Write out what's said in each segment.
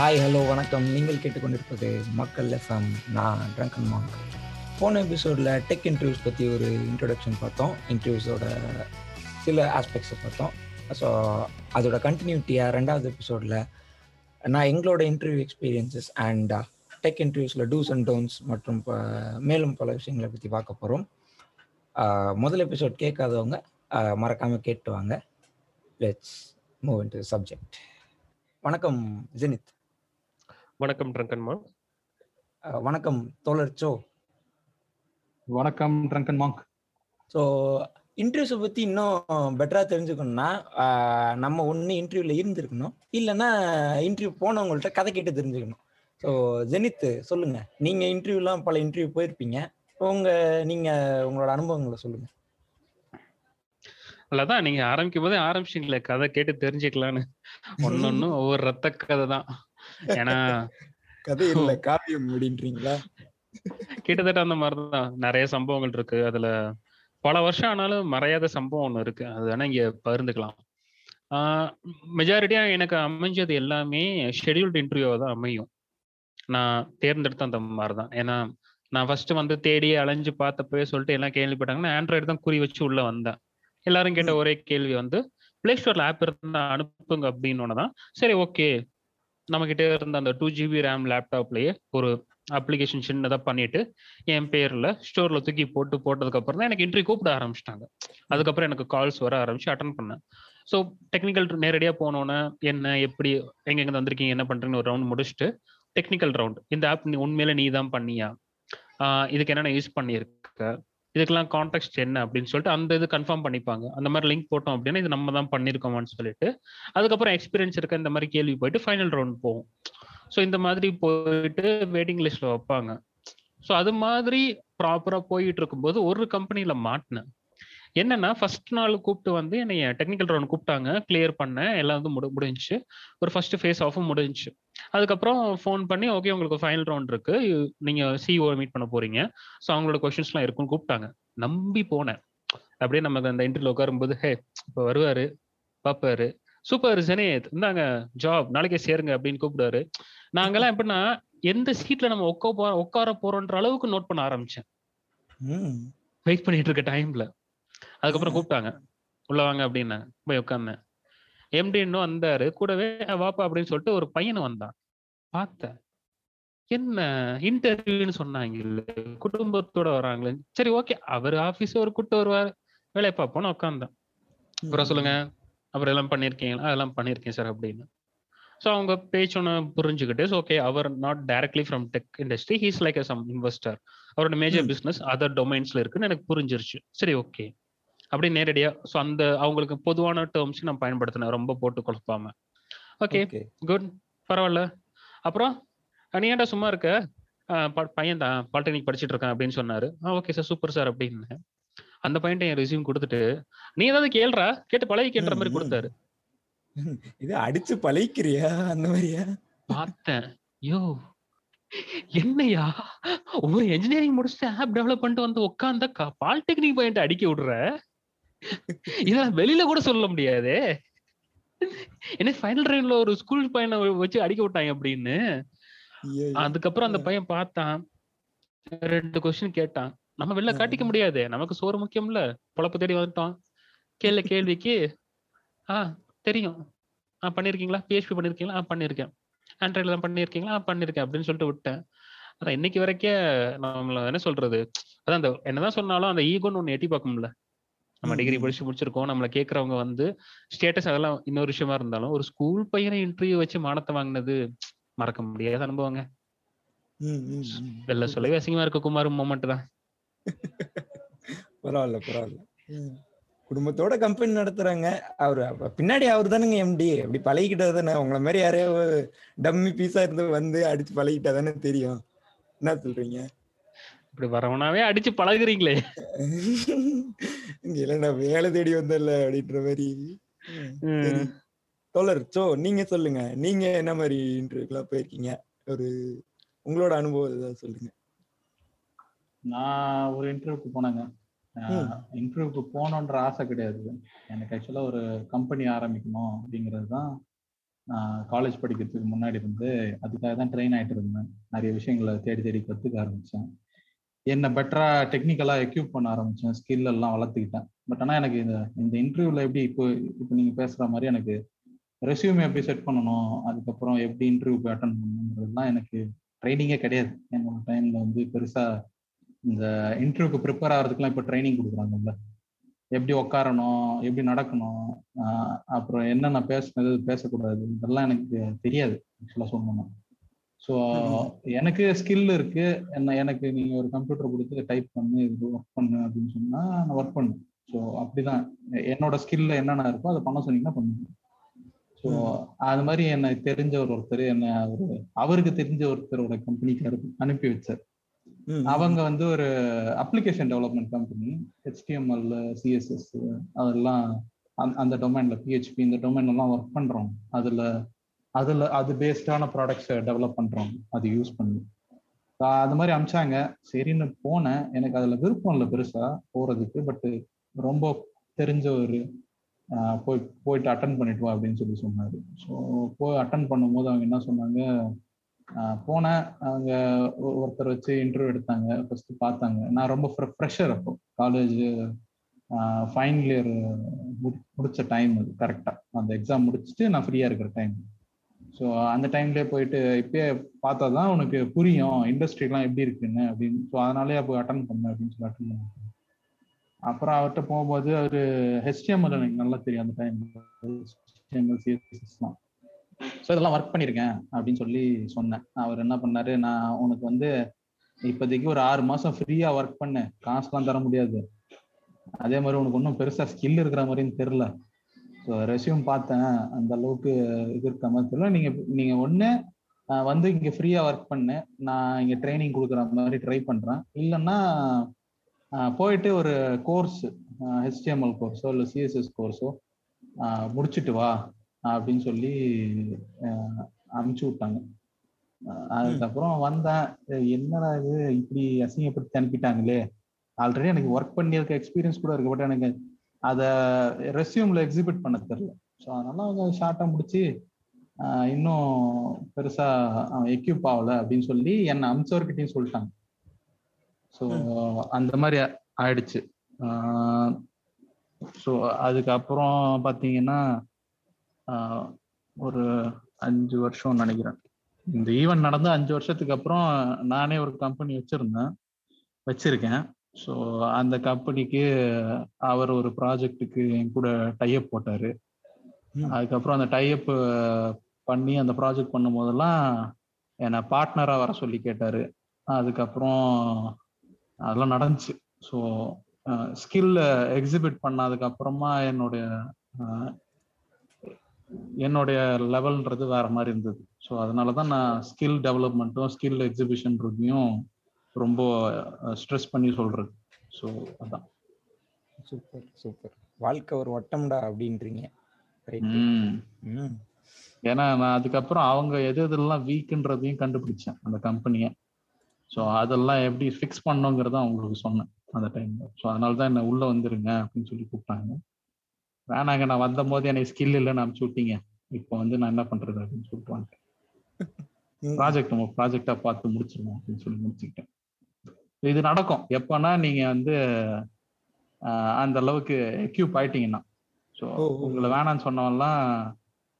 Hi hello வணக்கம். நீங்கள் கேட்டுக்கொண்டிருப்பது மக்கள் எஃப்எம் நான் ட்ரங்கன் மாங்க் போன எபிசோடில் டெக் இன்டர்வியூஸ் பற்றி ஒரு இன்ட்ரொடக்ஷன் பார்த்தோம். இன்டர்வியூஸோட சில ஆஸ்பெக்ட்ஸை பார்த்தோம். ஸோ அதோட கண்டினியூட்டியாக ரெண்டாவது எபிசோடில் நான் எங்களோட இன்டர்வியூ எக்ஸ்பீரியன்சஸ் அண்ட் டெக் இன்டர்வியூஸில் டூஸ் அண்ட் டோன்ஸ் மற்றும் ப- மேலும் பல விஷயங்களை பற்றி பார்க்க போகிறோம் uh, முதல் எபிசோட் கேட்காதவங்க uh, மறக்காமல் கேட்டு வாங்க. Let's move in to subject வணக்கம் ஜெனித் வணக்கம் ட்ரங்கன்மா. வணக்கம் தோழர் சோ. வணக்கம் ட்ரங்கன் மாங்க் ஸோ இன்டர்வியூஸை பற்றி இன்னும் பெட்டராக தெரிஞ்சுக்கணும்னா நம்ம ஒன்று இன்டர்வியூவில் இருந்திருக்கணும். இல்லைன்னா இன்டர்வியூ போனவங்கள்ட்ட கதை கேட்டு தெரிஞ்சுக்கணும். ஸோ ஜெனித் சொல்லுங்கள் நீங்கள் இன்டர்வியூலாம் பல இன்டர்வியூ போயிருப்பீங்க. உங்கள் நீங்கள் உங்களோட அனுபவங்களை சொல்லுங்கள் அதான் நீங்க ஆரம்பிக்கும் போதே ஆரம்பிச்சிங்களே கதை கேட்டு தெரிஞ்சுக்கலான்னு ஒன்னொன்னு ஒவ்வொரு ரத்த கதை தான். ஏன்னா கதை இல்லை காவியம் அப்படின்றீங்களா? கிட்டத்தட்ட அந்த மாதிரிதான். நிறைய சம்பவங்கள் இருக்கு. அதுல பல வருஷம் ஆனாலும் மறையாத சம்பவம் ஒண்ணு இருக்கு. அது வேணா இங்க பகிர்ந்துக்கலாம். மெஜாரிட்டியா எனக்கு அமைஞ்சது எல்லாமே ஷெட்யூல்டு இன்டர்வியூவா தான் அமையும். நான் தேர்ந்தெடுத்த அந்த மாதிரி தான் ஏன்னா நான் ஃபர்ஸ்ட் வந்து தேடி அலைஞ்சு பார்த்தப்பவே சொல்லிட்டு எல்லாம் கேள்விப்பட்டாங்கன்னா ஆண்ட்ராய்டு தான் குறி வச்சு உள்ள வந்தேன். எல்லாரும் கேட்ட ஒரே கேள்வி வந்து பிளே ஸ்டோர்ல ஆப் இருந்தா அனுப்புங்க அப்படின்னு தான் சரி ஓகே நம்ம இருந்த அந்த டூ ஜிபி ரேம் லேப்டாப்லயே ஒரு அப்ளிகேஷன் சின்னதாக பண்ணிட்டு என் பேர்ல ஸ்டோர்ல தூக்கி போட்டு போட்டதுக்கு அப்புறம் தான் எனக்கு இன்ட்ரி கூப்பிட ஆரம்பிச்சிட்டாங்க. அதுக்கப்புறம் எனக்கு கால்ஸ் வர ஆரம்பிச்சு அட்டன் பண்ணேன். ஸோ டெக்னிக்கல் நேரடியாக போனோன்னே என்ன எப்படி எங்கெங்க வந்திருக்கீங்க என்ன பண்றீங்கன்னு ஒரு ரவுண்ட் முடிச்சுட்டு டெக்னிக்கல் ரவுண்ட் இந்த ஆப் நீ உண்மையில நீ தான் பண்ணியா இதுக்கு என்னென்ன யூஸ் பண்ணியிருக்க? இதுக்கெல்லாம் கான்டெக்ட் என்ன அப்படின்னு சொல்லிட்டு அந்த இது கன்ஃபார்ம் பண்ணிப்பாங்க. அந்த மாதிரி லிங்க் போட்டோம் அப்படின்னா இது நம்ம தான் பண்ணியிருக்கோமான்னு சொல்லிட்டு அதுக்கப்புறம் எக்ஸ்பீரியன்ஸ் இருக்க இந்த மாதிரி கேள்வி போயிட்டு ஃபைனல் ரவுண்ட் போகும். ஸோ இந்த மாதிரி போயிட்டு வெயிட்டிங் லிஸ்ட்ல வைப்பாங்க. ஸோ அது மாதிரி ப்ராப்பரா போயிட்டு இருக்கும்போது ஒரு கம்பெனியில மாட்டினேன். என்னன்னா ஃபர்ஸ்ட் நாள் கூப்பிட்டு வந்து என்னைய டெக்னிக்கல் ரவுண்ட் கூப்பிட்டாங்க. கிளியர் பண்ணேன். எல்லாம் வந்து முடி முடிஞ்சுச்சு. ஒரு ஃபர்ஸ்ட் ஃபேஸ் ஆஃபும் முடிஞ்சிச்சு. அதுக்கப்புறம் ஃபோன் பண்ணி ஓகே உங்களுக்கு ஃபைனல் ரவுண்ட் இருக்கு. நீங்க சிஓ மீட் பண்ண போறீங்க. ஸோ அவங்களோட கொஸ்டின்ஸ்லாம் இருக்குன்னு கூப்பிட்டாங்க. நம்பி போனேன். அப்படியே நமக்கு அந்த இன்டர்வியூ உட்காரும்போது ஹே இப்போ வருவாரு பாப்பாரு. சூப்பர் ஜெனேத் இந்தாங்க ஜாப் நாளைக்கே சேருங்க அப்படின்னு கூப்பிடுவாரு. நாங்கெல்லாம் எப்படின்னா எந்த சீட்ல நம்ம உட்கார போ உட்கார போறோன்ற அளவுக்கு நோட் பண்ண ஆரம்பிச்சேன். வெயிட் பண்ணிட்டு இருக்க டைம்ல அதுக்கப்புறம் கூப்பிட்டாங்க. உள்ள வாங்க அப்படின்னாங்க போய் உட்காந்தேன். எம்டி இன்னும் வந்தாரு. கூடவே "அஹ் வாப்பா அப்படின்னு சொல்லிட்டு ஒரு பையன் வந்தான். பார்த்தேன். என்ன? இன்டர்வியூன்னு சொன்னாங்க குடும்பத்தோட வராங்களே. சரி ஓகே அவர் ஆபீஸ் ஒரு கூட்டு வருவார். வேலையை பார்ப்போம்னு உட்காந்தேன் அப்புறம் சொல்லுங்க. அப்புறம் எல்லாம் பண்ணியிருக்கீங்களா அதெல்லாம் பண்ணியிருக்கேன் சார் அப்படின்னு. ஸோ அவங்க பேச்சு ஒன்று புரிஞ்சுக்கிட்டு okay our not directly from tech industry he's like some investor அவரோட மேஜர். பிஸ்னஸ் அதர் டொமைன்ஸ்ல இருக்குன்னு எனக்கு புரிஞ்சிருச்சு. சரி ஓகே அப்படி நேரடியா ஸோ அந்த அவங்களுக்கு பொதுவான டேர்ம்ஸ் நான் பயன்படுத்தினேன் ரொம்ப போட்டு குழப்பாம. ஓகே குட் பரவாயில்ல. அப்புறம் "அஹ், நீ ஏன்டா சும்மா இருக்க? "அஹ், ப- பையன் தான் பாலிடெக்னிக் படிச்சிட்டு இருக்கேன் அப்படின்னு சொன்னாரு. ஓகே சார் சூப்பர் சார் அப்படின்னு. அந்த பையன்ட்ட என் ரெசியூம் கொடுத்துட்டு நீ ஏதாவது கேள்றா? கேட்டு பழகிக்கின்ற மாதிரி. கொடுத்தாரு. இது அடிச்சு பழகிக்கிறியா அந்த மாதிரியா? பார்த்தேன். யோ என்னையா? ஒரு இன்ஜினியரிங் முடிச்சுட்டு ஆப் டெவலப் பண்ணிட்டு வந்து உட்காந்த பாலிடெக்னிக் பையன்ட்ட அடிக்க விடுற? இதெல்லாம் வெளியில கூட சொல்ல முடியாதே. என்ன ஃபைனல் ரைன்ல ஒரு ஸ்கூல் பையனை வச்சு அடிக்க விட்டாங்க அப்படின்னு. அதுக்கப்புறம் அந்த பையன் பார்த்தான். ரெண்டு கொஸ்டின் கேட்டான். நம்ம வெளில காட்டிக்க முடியாது. நமக்கு சோறு முக்கியம்ல. பொழப்பு தேடி வந்துட்டோம். கேள்வி கேள்விக்கு ஆ தெரியும். ஆ பண்ணிருக்கீங்களா? பிஹெச்பி பண்ணிருக்கீங்களா? ஆ பண்ணிருக்கேன். ஆண்ட்ராய்டில் தான் பண்ணியிருக்கீங்களா ஆ பண்ணிருக்கேன் அப்படின்னு சொல்லிட்டு விட்டேன். அதான் இன்னைக்கு வரைக்கும் நம்மள என்ன சொல்றது? அதான் அந்த என்னதான் சொன்னாலும் அந்த ஈகோன்னு ஒண்ணு எட்டி பார்க்கும்ல. நம்ம டிகிரி. படிச்சு முடிச்சிருக்கோம். நம்மள கேக்குறவங்க வந்து ஸ்டேட்டஸ் அதெல்லாம் இன்னொரு விஷயமா இருந்தாலும் ஒரு ஸ்கூல் பையனை இன்டர்வியூ வச்சு மானத்தை வாங்கினது மறக்க முடியாத அனுபவங்க. வெளில சொல்லவே அசிங்கமா இருக்க குமார் மூமெண்ட் தான். பரவாயில்ல பரவாயில்ல. குடும்பத்தோட கம்பெனி நடத்துறாங்க. அவரு பின்னாடி அவர் தானுங்க எம்டி அப்படி பழகிக்கிட்டது தானே. உங்களை மாதிரி யாரையாவது டம்மி பீஸா இருந்து வந்து அடிச்சு பழகிட்டா தானே தெரியும். என்ன சொல்றீங்க? இப்படி வரவனாவே அடிச்சு பழகுறீங்களே. இங்க இல்ல நான் வேலை தேடி வந்தேன்ல அப்படின்ற மாதிரி. தோழர் சோ நீங்க சொல்லுங்க. நீங்க என்ன மாதிரி இன்டர்வியூக்கெல்லாம் போயிருக்கீங்க? ஒரு உங்களோட அனுபவம் ஏதாவது சொல்லுங்க. நான் ஒரு இன்டர்வியூக்கு போனேங்க. இன்டர்வியூக்கு போகணுன்ற ஆசை கிடையாது. எனக்கு ஆக்சுவலா ஒரு கம்பெனி ஆரம்பிக்கணும் அப்படிங்கிறது தான் காலேஜ் படிக்கிறதுக்கு முன்னாடி இருந்து அதுக்காக தான் ட்ரெயின் ஆயிட்டு இருந்தேன். நிறைய விஷயங்களை தேடி தேடி கற்றுக்க ஆரம்பித்தேன் என்னை பெட்டரா டெக்னிக்கலாக எக்யூப் பண்ண ஆரம்பித்தேன் ஸ்கில் எல்லாம் வளர்த்துக்கிட்டேன். பட் ஆனால் எனக்கு இந்த இந்த இன்டர்வியூவில் எப்படி இப்போ இப்போ நீங்கள் பேசுகிற மாதிரி எனக்கு ரெசியூம் எப்படி செட் பண்ணணும் அதுக்கப்புறம் எப்படி இன்டர்வியூ போய் அட்டன் பண்ணணுன்றதுலாம் எனக்கு ட்ரைனிங்கே கிடையாது. என்னோட டைம்ல வந்து பெருசாக இந்த இன்டர்வியூக்கு ப்ரிப்பேர் ஆகிறதுக்குலாம் இப்போ ட்ரைனிங் கொடுக்குறாங்கல்ல. எப்படி உட்காரணும் எப்படி நடக்கணும் அப்புறம் என்னென்ன பேசுனது பேசக்கூடாது இதெல்லாம் எனக்கு தெரியாது ஆக்சுவலாக சொல்லணும்னா. ஸோ எனக்கு ஸ்கில் இருக்கு. என்ன எனக்கு நீங்க ஒரு கம்ப்யூட்டர் கொடுத்து டைப் பண்ணு இது ஒர்க் பண்ணு அப்படின்னு சொன்னா நான் ஒர்க் பண்ணு ஸோ அப்படிதான். என்னோட ஸ்கில்ல என்னென்ன இருக்கோ அதை பண்ண சொன்னீங்கன்னா பண்ணுவேன். ஸோ அது மாதிரி என்ன தெரிஞ்ச ஒரு ஒருத்தர் என்ன ஒரு அவருக்கு தெரிஞ்ச ஒருத்தரோட கம்பெனிக்கு அனுப்பி வச்சார். அவங்க வந்து ஒரு application development company HTML CSS அதெல்லாம் அந்த டொமைன்ல பிஹெச்பி இந்த டொமைன் எல்லாம் ஒர்க் பண்றோம். அதுல அதுல அது பேஸ்டான ப்ராடக்ட்ஸை டெவலப் பண்றோம். அது யூஸ் பண்ணி. அது மாதிரி அமிச்சாங்க. சரின்னு போனேன். எனக்கு அதுல விருப்பம் இல்லை பெருசா போறதுக்கு. பட் ரொம்ப தெரிஞ்ச ஒரு போய் போயிட்டு அட்டன் பண்ணிட்டு வா அப்படின்னு சொல்லி சொன்னாரு. ஸோ போய் அட்டன் பண்ணும்போது அவங்க என்ன சொன்னாங்க? போனேன். அவங்க ஒருத்தர் வச்சு இன்டர்வியூ எடுத்தாங்க. ஃபர்ஸ்ட் பார்த்தாங்க. நான் ரொம்ப ஃப்ரெஷர் அப்போ. காலேஜ் ஃபைனல் இயர் முடிச்ச டைம் அது. கரெக்டாக அந்த எக்ஸாம் முடிச்சுட்டு நான் ஃப்ரீயாக இருக்கிற டைம் ஸோ அந்த டைம்லேயே போயிட்டு இப்பயே பார்த்தா தான் உனக்கு புரியும் இண்டஸ்ட்ரிலாம் எப்படி இருக்குன்னு அப்படின்னு. ஸோ அதனாலே அப்போ அட்டன் பண்ண அப்படின்னு சொல்லி அட்டன் பண்ண அப்புறம் அவர்கிட்ட போகும்போது அவர் ஹெச்டிஎம்எல் எனக்கு நல்லா தெரியும் அந்த டைம் ஹெச்டிஎம்எல் சிஎஸ்எஸ்லாம் ஸோ இதெல்லாம் ஒர்க் பண்ணியிருக்கேன் அப்படின்னு சொல்லி சொன்னேன். அவர் என்ன பண்ணாரு நான் உனக்கு வந்து இப்போதைக்கு ஒரு ஆறு மாசம் ஃப்ரீயா ஒர்க் பண்ணு. காசுலாம் தர முடியாது. அதே மாதிரி உனக்கு ஒன்றும் பெருசா ஸ்கில் இருக்கிற மாதிரின்னு தெரில ஸோ ரெசியூம் பார்த்தேன். அந்த அளவுக்கு இது இருக்க மாதிரி தெரியல. நீங்க நீங்க ஒன்று வந்து இங்க ஃப்ரீயா ஒர்க் பண்ணு. நான் இங்க ட்ரைனிங் கொடுக்குற மாதிரி ட்ரை பண்றேன். இல்லைன்னா போயிட்டு ஒரு கோர்ஸ் ஹெச்டிஎம்எல் கோர்ஸோ இல்லை சிஎஸ்எஸ் கோர்ஸோ முடிச்சுட்டு வா அப்படின்னு சொல்லி அனுப்பிச்சு விட்டாங்க. அதுக்கப்புறம் வந்தேன். என்னடா இது? இப்படி அசிங்கப்படுத்தி அனுப்பிட்டாங்களே. ஆல்ரெடி எனக்கு ஒர்க் பண்ணியிருக்க எக்ஸ்பீரியன்ஸ் கூட இருக்கு. பட் எனக்கு அதை ரெசியூம்ல எக்ஸிபிட் பண்ண தெரியல. ஸோ அதனால அவங்க ஷார்ட்டாக முடிச்சு இன்னும் பெருசா எக்யூப் ஆகல அப்படின்னு சொல்லி என்னை அமிச்சவர்கிட்டையும் சொல்லிட்டாங்க. ஸோ அந்த மாதிரி ஆயிடுச்சு. ஸோ அதுக்கப்புறம் பார்த்தீங்கன்னா ஒரு அஞ்சு வருஷம் நினைக்கிறேன். இந்த ஈவெண்ட் நடந்து அஞ்சு வருஷத்துக்கு அப்புறம் நானே ஒரு கம்பெனி வச்சிருந்தேன். வச்சிருக்கேன். ஸோ அந்த கம்பெனிக்கு அவர் ஒரு ப்ராஜெக்ட்டுக்கு என் கூட டைஅப் போட்டாரு. அதுக்கப்புறம் அந்த டைஅப் பண்ணி அந்த ப்ராஜெக்ட் பண்ணும் போதெல்லாம் என்னை பார்ட்னராக வர சொல்லி கேட்டாரு. அதுக்கப்புறம் அதெல்லாம் நடந்துச்சு. ஸோ ஸ்கில் எக்ஸிபிட் பண்ணதுக்கு அப்புறமா என்னுடைய என்னுடைய லெவல்ன்றது வேற மாதிரி இருந்தது. ஸோ அதனால தான் நான் ஸ்கில் டெவலப்மெண்ட்டும் ஸ்கில் எக்ஸிபிஷன்றதையும் ரொம்ப ஸ்ட்ரெஸ் பண்ணி சொல்றது. ஸோ அதான். Super super. வாழ்க்கை ஒரு வட்டம்டா அப்படின்றீங்க. ஏன்னா நான் அதுக்கப்புறம் அவங்க எது எதெல்லாம் வீக்குன்றதையும் கண்டுபிடிச்சேன் அந்த கம்பெனியை ஸோ அதெல்லாம் எப்படி ஃபிக்ஸ் பண்ணுங்கிறத அவங்களுக்கு சொன்னேன் அந்த டைம்ல ஸோ அதனால தான் என்ன உள்ள வந்துருங்க அப்படின்னு சொல்லி கூப்பிட்டாங்க. வேணாங்க நான் வந்த போது எனக்கு ஸ்கில் இல்லைன்னு அனுப்பிச்சு விட்டீங்க. இப்போ வந்து நான் என்ன பண்றது அப்படின்னு சொல்லிட்டு வந்துட்டேன். ப்ராஜெக்ட் நம்ம ப்ராஜெக்டா பார்த்து முடிச்சிருவோம் அப்படின்னு சொல்லி முடிச்சுக்கிட்டேன். இது நடக்கும். எப்பன்னா நீங்க வந்து அந்த அளவுக்கு எக்யூப் ஆயிட்டீங்கன்னா. ஸோ உங்களை வேணான்னு சொன்னவெல்லாம்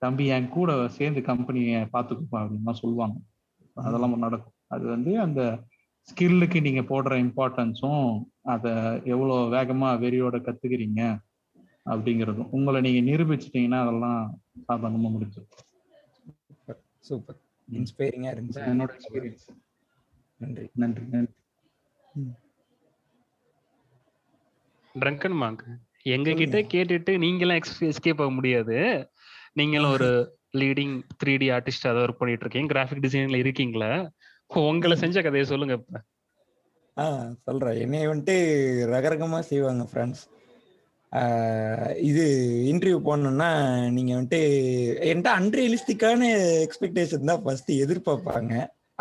தம்பி என் கூட சேர்ந்து கம்பெனியை பார்த்துக்குப்பா அப்படின்னு சொல்லுவாங்க. அதெல்லாம் நடக்கும். அது வந்து அந்த ஸ்கில்லுக்கு நீங்க போடுற இம்பார்ட்டன்ஸும் அதை எவ்வளோ வேகமா வெறியோட கத்துக்கிறீங்க அப்படிங்கிறதும். உங்களை நீங்க நிரூபிச்சிட்டீங்கன்னா அதெல்லாம் சாதாரணமா முடிச்சு சூப்பர். சூப்பர். இன்ஸ்பைரிங்கா இருந்துச்சு. என்னோட எக்ஸ்பீரியன்ஸ் நன்றி. நன்றி நன்றி. ட்ரங்கன் மாங்க எங்க கிட்ட கேட்டுட்டு நீங்களாம் எஸ்கேப் ஆக முடியாது. நீங்களும் ஒரு லீடிங் த்ரீ டி ஆர்டிஸ்ட் அதை ஒர்க் பண்ணிட்டு இருக்கீங்க. கிராஃபிக் டிசைனிங்ல இருக்கீங்களா? உங்களை செஞ்ச கதையை சொல்லுங்க இப்ப. ஆ சொல்றேன். என்னைய வந்துட்டு ரகரகமா செய்வாங்க ஃப்ரெண்ட்ஸ் இது இன்டர்வியூ போனோம்னா நீங்க வந்துட்டு என்கிட்ட அன்ரியலிஸ்டிக்கான எக்ஸ்பெக்டேஷன் தான் ஃபர்ஸ்ட் எதிர்பார்ப்பாங்க.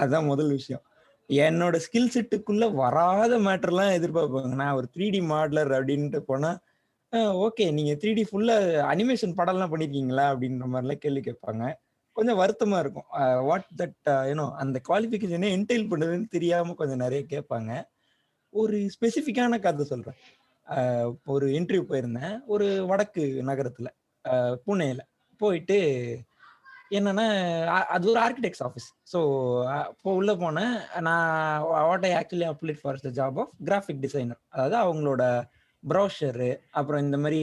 அதுதான் முதல் விஷயம். என்னோட ஸ்கில் செட்டுக்குள்ள வராத மேட்டர்லாம் எதிர்பார்ப்பாங்க. நான் ஒரு த்ரீ டி மாடலர் அப்படின்ட்டு போனா ஓகே நீங்க த்ரீ டி ஃபுல்லா அனிமேஷன் படம்லாம் பண்ணிருக்கீங்களா? அப்படின்ற மாதிரிலாம் கேள்வி கேட்பாங்க. கொஞ்சம் வருத்தமா இருக்கும். வாட் தட் யூனோ அந்த குவாலிஃபிகேஷனே என்டைல் பண்ணுறதுன்னு தெரியாம கொஞ்சம் நிறைய கேட்பாங்க. ஒரு ஸ்பெசிஃபிக்கான கதை சொல்றேன். ஒரு இன்டர்வியூ போயிருந்தேன். ஒரு வடக்கு நகரத்துல அஹ் புனேல. போயிட்டு என்னன்னா அது ஒரு ஆர்கிடெக்ட்ஸ் ஆஃபீஸ் ஸோ இப்போ உள்ள போனேன் நான் what I actually applied for the job of graphic designer அதாவது அவங்களோட ப்ரௌஷரு அப்புறம் இந்த மாதிரி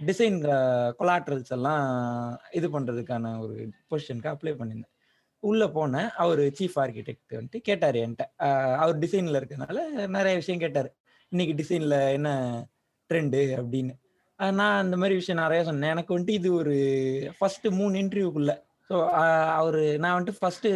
டிசைன் கொலாட்ரல்ஸ் எல்லாம் இது பண்ணுறதுக்கான ஒரு பொசிஷனுக்கு அப்ளை பண்ணியிருந்தேன். உள்ளே போனேன் அவர் சீஃப் ஆர்கிடெக்ட் வந்துட்டு கேட்டார் என்கிட்ட. அவர் டிசைனில் இருக்கிறதுனால நிறைய விஷயம் கேட்டார். இன்னைக்கு டிசைனில் என்ன ட்ரெண்டு அப்படின்னு. நான் அந்த மாதிரி விஷயம் நிறைய சொன்னேன். எனக்கு வந்துட்டு இது ஒரு ஃபர்ஸ்ட் மூணு இன்டர்வியூக்குள்ள ஸோ அவர் நான் வந்துட்டு ஃபர்ஸ்ட்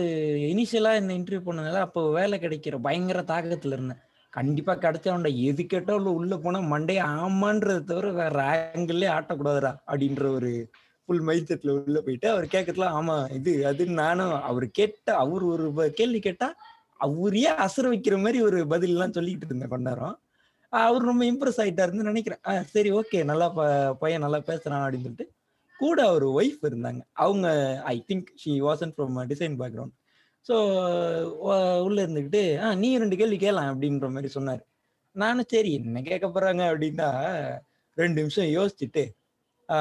இனிஷியலாக இந்த இன்டர்வியூ பண்ணதுனால அப்போ வேலை கிடைக்கிற பயங்கர தாக்கத்தில் இருந்தேன். கண்டிப்பாக கிடைச்சவன்டா எது கேட்டாலும் உள்ள போனால் மண்டே ஆமான்றதை தவிர வேற ஆங்கிள்லேயே ஆட்டக்கூடாதுடா அப்படின்ற ஒரு ஃபுல் மைண்ட் செட்ல உள்ள போயிட்டு அவர் கேட்கறதுல ஆமா இது அதுன்னு நானும் அவர் கேட்ட அவர் ஒரு கேள்வி கேட்டா அவரையே அசர வைக்கிற மாதிரி ஒரு பதில் எல்லாம் இருந்தேன் கொண்டாரம் அவர் ரொம்ப இம்ப்ரெஸ் ஆயிட்டாருன்னு நினைக்கிறேன். சரி ஓகே நல்லா பையன் நல்லா பேசுறான் அப்படின்னு சொல்லிட்டு கூட ஒரு ஒய்ஃப் இருந்தாங்க. அவங்க I think she was from design background so உள்ள இருந்துக்கிட்டு ஆ நீ ரெண்டு கேள்வி கேளலாம் அப்படின்ற மாதிரி சொன்னார். நானும் சரி என்ன கேட்க போறாங்க? அப்படின்னா ரெண்டு நிமிஷம் யோசிச்சுட்டு ஆ,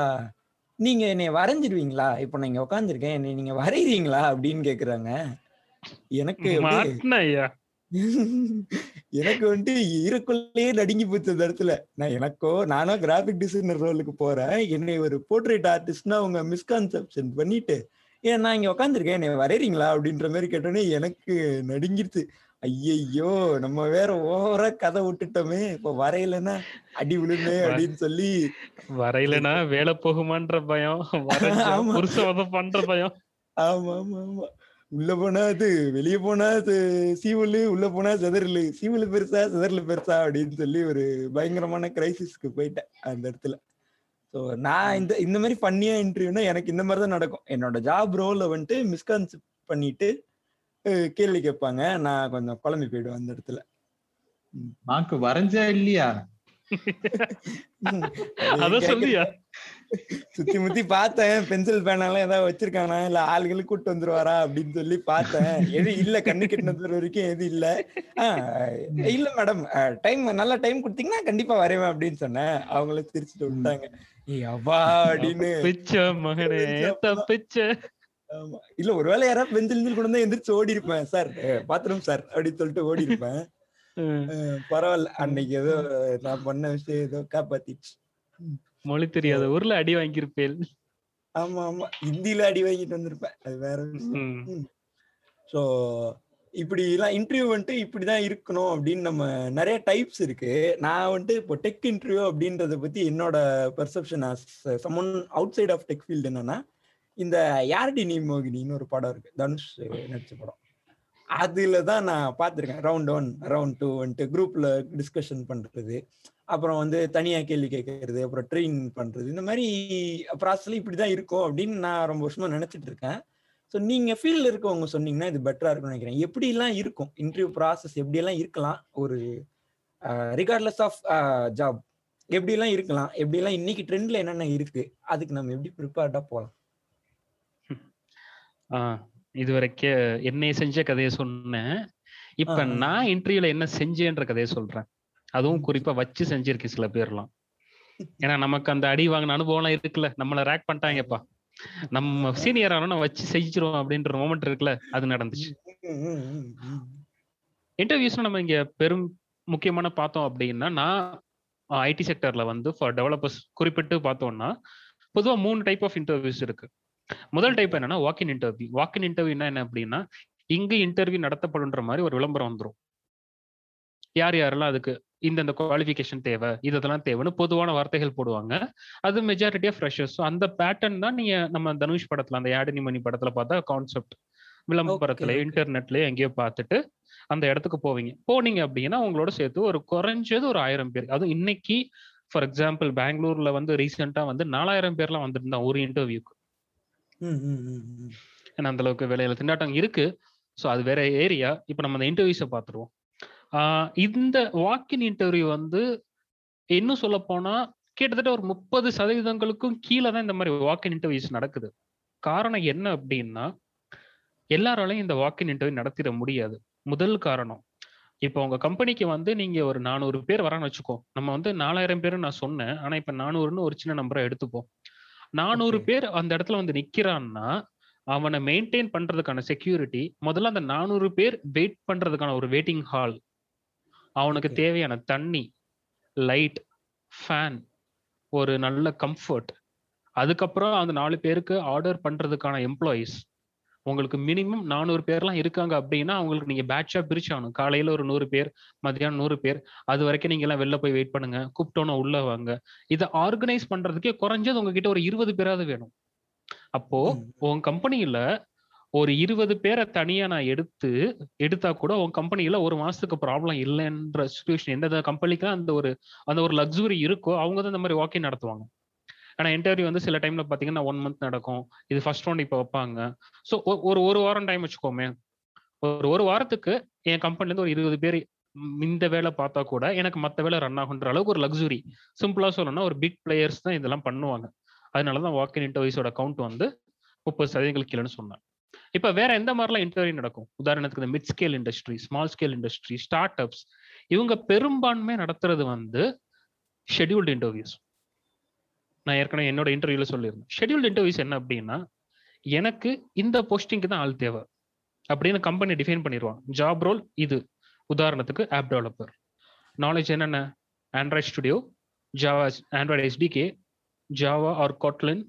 நீங்க என்னை வரைஞ்சிடுவீங்களா இப்போ நான் இங்க உட்காந்துருக்கேன் என்னை நீங்க வரைகிறீங்களா அப்படின்னு கேக்குறாங்க. எனக்கு எனக்கு வந்துட்டு இருக்குள்ளேயே நடுங்கி போச்சு அந்த இடத்துல. நான் எனக்கோ நானும் கிராஃபிக் டிசைனர் ரோலுக்கு போறேன். என்னை ஒரு போர்ட்ரேட் ஆர்டிஸ்ட்னா அவங்க மிஸ்கான்செப்ஷன் பண்ணிட்டு ஏன் நான் இங்க உட்காந்துருக்கேன் என்னை வரைகிறீங்களா அப்படின்ற மாதிரி கேட்டோன்னே எனக்கு நடுங்கிருச்சு. ஐயையோ நம்ம வேற ஓவரா கதை விட்டுட்டோமே. இப்போ வரையலைன்னா அடி விழுமே அப்படின்னு சொல்லி வரையிலனா வேலை போகுமான்ற பயம். ஆமா. பண்ற பயம். ஆமா ஆமா ஆமா. உள்ள போனா அது வெளிய போனா அது சீவலு உள்ள போனா செதறலு. சீவலு பெருசா செதறலு பெருசா அப்படின்னு சொல்லி ஒரு பயங்கரமான கிரைசிஸ்க்கு போயிட்டேன் அந்த இடத்துல. ஸோ நான் இந்த இந்த மாதிரி பண்ணியா இன்டர்வியூனா எனக்கு இந்த மாதிரி தான் நடக்கும். என்னோட ஜாப் ரோல வந்துட்டு மிஸ்கான்செப்ட் பண்ணிட்டு கேள்வி கேட்பாங்க. நான் கொஞ்சம் குழம்பி போயிடுவேன் அந்த இடத்துல. நாக்கு வரைஞ்சா இல்லையா? அத கேட்க- சொல்லியா? சுத்தி முத்தி பார்த்தேன். பென்சில் பேனாலாம் ஏதாவது வச்சிருக்கானா? இல்ல ஆளுகளுக்கு கூட்டு வந்துருவாரா அப்படின்னு சொல்லி பார்த்தேன். எது இல்ல? கண்ணு கெட்டினது வரைக்கும் எது இல்ல. இல்ல மேடம் டைம் நல்ல டைம் கொடுத்தீங்கன்னா கண்டிப்பா வரைவேன் அப்படின்னு சொன்னேன். அவங்கள சிரிச்சுட்டு விட்டாங்க. அவா அப்படின்னு. மகனே. தப்பிச்ச இல்ல ஒருவேளை யாராவது பென்சில் கொண்டு வந்து எந்திரிச்சு ஓடி இருப்பேன் சார் பாத்ரூம் சார் அப்படின்னு சொல்லிட்டு ஓடி இருப்பேன் பரவாயில்ல அன்னைக்கு ஏதோ நான் பண்ண விஷயம் ஏதோ காப்பாத்திச்சு மொழி தெரியாத ஊர்ல அடி வாங்கியிருப்பேன் ஆமா ஆமா ஹிந்தில அடி வாங்கிட்டு வந்திருப்பேன். அது வேற விஷயம். ஸோ இப்படி எல்லாம் இன்டர்வியூ வந்துட்டு இப்படிதான் இருக்கணும் அப்படின்னு நம்ம நிறைய டைப்ஸ் இருக்கு. நான் வந்துட்டு இப்போ டெக் இன்டர்வியூ அப்படின்றத பத்தி என்னோட perception someone outside of tech field என்னன்னா இந்த யாரடி நீ மோகினின்னு ஒரு படம் இருக்கு. தனுஷ் நடிச்ச படம். அதுல தான் நான் பார்த்துருக்கேன். ரவுண்ட் ஒன் ரவுண்ட் டூ வந்துட்டு குரூப்ல டிஸ்கஷன் பண்றது. அப்புறம் வந்து தனியா கேள்வி கேட்கறது அப்புறம் ட்ரெயின் பண்றது. இந்த மாதிரி ப்ராசஸ்ல இப்படிதான் இருக்கும் அப்படின்னு நான் ரொம்ப வருஷமா நினைச்சிட்டு இருக்கேன். ஸோ நீங்க ஃபீல்ட்ல இருக்கவங்க சொன்னீங்கன்னா இது பெட்டரா இருக்கும்னு நினைக்கிறேன். எப்படி எல்லாம் இருக்கும்? இன்டர்வியூ ப்ராசஸ் எப்படி எல்லாம் இருக்கலாம்? ஒரு ரிகார்ட்லெஸ் ஆஃப் ஜாப் எப்படி எல்லாம் இருக்கலாம்? எப்படி எல்லாம் இன்னைக்கு ட்ரெண்ட்ல என்னென்ன இருக்கு? அதுக்கு நம்ம எப்படி ப்ரிப்பேர்டா போகலாம் ஆ, இது வரைக்கும் என்னைய செஞ்ச கதையை சொன்னேன். இப்ப. நான் இன்டர்வியூல என்ன செஞ்சேன்ற கதையை சொல்றேன். அதுவும் குறிப்பா வச்சு செஞ்சிருக்கேன் சில பேர்லாம். ஏன்னா நமக்கு அந்த அடி வாங்கின அனுபவம்லாம் இருக்குல்ல. நம்மள ரேக் பண்ணிட்டாங்கப்பா. நம்ம சீனியர் ஆனா வச்சு செஞ்சிரும் அப்படின்ற மொமெண்ட் இருக்குல்ல. அது நடந்துச்சு. இன்டர்வியூஸ்ல நம்ம இங்க பெரும் முக்கியமான பார்த்தோம் அப்படின்னா நான் ஐடி செக்டர்ல வந்து ஃபார் டெவலப்பர்ஸ் குறிப்பிட்டு பார்த்தோம்னா பொதுவா மூணு டைப் ஆஃப் இன்டர்வியூஸ் இருக்கு. முதல் டைப் என்னன்னா வாக்கின் இன்டர்வியூ வாக்கின் இன்டர்வியூனா என்ன அப்படின்னா இங்க இன்டர்வியூ நடத்தப்படுன்ற மாதிரி ஒரு விளம்பரம் வந்துரும். யார் யாரெல்லாம் அதுக்கு இந்தந்த குவாலிஃபிகேஷன் தேவை இதெல்லாம் தேவைன்னு பொதுவான வார்த்தைகள் போடுவாங்க. அது மெஜாரிட்டி ஆஃப் ஃப்ரெஷர்ஸ் அந்த பேட்டர்ன் தான் நீங்க நம்ம தனுஷ் படத்துல அந்த யாடினி மணி படத்துல பார்த்தா கான்செப்ட் விளம்பரத்துல. இன்டர்நெட்லயே எங்கேயோ பார்த்துட்டு அந்த இடத்துக்கு போவீங்க. போனீங்க அப்படின்னா உங்களோட சேர்த்து ஒரு குறைஞ்சது ஒரு ஆயிரம் பேர். அதுவும் இன்னைக்கு ஃபார் எக்ஸாம்பிள் பெங்களூர்ல வந்து ரீசெண்டா வந்து நாலாயிரம் பேர்லாம் வந்துருந்தா ஒரு இன்டர்வியூக்கு. ஏன்னா அந்த அளவுக்கு வேலையில திண்டாட்டம் இருக்கு. ஸோ அது வேற ஏரியா. இப்போ நம்ம அந்த இன்டர்வியூஸை பார்த்துருவோம் இந்த வாக்கின் இன்டர்வியூ வந்து இன்னும் சொல்ல போனா கிட்டத்தட்ட ஒரு முப்பது சதவீதங்களுக்கும் கீழே தான் இந்த மாதிரி வாக்கின் இன்டர்வியூஸ் நடக்குது. காரணம் என்ன அப்படின்னா எல்லாராலையும் இந்த வாக்கின் இன்டர்வியூ நடத்திட முடியாது. முதல் காரணம் இப்போ உங்க கம்பெனிக்கு வந்து நீங்க ஒரு நானூறு பேர் வரான்னு வச்சுக்கோ. நம்ம வந்து நாலாயிரம் பேர் நான் சொன்னேன். ஆனா இப்ப நானூறுன்னு ஒரு சின்ன நம்பரை எடுத்துப்போம். நானூறு. பேர் அந்த இடத்துல வந்து நிக்கிறான்னா அவனை மெயின்டைன் பண்றதுக்கான செக்யூரிட்டி முதல்ல அந்த நானூறு பேர் வெயிட் பண்றதுக்கான ஒரு வெயிட்டிங் ஹால் அவனுக்கு. தேவையான தண்ணி லைட் ஃபேன் ஒரு நல்ல கம்ஃபர்ட் அதுக்கப்புறம் அந்த நாலு பேருக்கு ஆர்டர் பண்றதுக்கான எம்ப்ளாயீஸ் உங்களுக்கு மினிமம் நானூறு பேர்லாம் இருக்காங்க அப்படின்னா அவங்களுக்கு நீங்க பேட்சா பிரிச்சாகணும். காலையில ஒரு நூறு பேர் மத்தியானம் நூறு பேர் அது வரைக்கும் நீங்க எல்லாம் வெளில போய் வெயிட் பண்ணுங்க. கூப்பிட்டோன்னு உள்ள வாங்க. இதை ஆர்கனைஸ் பண்றதுக்கே குறைஞ்சது உங்ககிட்ட ஒரு இருபது பேராவது வேணும். அப்போ. உன் கம்பெனியில ஒரு இருபது பேரை தனியா நான் எடுத்து எடுத்தா கூட உன் கம்பெனியில ஒரு மாசத்துக்கு ப்ராப்ளம் இல்லைன்ற சுச்சுவேஷன் எந்த கம்பெனிக்கு அந்த ஒரு அந்த ஒரு லக்ஸுரி இருக்கோ அவங்க தான் இந்த மாதிரி வாக்கிங் நடத்துவாங்க. ஆனா இன்டர்வியூ வந்து சில டைம்ல பாத்தீங்கன்னா ஒன் மந்த் நடக்கும். இது ஃபர்ஸ்ட் ரவுண்ட் இப்போ வைப்பாங்க. ஸோ ஒரு ஒரு வாரம் டைம் வச்சுக்கோமே. ஒரு ஒரு வாரத்துக்கு என் கம்பெனிலேருந்து ஒரு இருபது பேர் இந்த வேலை பார்த்தா கூட எனக்கு மற்ற வேலை ரன் ஆகுன்ற அளவுக்கு ஒரு லக்ஸுரி சிம்பிளா சொல்லணும்னா ஒரு பிக் பிளேயர்ஸ் தான் இதெல்லாம் பண்ணுவாங்க. அதனால தான் வாக்கின் இன்டர்வியூஸோட கவுண்ட் வந்து முப்பது சதவீதங்கள் கீழேன்னு சொன்னேன் இப்ப வேற எந்த மாதிரிலாம் இன்டர்வியூ நடக்கும்? உதாரணத்துக்கு இந்த mid scale industry small scale industry startups இவங்க பெரும்பான்மை நடத்துறது வந்து ஷெடியூல்டு இன்டர்வியூஸ் நான் ஏற்கனவே என்னோட இன்டர்வியூல சொல்லியிருந்தேன். ஷெட்யூல்டு இன்டர்வியூஸ் என்ன அப்படின்னா எனக்கு இந்த போஸ்டிங்க்கு தான் ஆள் தேவை அப்படின்னு கம்பெனி டிஃபைன் பண்ணிடுவான். ஜாப் ரோல் இது. உதாரணத்துக்கு ஆப் டெவலப்பர் நாலேஜ் என்னென்ன? Android Studio Java Android SDK Java or Kotlin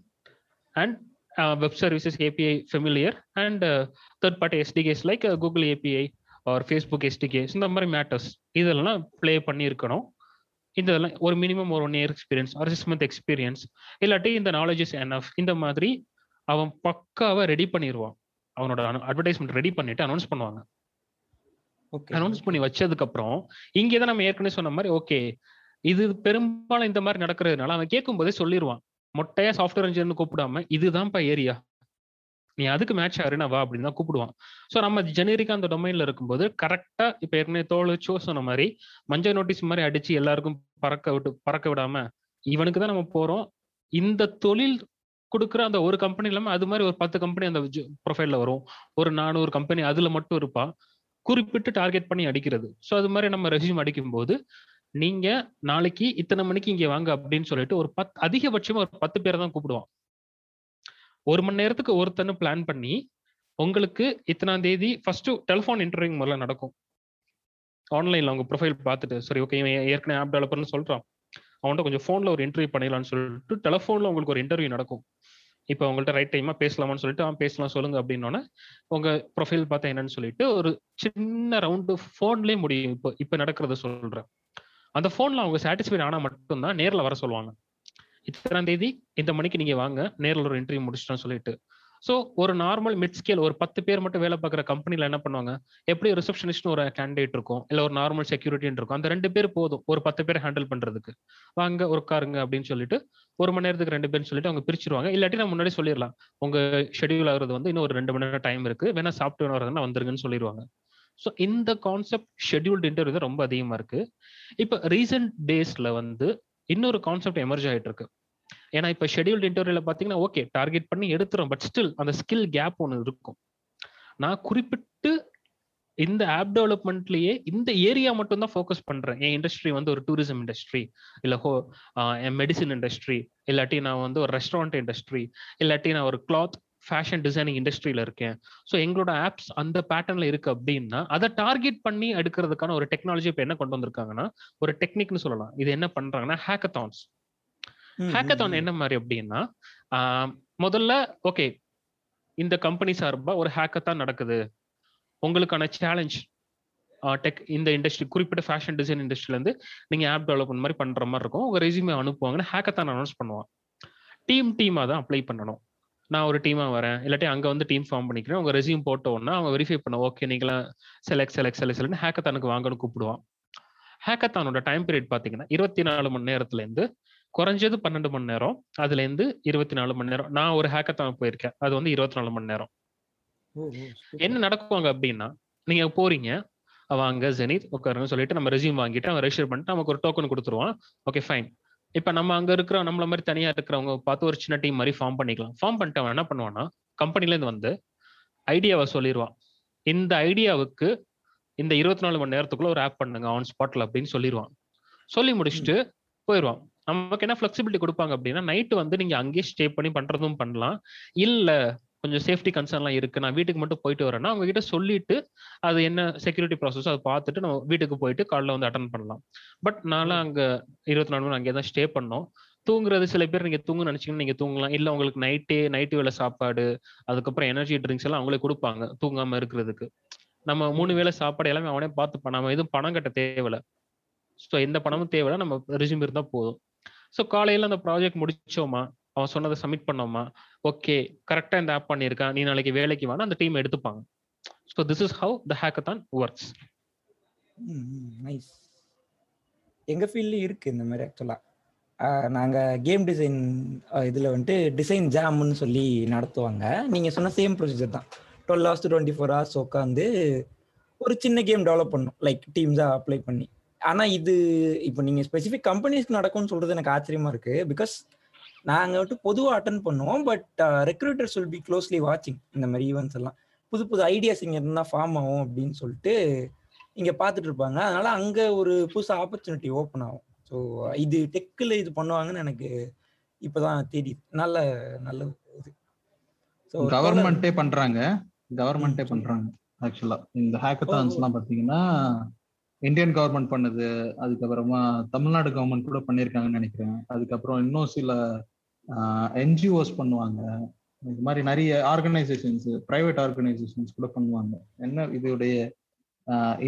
and web services API familiar and third party SDKs like Google API or Facebook SDKs இந்த மாதிரி மேட்டர்ஸ் இதெல்லாம் play பண்ணியிருக்கணும். இந்த இதெல்லாம் ஒரு மினிமம் ஒரு one year experience or six month experience இல்லாட்டி இந்த நாலேஜ் இஸ் எனஃப் இந்த மாதிரி அவன் பக்காவை ரெடி பண்ணிடுவான் அவனோட அட்வர்டைஸ்மெண்ட் ரெடி பண்ணிட்டு அனௌன்ஸ் பண்ணுவாங்க. ஓகே அனௌன்ஸ் பண்ணி வச்சதுக்கு அப்புறம் இங்கே தான் நம்ம ஏற்கனவே சொன்ன மாதிரி ஓகே இது பெரும்பாலும் இந்த மாதிரி நடக்கிறதுனால அவன் கேட்கும் போதே சொல்லிடுவான் மொட்டையா சாஃப்ட்வேர் இன்ஜினியர்னு கூப்பிடாம இதுதான்ப்பா ஏரியா நீ அதுக்கு மேட்ச் ஆறுனா வா அப்படின்னு தான் கூப்பிடுவான். ஸோ நம்ம ஜெனரிக்கா அந்த டொமைன்ல இருக்கும்போது கரெக்டா இப்போ ஏற்கனவே தோல் சோ சொன்ன மாதிரி மஞ்சள் நோட்டீஸ் மாதிரி அடிச்சு எல்லாருக்கும் பறக்க விட்டு பறக்க விடாம இவனுக்கு தான் நம்ம போறோம். இந்த தொழில் கொடுக்குற அந்த ஒரு கம்பெனி இல்லாம அது மாதிரி ஒரு பத்து கம்பெனி அந்த ப்ரொஃபைல்ல வரும். ஒரு நானூறு கம்பெனி அதுல மட்டும் இருப்பா. குறிப்பிட்டு டார்கெட் பண்ணி அடிக்கிறது. ஸோ அது மாதிரி நம்ம ரெசியூம் அடிக்கும்போது நீங்க நாளைக்கு இத்தனை மணிக்கு இங்க வாங்க அப்படின்னு சொல்லிட்டு ஒரு பத் அதிகபட்சமா ஒரு பத்து பேரை தான் கூப்பிடுவான். ஒரு மணி நேரத்துக்கு ஒருத்தன்னு பிளான் பண்ணி உங்களுக்கு இத்தனாம் தேதி ஃபர்ஸ்ட் டெலிஃபோன் இன்டர்வியூ முதல்ல நடக்கும். ஆன்லைன்ல அவங்க ப்ரொஃபைல் பார்த்துட்டு சரி ஓகே இவன் ஏற்கனவே ஆப் டெவலப்பர்னு சொல்றான். அவன்கிட்ட கொஞ்சம் ஃபோன்ல ஒரு இன்டர்வியூ பண்ணிடலாம்னு சொல்லிட்டு டெலிஃபோன்ல உங்களுக்கு ஒரு இன்டர்வியூ நடக்கும். இப்போ உங்கள்ட்ட ரைட் டைமா பேசலாமான்னு சொல்லிட்டு அவன் பேசலாம் சொல்லுங்க அப்படின்னோன்னே உங்க ப்ரொஃபைல் பார்த்தா என்னன்னு சொல்லிட்டு ஒரு சின்ன ரவுண்டு ஃபோன்லேயே முடியும். இப்போ இப்போ நடக்கிறத சொல்றேன். அந்த ஃபோன்ல அவங்க சாட்டிஸ்ஃபைட் ஆனா மட்டும்தான் நேரில் வர சொல்லுவாங்க. இத்தனாம் தேதி இந்த மணிக்கு நீங்க வாங்க. நேர்ல ஒரு இன்டர்வியூ முடிச்சிட்டோம் சொல்லிட்டு. ஸோ ஒரு நார்மல் மிட் ஸ்கேல் ஒரு பத்து பேர் மட்டும் வேலை பார்க்குற கம்பெனியில் என்ன பண்ணுவாங்க? எப்படி ரிசப்ஷனிஸ்ட்னு ஒரு கேண்டிடேட் இருக்கும். இல்லை ஒரு நார்மல் செக்யூரிட்டின்னு இருக்கும். அந்த ரெண்டு பேர் போதும். ஒரு பத்து பேர் ஹேண்டில் பண்றதுக்கு. வாங்க உட்காருங்க அப்படின்னு சொல்லிட்டு ஒரு மணி நேரத்துக்கு ரெண்டு பேர்னு சொல்லிட்டு அவங்க பிரிச்சிருவாங்க. இல்லாட்டி நான் முன்னாடி சொல்லிடலாம். உங்க ஷெடியூல் ஆகுறது வந்து இன்னும் ஒரு ரெண்டு மணி நேரம் டைம் இருக்கு. வேணா சாப்பிட்டு வேணா வந்துருங்கன்னு சொல்லிடுவாங்க. ஸோ இந்த கான்செப்ட் ஷெட்யூல்டு இன்டர்வியூ தான் ரொம்ப அதிகமா இருக்கு. இப்போ ரீசெண்ட் டேஸ்ல வந்து இன்னொரு கான்செப்ட் எமர்ஜ் ஆயிட்டு இருக்கு ஏன்னா இப்போ ஷெடியூல்டு இன்டர்வியூல பாத்தீங்கன்னா ஓகே டார்கெட் பண்ணி எடுத்துரும் பட் ஸ்டில் அந்த ஸ்கில் கேப் ஒன்று இருக்கும். நான் குறிப்பிட்டு இந்த ஆப் டெவலப்மெண்ட்லயே இந்த ஏரியா மட்டும் தான் ஃபோக்கஸ் பண்றேன். என் இண்டஸ்ட்ரி வந்து ஒரு டூரிசம் இண்டஸ்ட்ரி இல்ல ஹோ என் மெடிசின் இண்டஸ்ட்ரி இல்லாட்டி நான் வந்து ஒரு ரெஸ்டாரண்ட் இண்டஸ்ட்ரி இல்லாட்டி நான் ஒரு கிளாத் ஃபேஷன் டிசைனிங் இண்டஸ்ட்ரியில இருக்கேன். ஸோ எங்களோட ஆப்ஸ் அந்த பேட்டர்ன்ல இருக்கு அப்படின்னா அதை டார்கெட் பண்ணி எடுக்கிறதுக்கான ஒரு டெக்னாலஜி இப்போ என்ன கொண்டு வந்திருக்காங்கன்னா ஒரு டெக்னிக்னு சொல்லலாம். இது என்ன பண்றாங்கன்னா ஹேக்கத்தான்ஸ் ஹேக்கத்தான் என்ன மாதிரி அப்படின்னா முதல்ல ஓகே இந்த கம்பெனி சார்பா ஒரு ஹேக்கத்தான் நடக்குது. உங்களுக்கான சேலஞ்ச் டெக் இந்த இண்டஸ்ட்ரி குறிப்பிட்ட ஃபேஷன் டிசைன் இண்டஸ்ட்ரியில இருந்து நீங்க ஆப் டெவலப்மெண்ட் மாதிரி பண்ற மாதிரி இருக்கும். உங்க ரெசியூமே அனுப்புவாங்கன்னு ஹேக்கத்தான் அனௌன்ஸ் பண்ணுவான். டீம் டீமா தான் அப்ளை பண்ணணும். நான் ஒரு டீமா வரேன். இல்லாட்டி அங்க வந்து டீம் ஃபார்ம் பண்ணிக்கிறேன். உங்க ரெசியூம் போட்டோன்னா அவங்க வெரிஃபை பண்ண ஓகே நீங்களாம் செலக்ட் செலக்ட் செலக்ட் செலக்ட் ஹேக்கத்தானுக்கு வாங்கன்னு கூப்பிடுவான். ஹேக்கத்தானோட டைம் பீரியட் பாத்தீங்கன்னா இருபத்தி நாலு மணி நேரத்துல இருந்து குறைஞ்சது பன்னெண்டு மணி நேரம் அதுல இருந்து இருபத்தி நாலு மணி நேரம். நான் ஒரு ஹேக்கத்தான் போயிருக்கேன். அது வந்து இருபத்தி நாலு மணி நேரம். என்ன நடக்குவாங்க அப்படின்னா நீங்க போறீங்க. வாங்க ஜெனித் உட்காருங்க சொல்லிட்டு நம்ம ரெசியூம் வாங்கிட்டு அவன் ரெஜிஸ்டர் பண்ணிட்டு நமக்கு ஒரு டோக்கன் கொடுத்துருவான். ஓகே ஃபைன் இப்ப நம்ம அங்க இருக்கிற நம்மள மாதிரி தனியா இருக்கிறவங்க பார்த்து ஒரு சின்ன டீம் மாதிரி ஃபார்ம் பண்ணிக்கலாம். ஃபார்ம் பண்ணிட்டு அவன் என்ன பண்ணுவான்னா கம்பெனிலேருந்து வந்து ஐடியாவை சொல்லிடுவான் இந்த ஐடியாவுக்கு இந்த இருபத்தி நாலு மணி நேரத்துக்குள்ள ஒரு ஆப் பண்ணுங்க ஆன் ஸ்பாட்ல அப்படின்னு சொல்லிடுவான் சொல்லி முடிச்சுட்டு போயிடுவான் நமக்கு என்ன ஃபிளெக்சிபிலிட்டி கொடுப்பாங்க அப்படின்னா நைட்டு வந்து நீங்க அங்கேயே ஸ்டே பண்ணி பண்றதும் பண்ணலாம். இல்ல கொஞ்சம் சேஃப்டி கன்சர்ன்லாம் இருக்கு. நான் வீட்டுக்கு மட்டும் போயிட்டு வரேன்னா அவங்க கிட்ட சொல்லிட்டு அது என்ன செக்யூரிட்டி ப்ராசஸ் அதை பார்த்துட்டு நம்ம வீட்டுக்கு போயிட்டு காலைல வந்து அட்டன் பண்ணலாம். பட் நான்லாம் அங்க இருபத்தி நாலு மணி அங்கே தான் ஸ்டே பண்ணோம். தூங்குறது சில பேர் நீங்க தூங்க நினைச்சீங்கன்னா நீங்க தூங்கலாம். இல்ல உங்களுக்கு நைட்டே நைட்டு வேலை சாப்பாடு அதுக்கப்புறம் எனர்ஜி ட்ரிங்க்ஸ் எல்லாம் அவங்களே கொடுப்பாங்க தூங்காம இருக்கிறதுக்கு. நம்ம மூணு வேளை சாப்பாடு எல்லாமே அவனே பார்த்துப்பான். நம்ம எதுவும் பணம் கட்ட தேவையில்ல. ஸோ எந்த பணமும் தேவையில்ல. நம்ம ரெசியூம் இருந்தால் போதும். ஸோ காலையில் அந்த ப்ராஜெக்ட் முடிச்சோமா அவன் சொன்னதை சப்மிட் பண்ணோமா ஓகே கரெக்டாக இந்த ஆப் பண்ணியிருக்கான் நீ நாளைக்கு வேலைக்கு வேணா அந்த டீம் எடுத்துப்பாங்க. So this is how the hackathon works nice எங்கள் ஃபீல்ட்லேயும் இருக்குது இந்த மாதிரி ஆக்சுவலாக நாங்கள் கேம் டிசைன் இதில் வந்துட்டு டிசைன் ஜாம்னு சொல்லி நடத்துவாங்க. நீங்கள் சொன்ன சேம் ப்ரொசீஜர் தான். Twelve hours twenty four hours உட்காந்து ஒரு சின்ன கேம் டெவலப் பண்ணும். லைக் டீம்ஸாக அப்ளை பண்ணி. ஆனால் இது இப்போ நீங்கள் ஸ்பெசிஃபிக் கம்பெனிஸ்க்கு நடக்கும்னு சொல்கிறது எனக்கு ஆச்சரியமா இருக்குது பிகாஸ் நாங்கள் வந்துட்டு பொதுவாக அட்டன் பண்ணுவோம் but recruiters will be closely வாட்சிங் இந்த மாதிரி ஈவெண்ட்ஸ் எல்லாம். புது புது ஐடியாஸ் இங்கே இருந்தால் ஃபார்ம் ஆகும் அப்படின்னு சொல்லிட்டு இங்கே பார்த்துட்டு இருப்பாங்க. அதனால அங்கே ஒரு புதுசு ஆப்பர்ச்சுனிட்டி ஓப்பன் ஆகும். ஸோ இது டெக்கில் இது பண்ணுவாங்கன்னு எனக்கு இப்போதான் தெரியுது. நல்ல நல்ல இது. ஸோ கவர்மெண்ட்டே பண்றாங்க. கவர்மெண்ட்டே பண்றாங்க ஆக்சுவலா இந்த ஹேக்கத்தான்ஸ் எல்லாம் பாத்தீங்கன்னா இந்தியன் கவர்மெண்ட் பண்ணுது. அதுக்கப்புறமா தமிழ்நாடு கவர்மெண்ட் கூட பண்ணியிருக்காங்கன்னு நினைக்கிறேன். அதுக்கப்புறம் இன்னும் சில என்ஜிஓஸ் பண்ணுவாங்க. இது மாதிரி நிறைய ஆர்கனைசேஷன்ஸ் ப்ரைவேட் ஆர்கனைசேஷன்ஸ் கூட பண்ணுவாங்க. என்ன இதோடைய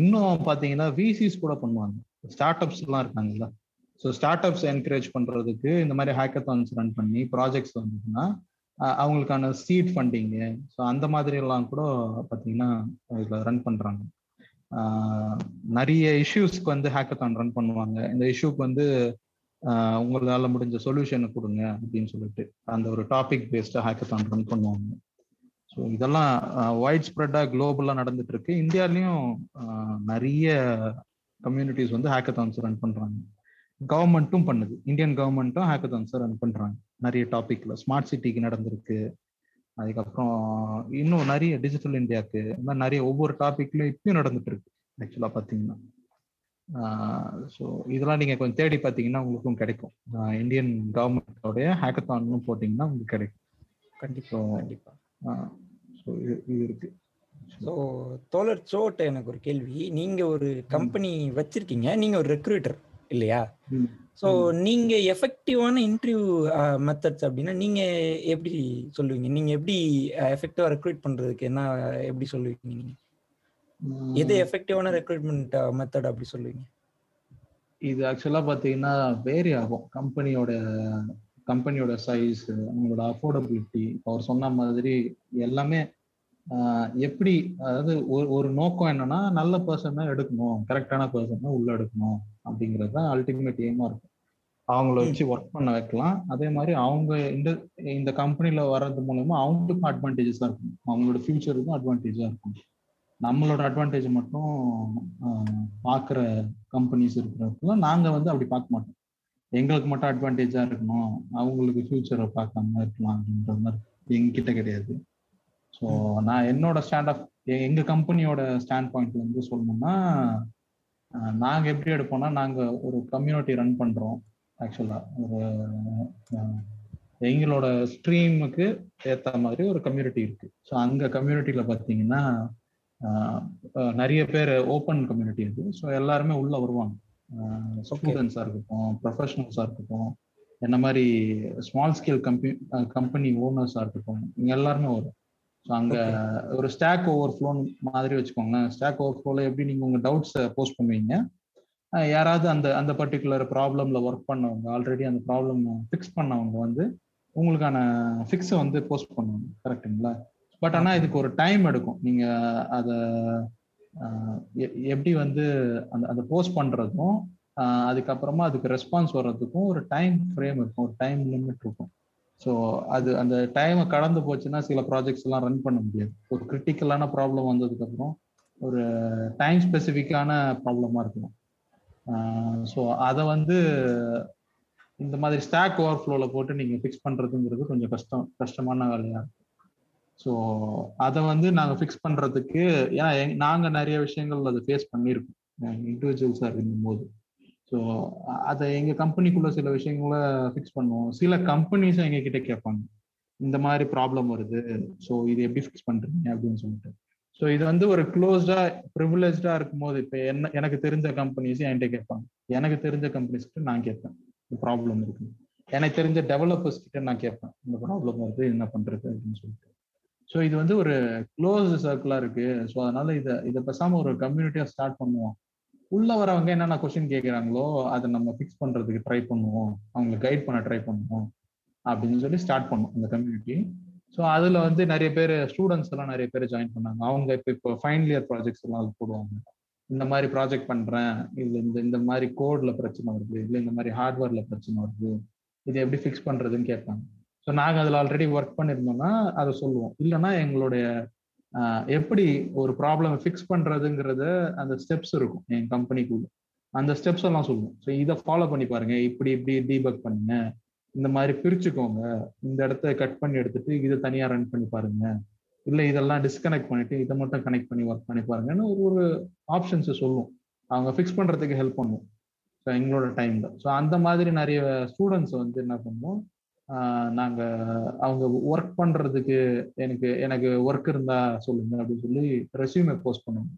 இன்னும் பார்த்தீங்கன்னா விசிஸ் கூட பண்ணுவாங்க. ஸ்டார்ட் அப்ஸ் எல்லாம் இருக்காங்கல்ல. ஸோ ஸ்டார்ட் அப்ஸ் என்கரேஜ் பண்ணுறதுக்கு இந்த மாதிரி ஹேக்கத்தான்ஸ் ரன் பண்ணி ப்ராஜெக்ட்ஸ் வந்ததுன்னா அவங்களுக்கான சீட் ஃபண்டிங்கு ஸோ அந்த மாதிரி எல்லாம் கூட பார்த்தீங்கன்னா இதில் ரன் பண்ணுறாங்க நிறைய இஷ்யூஸ்க்கு வந்து ஹேக்கத்தான் ரன் பண்ணுவாங்க. இந்த இஷ்யூக்கு வந்து உங்களால முடிஞ்ச சொல்யூஷனை கொடுங்க அப்படின்னு சொல்லிட்டு அந்த ஒரு டாபிக் பேஸ்டா ஹேக்கத்தான் ரன் பண்ணுவாங்க. ஸோ இதெல்லாம் வைட் ஸ்ப்ரெட்டா குளோபலா நடந்துட்டு இருக்கு. இந்தியாலையும் நிறைய கம்யூனிட்டிஸ் வந்து ஹேக்கத்தான்ஸ் ரன் பண்றாங்க. கவர்மெண்ட்டும் பண்ணுது. இந்தியன் கவர்மெண்ட்டும் ஹேக்கத்தான்ஸ் ரன் பண்றாங்க. நிறைய டாபிக்ல ஸ்மார்ட் சிட்டிக்கு நடந்திருக்கு. அதுக்கப்புறம் இன்னும் நிறைய டிஜிட்டல் இந்தியாவுக்கு இந்த மாதிரி நிறைய ஒவ்வொரு டாபிக்லயும் இப்பயும் நடந்துட்டு இருக்கு. ஆக்சுவலா பாத்தீங்கன்னா. ஸோ இதெல்லாம் நீங்க கொஞ்சம் தேடி பார்த்தீங்கன்னா உங்களுக்கும் கிடைக்கும். இந்தியன் கவர்மெண்டோடைய ஹேக்கத்தான்னு போட்டிங்கன்னா உங்களுக்கு கிடைக்கும். கண்டிப்பா கண்டிப்பா. ஸோ இது இது இருக்கு. ஸோ தோழர் சோட்ட எனக்கு ஒரு கேள்வி. நீங்க ஒரு கம்பெனி வச்சிருக்கீங்க. நீங்க ஒரு ரெக்ரூட்டர் இல்லையா? ஸோ நீங்க எஃபெக்டிவான இன்டர்வியூ மெத்தட்ஸ் அப்படின்னா நீங்க எப்படி சொல்லுவீங்க? நீங்க எப்படி எஃபெக்டிவா ரெக்ரூட் பண்றதுக்கு என்ன எப்படி சொல்லுவீங்க நீங்க? எது எஃபெக்டிவான ரெக்ரூட்மெண்ட் மெத்தட் அப்படி சொல்லுவீங்க? இது ஆக்சுவலா பாத்தீங்கன்னா வேரி ஆகும். கம்பெனியோட கம்பெனியோட சைஸ் அவங்களோட அஃபோர்டபிலிட்டி அவர் சொன்ன மாதிரி எல்லாமே எப்படி அதாவது ஒரு ஒரு நோக்கம் என்னன்னா நல்ல பர்சன் தான் எடுக்கணும். கரெக்டான பர்சன் தான் உள்ள எடுக்கணும். அப்படிங்கிறது தான் அல்டிமேட் எய்மா இருக்கும். அவங்கள வச்சு ஒர்க் பண்ண வைக்கலாம். அதே மாதிரி அவங்க இந்த இந்த கம்பெனில வர்றது மூலமா அவங்களுக்கும் அட்வான்டேஜஸா இருக்கும். அவங்களோட ஃபியூச்சருக்கும் அட்வான்டேஜா இருக்கும். நம்மளோட அட்வான்டேஜ் மட்டும் பார்க்குற கம்பெனிஸ் இருக்கிறப்ப நாங்கள் வந்து அப்படி பார்க்க மாட்டோம். எங்களுக்கு மட்டும் அட்வான்டேஜாக இருக்கணும். அவங்களுக்கு ஃபியூச்சரை பார்க்காம இருக்கலாம் அப்படின்ற மாதிரி எங்கிட்ட கிடையாது. ஸோ நான் என்னோட ஸ்டாண்ட் ஆஃப் எங்கள் கம்பெனியோட ஸ்டாண்ட் பாயிண்ட்ல வந்து சொல்லணும்னா நாங்கள் எப்படி எடுப்போம்னா நாங்கள் ஒரு கம்யூனிட்டி ரன் பண்ணுறோம் ஆக்சுவலாக ஒரு எங்களோட ஸ்ட்ரீமுக்கு ஏற்ற மாதிரி ஒரு கம்யூனிட்டி இருக்குது ஸோ அங்கே கம்யூனிட்டியில் பார்த்தீங்கன்னா நிறைய பேர் ஓப்பன் கம்யூனிட்டி இருக்கு ஸோ எல்லாருமே உள்ள வருவாங்க. ஸ்டூடெண்ட்ஸா இருக்கட்டும் ப்ரொஃபஷனல்ஸா இருக்கட்டும் என்ன மாதிரி ஸ்மால் ஸ்கேல் கம்பெனி கம்பெனி ஓனர்ஸா இருக்கட்டும் இங்க எல்லாருமே வரும். ஸோ அங்க ஒரு ஸ்டாக் ஓவர் ஃப்ளோ மாதிரி வச்சுக்கோங்களேன். ஸ்டாக் ஓவர் ஃப்ளோல எப்படி நீங்க உங்க டவுட்ஸை போஸ்ட் பண்ணுவீங்க? யாராவது அந்த அந்த பர்டிகுலர் ப்ராப்ளம்ல ஒர்க் பண்ணவங்க ஆல்ரெடி அந்த ப்ராப்ளம் ஃபிக்ஸ் பண்ணவங்க வந்து உங்களுக்கான ஃபிக்ஸை வந்து போஸ்ட் பண்ணுவாங்க. கரெக்டுங்களா பட் ஆனால் இதுக்கு ஒரு டைம் எடுக்கும். நீங்க அதை எப்படி வந்து அந்த அதை போஸ்ட் பண்றதும் அதுக்கப்புறமா அதுக்கு ரெஸ்பான்ஸ் வர்றதுக்கும் ஒரு டைம் ஃப்ரேம் இருக்கும். ஒரு டைம் லிமிட் இருக்கும். ஸோ அது அந்த டைமை கடந்து போச்சுன்னா சில ப்ராஜெக்ட்ஸ் எல்லாம் ரன் பண்ண முடியாது. ஒரு கிரிட்டிக்கலான ப்ராப்ளம் வந்ததுக்கு அப்புறம் ஒரு டைம் ஸ்பெசிஃபிக்கான ப்ராப்ளமா இருக்கும். ஸோ அதை வந்து இந்த மாதிரி ஸ்டாக் ஓவர் ஃப்ளோல போட்டு நீங்க ஃபிக்ஸ் பண்றதுங்கிறது கொஞ்சம் கஷ்டம் கஷ்டமான வேலையா இருக்கும். ஸோ அதை வந்து நாங்கள் ஃபிக்ஸ் பண்ணுறதுக்கு ஏன்னா எங் நாங்கள் நிறைய விஷயங்கள் அதை ஃபேஸ் பண்ணியிருக்கோம். இண்டிவிஜுவல்ஸாக இருக்கும்போது. ஸோ அதை எங்கள் கம்பெனிக்குள்ளே சில விஷயங்களை ஃபிக்ஸ் பண்ணுவோம். சில கம்பெனிஸும் எங்ககிட்ட கேட்பாங்க. இந்த மாதிரி ப்ராப்ளம் வருது. ஸோ இது எப்படி ஃபிக்ஸ் பண்ணுறீங்க அப்படின்னு சொல்லிட்டு. ஸோ இது வந்து ஒரு க்ளோஸ்டா ப்ரிவிலேஜா இருக்கும்போது இப்போ என்ன எனக்கு தெரிஞ்ச கம்பெனிஸ் என்கிட்ட கேட்பாங்க. எனக்கு தெரிஞ்ச கம்பெனிஸ் கிட்ட நான் கேட்பேன். இந்த ப்ராப்ளம் இருக்கு. எனக்கு தெரிஞ்ச டெவலப்பர்ஸ் கிட்ட நான் கேட்பேன். இந்த ப்ராப்ளம் வருது என்ன பண்றது அப்படின்னு சொல்லிட்டு. ஸோ இது வந்து ஒரு க்ளோஸ் சர்க்கிளாக இருக்கு. ஸோ அதனால இதை இதை பேசாம ஒரு கம்யூனிட்டியாக ஸ்டார்ட் பண்ணுவோம். உள்ள வரவங்க என்னென்ன கொஸ்டின் கேட்குறாங்களோ அதை நம்ம ஃபிக்ஸ் பண்ணுறதுக்கு ட்ரை பண்ணுவோம். அவங்களை கைட் பண்ண ட்ரை பண்ணுவோம். அப்படின்னு சொல்லி ஸ்டார்ட் பண்ணோம் அந்த கம்யூனிட்டி ஸோ அதில் வந்து நிறைய பேர் ஸ்டூடெண்ட்ஸ் எல்லாம் நிறைய பேர் ஜாயின் பண்ணாங்க. அவங்க இப்போ இப்போ ஃபைனல் இயர் ப்ராஜெக்ட்ஸ் எல்லாம் அது போடுவாங்க. இந்த மாதிரி ப்ராஜெக்ட் பண்ணுறேன் இல்லை இந்த இந்த மாதிரி கோடில் பிரச்சனை வருது. இல்லை இந்த மாதிரி ஹார்ட்வேரில் பிரச்சனை வருது. இது எப்படி ஃபிக்ஸ் பண்ணுறதுன்னு கேட்பாங்க. ஸோ நாங்கள் அதில் ஆல்ரெடி ஒர்க் பண்ணியிருந்தோம்னா அதை சொல்லுவோம். இல்லைன்னா எங்களுடைய எப்படி ஒரு ப்ராப்ளம் ஃபிக்ஸ் பண்ணுறதுங்கிறத அந்த ஸ்டெப்ஸ் இருக்கும் என் கம்பெனிக்குள்ள அந்த ஸ்டெப்ஸ் எல்லாம் சொல்லுவோம். ஸோ இதை ஃபாலோ பண்ணி பாருங்க. இப்படி இப்படி டீபக் பண்ணுங்க. இந்த மாதிரி பிரிச்சுக்கோங்க. இந்த இடத்த கட் பண்ணி எடுத்துட்டு இதை தனியாக ரன் பண்ணி பாருங்க. இல்லை இதெல்லாம் டிஸ்கனெக்ட் பண்ணிட்டு இதை மட்டும் கனெக்ட் பண்ணி ஒர்க் பண்ணி பாருங்கன்னு ஒரு ஒரு ஆப்ஷன்ஸ் சொல்லுவோம். அவங்க ஃபிக்ஸ் பண்ணுறதுக்கு ஹெல்ப் பண்ணுவோம். ஸோ எங்களோட டைமில் ஸோ அந்த மாதிரி நிறைய ஸ்டூடெண்ட்ஸ் வந்து என்ன பண்ணுவோம் நாங்க அவங்க ஒர்க் பண்றதுக்கு எனக்கு எனக்கு ஒர்க் இருந்தா சொல்லுங்க அப்படின்னு சொல்லி ரெசியூமே போஸ்ட் பண்ணுவோம்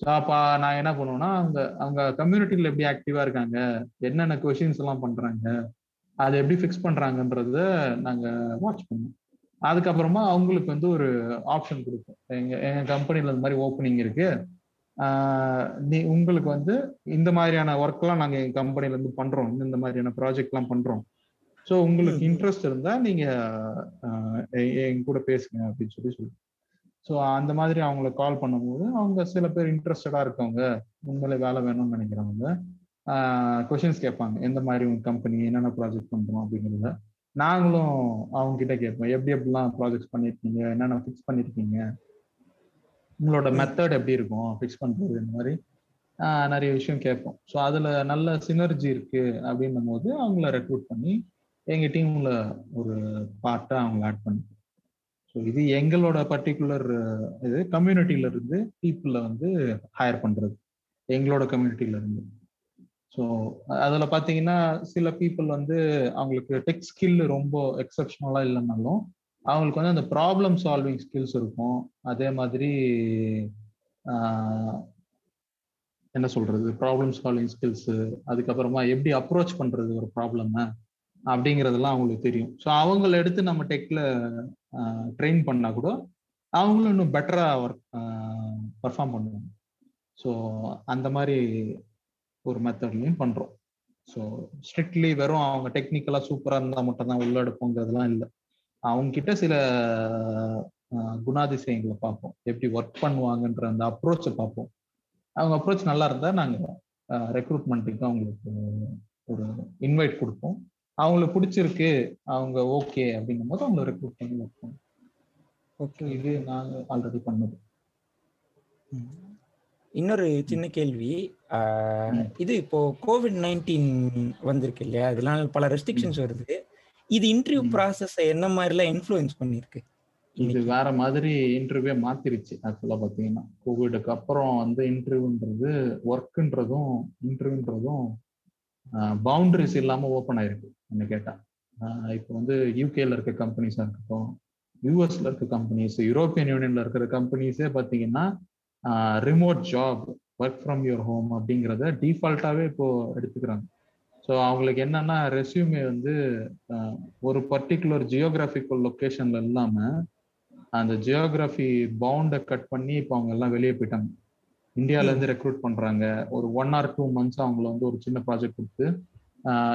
ஸோ அப்போ நான் என்ன பண்ணுவேன்னா அவங்க அவங்க கம்யூனிட்டியில் எப்படி ஆக்டிவா இருக்காங்க என்னென்ன கொஷின்ஸ் எல்லாம் பண்றாங்க அதை எப்படி ஃபிக்ஸ் பண்றாங்கன்றத நாங்க வாட்ச் பண்ணுவோம் அதுக்கப்புறமா அவங்களுக்கு வந்து ஒரு ஆப்ஷன் கொடுப்போம் எங்க எங்க கம்பெனில இந்த மாதிரி ஓப்பனிங் இருக்கு. நீ உங்களுக்கு வந்து இந்த மாதிரியான ஒர்க்லாம் நாங்கள் எங்கள் கம்பெனில இருந்து இந்த மாதிரியான ப்ராஜெக்ட்லாம் பண்ணுறோம் ஸோ உங்களுக்கு இன்ட்ரெஸ்ட் இருந்தா நீங்க எங்க கூட பேசுங்க அப்படின்னு சொல்லி சொல்லுவோம் ஸோ அந்த மாதிரி அவங்கள கால் பண்ணும்போது அவங்க சில பேர் இன்ட்ரெஸ்டடா இருக்கவங்க உண்மையில வேலை வேணும்னு நினைக்கிறவங்க கொஷின்ஸ் கேட்பாங்க. எந்த மாதிரி உங்க கம்பெனி என்னென்ன ப்ராஜெக்ட் பண்றோம் அப்படிங்கிறத. நாங்களும் அவங்க கிட்ட கேட்போம். எப்படி எப்படிலாம் ப்ராஜெக்ட்ஸ் பண்ணிருக்கீங்க? என்னென்ன ஃபிக்ஸ் பண்ணிருக்கீங்க? உங்களோட மெத்தட் எப்படி இருக்கும்? ஃபிக்ஸ் பண்றது இந்த மாதிரி நிறைய விஷயம் கேட்போம். ஸோ அதுல நல்ல சினர்ஜி இருக்கு அப்படின்னும் போது அவங்கள ரெக்ரூட் பண்ணி எங்க டீம்ல ஒரு பார்ட்டா அவங்கள ஆட் பண்ணி. ஸோ இது எங்களோட பர்டிகுலர் இது கம்யூனிட்டியில இருந்து பீப்புளை வந்து ஹையர் பண்றது. எங்களோட கம்யூனிட்டியில இருந்து. ஸோ அதில் பார்த்தீங்கன்னா சில பீப்புள் வந்து அவங்களுக்கு டெக் ஸ்கில் ரொம்ப எக்ஸப்ஷனலாக இல்லைனாலும் அவங்களுக்கு வந்து அந்த ப்ராப்ளம் சால்விங் ஸ்கில்ஸ் இருக்கும். அதே மாதிரி என்ன சொல்றது? ப்ராப்ளம் சால்விங் ஸ்கில்ஸு அதுக்கப்புறமா எப்படி அப்ரோச் பண்ணுறது ஒரு ப்ராப்ளம் அப்படிங்கிறதெல்லாம் அவங்களுக்கு தெரியும். ஸோ அவங்கள எடுத்து நம்ம டெக்ல ட்ரெயின் பண்ணா கூட அவங்களும் இன்னும் பெட்டரா ஒர்க் பர்ஃபார்ம் பண்ணுவாங்க. ஸோ அந்த மாதிரி ஒரு மெத்தட்லையும் பண்றோம். ஸோ ஸ்ட்ரிக்ட்லி வெறும் அவங்க டெக்னிக்கலா சூப்பரா இருந்தா மட்டும் தான் உள்ள எடுப்போங்கிறதுலாம் இல்லை. அவங்க கிட்ட சில குணாதிசயங்களை பார்ப்போம். எப்படி ஒர்க் பண்ணுவாங்கன்ற அந்த அப்ரோச்சை பார்ப்போம். அவங்க அப்ரோச் நல்லா இருந்தா நாங்க ரெக்ரூட்மெண்ட்டுக்கு அவங்களுக்கு ஒரு இன்வைட் கொடுப்போம். அவங்களுக்கு பிடிச்சிருக்கு அவங்க ஓகே அப்படிங்கும் போது அவங்கள ரெக்ரூட் பண்ணி ஓகே இது நாங்க ஆல்ரெடி பண்ணது. இன்னொரு சின்ன கேள்வி இது இப்போ கோவிட் நைன்டீன் வந்திருக்கு இல்லையா? இதனால பல ரெஸ்ட்ரிக்ஷன்ஸ் வருது. இது இன்டர்வியூ ப்ராசஸ் என்ன மாதிரிலாம் இன்ஃப்ளூயன்ஸ் பண்ணிருக்கு இது வேற மாதிரி இன்டர்வியூ மாத்திருச்சு ஆக்சுவலா பாத்தீங்கன்னா கோவிடுக்கு அப்புறம் வந்து இன்டர்வியூன்றது ஒர்க்குன்றதும் இன்டர்வியூன்றதும் பவுண்டரிஸ் இல்லாமல் ஓப்பன் ஆயிருக்கு என்ன கேட்டால் இப்போ வந்து யூகேல இருக்க கம்பெனிஸாக இருக்கட்டும் யூஎஸ்ல இருக்க கம்பெனிஸ் யூரோப்பியன் யூனியன்ல இருக்கிற கம்பெனிஸே பார்த்தீங்கன்னா remote job work from your home அப்படிங்கிறத டிஃபால்ட்டாகவே இப்போ எடுத்துக்கிறாங்க. ஸோ அவங்களுக்கு என்னன்னா ரெசியூமே வந்து ஒரு பர்டிகுலர் ஜியோகிராஃபிக்கல் லொக்கேஷன்ல இல்லாமல் அந்த ஜியோகிராஃபி பவுண்டை கட் பண்ணி இப்போ அவங்க எல்லாம் வெளியே போயிட்டாங்க. இந்தியால இருந்து ரெக்ரூட் பண்றாங்க. ஒரு ஒன் ஆர் டூ மந்த்ஸ் அவங்கள வந்து ஒரு சின்ன ப்ராஜெக்ட் கொடுத்து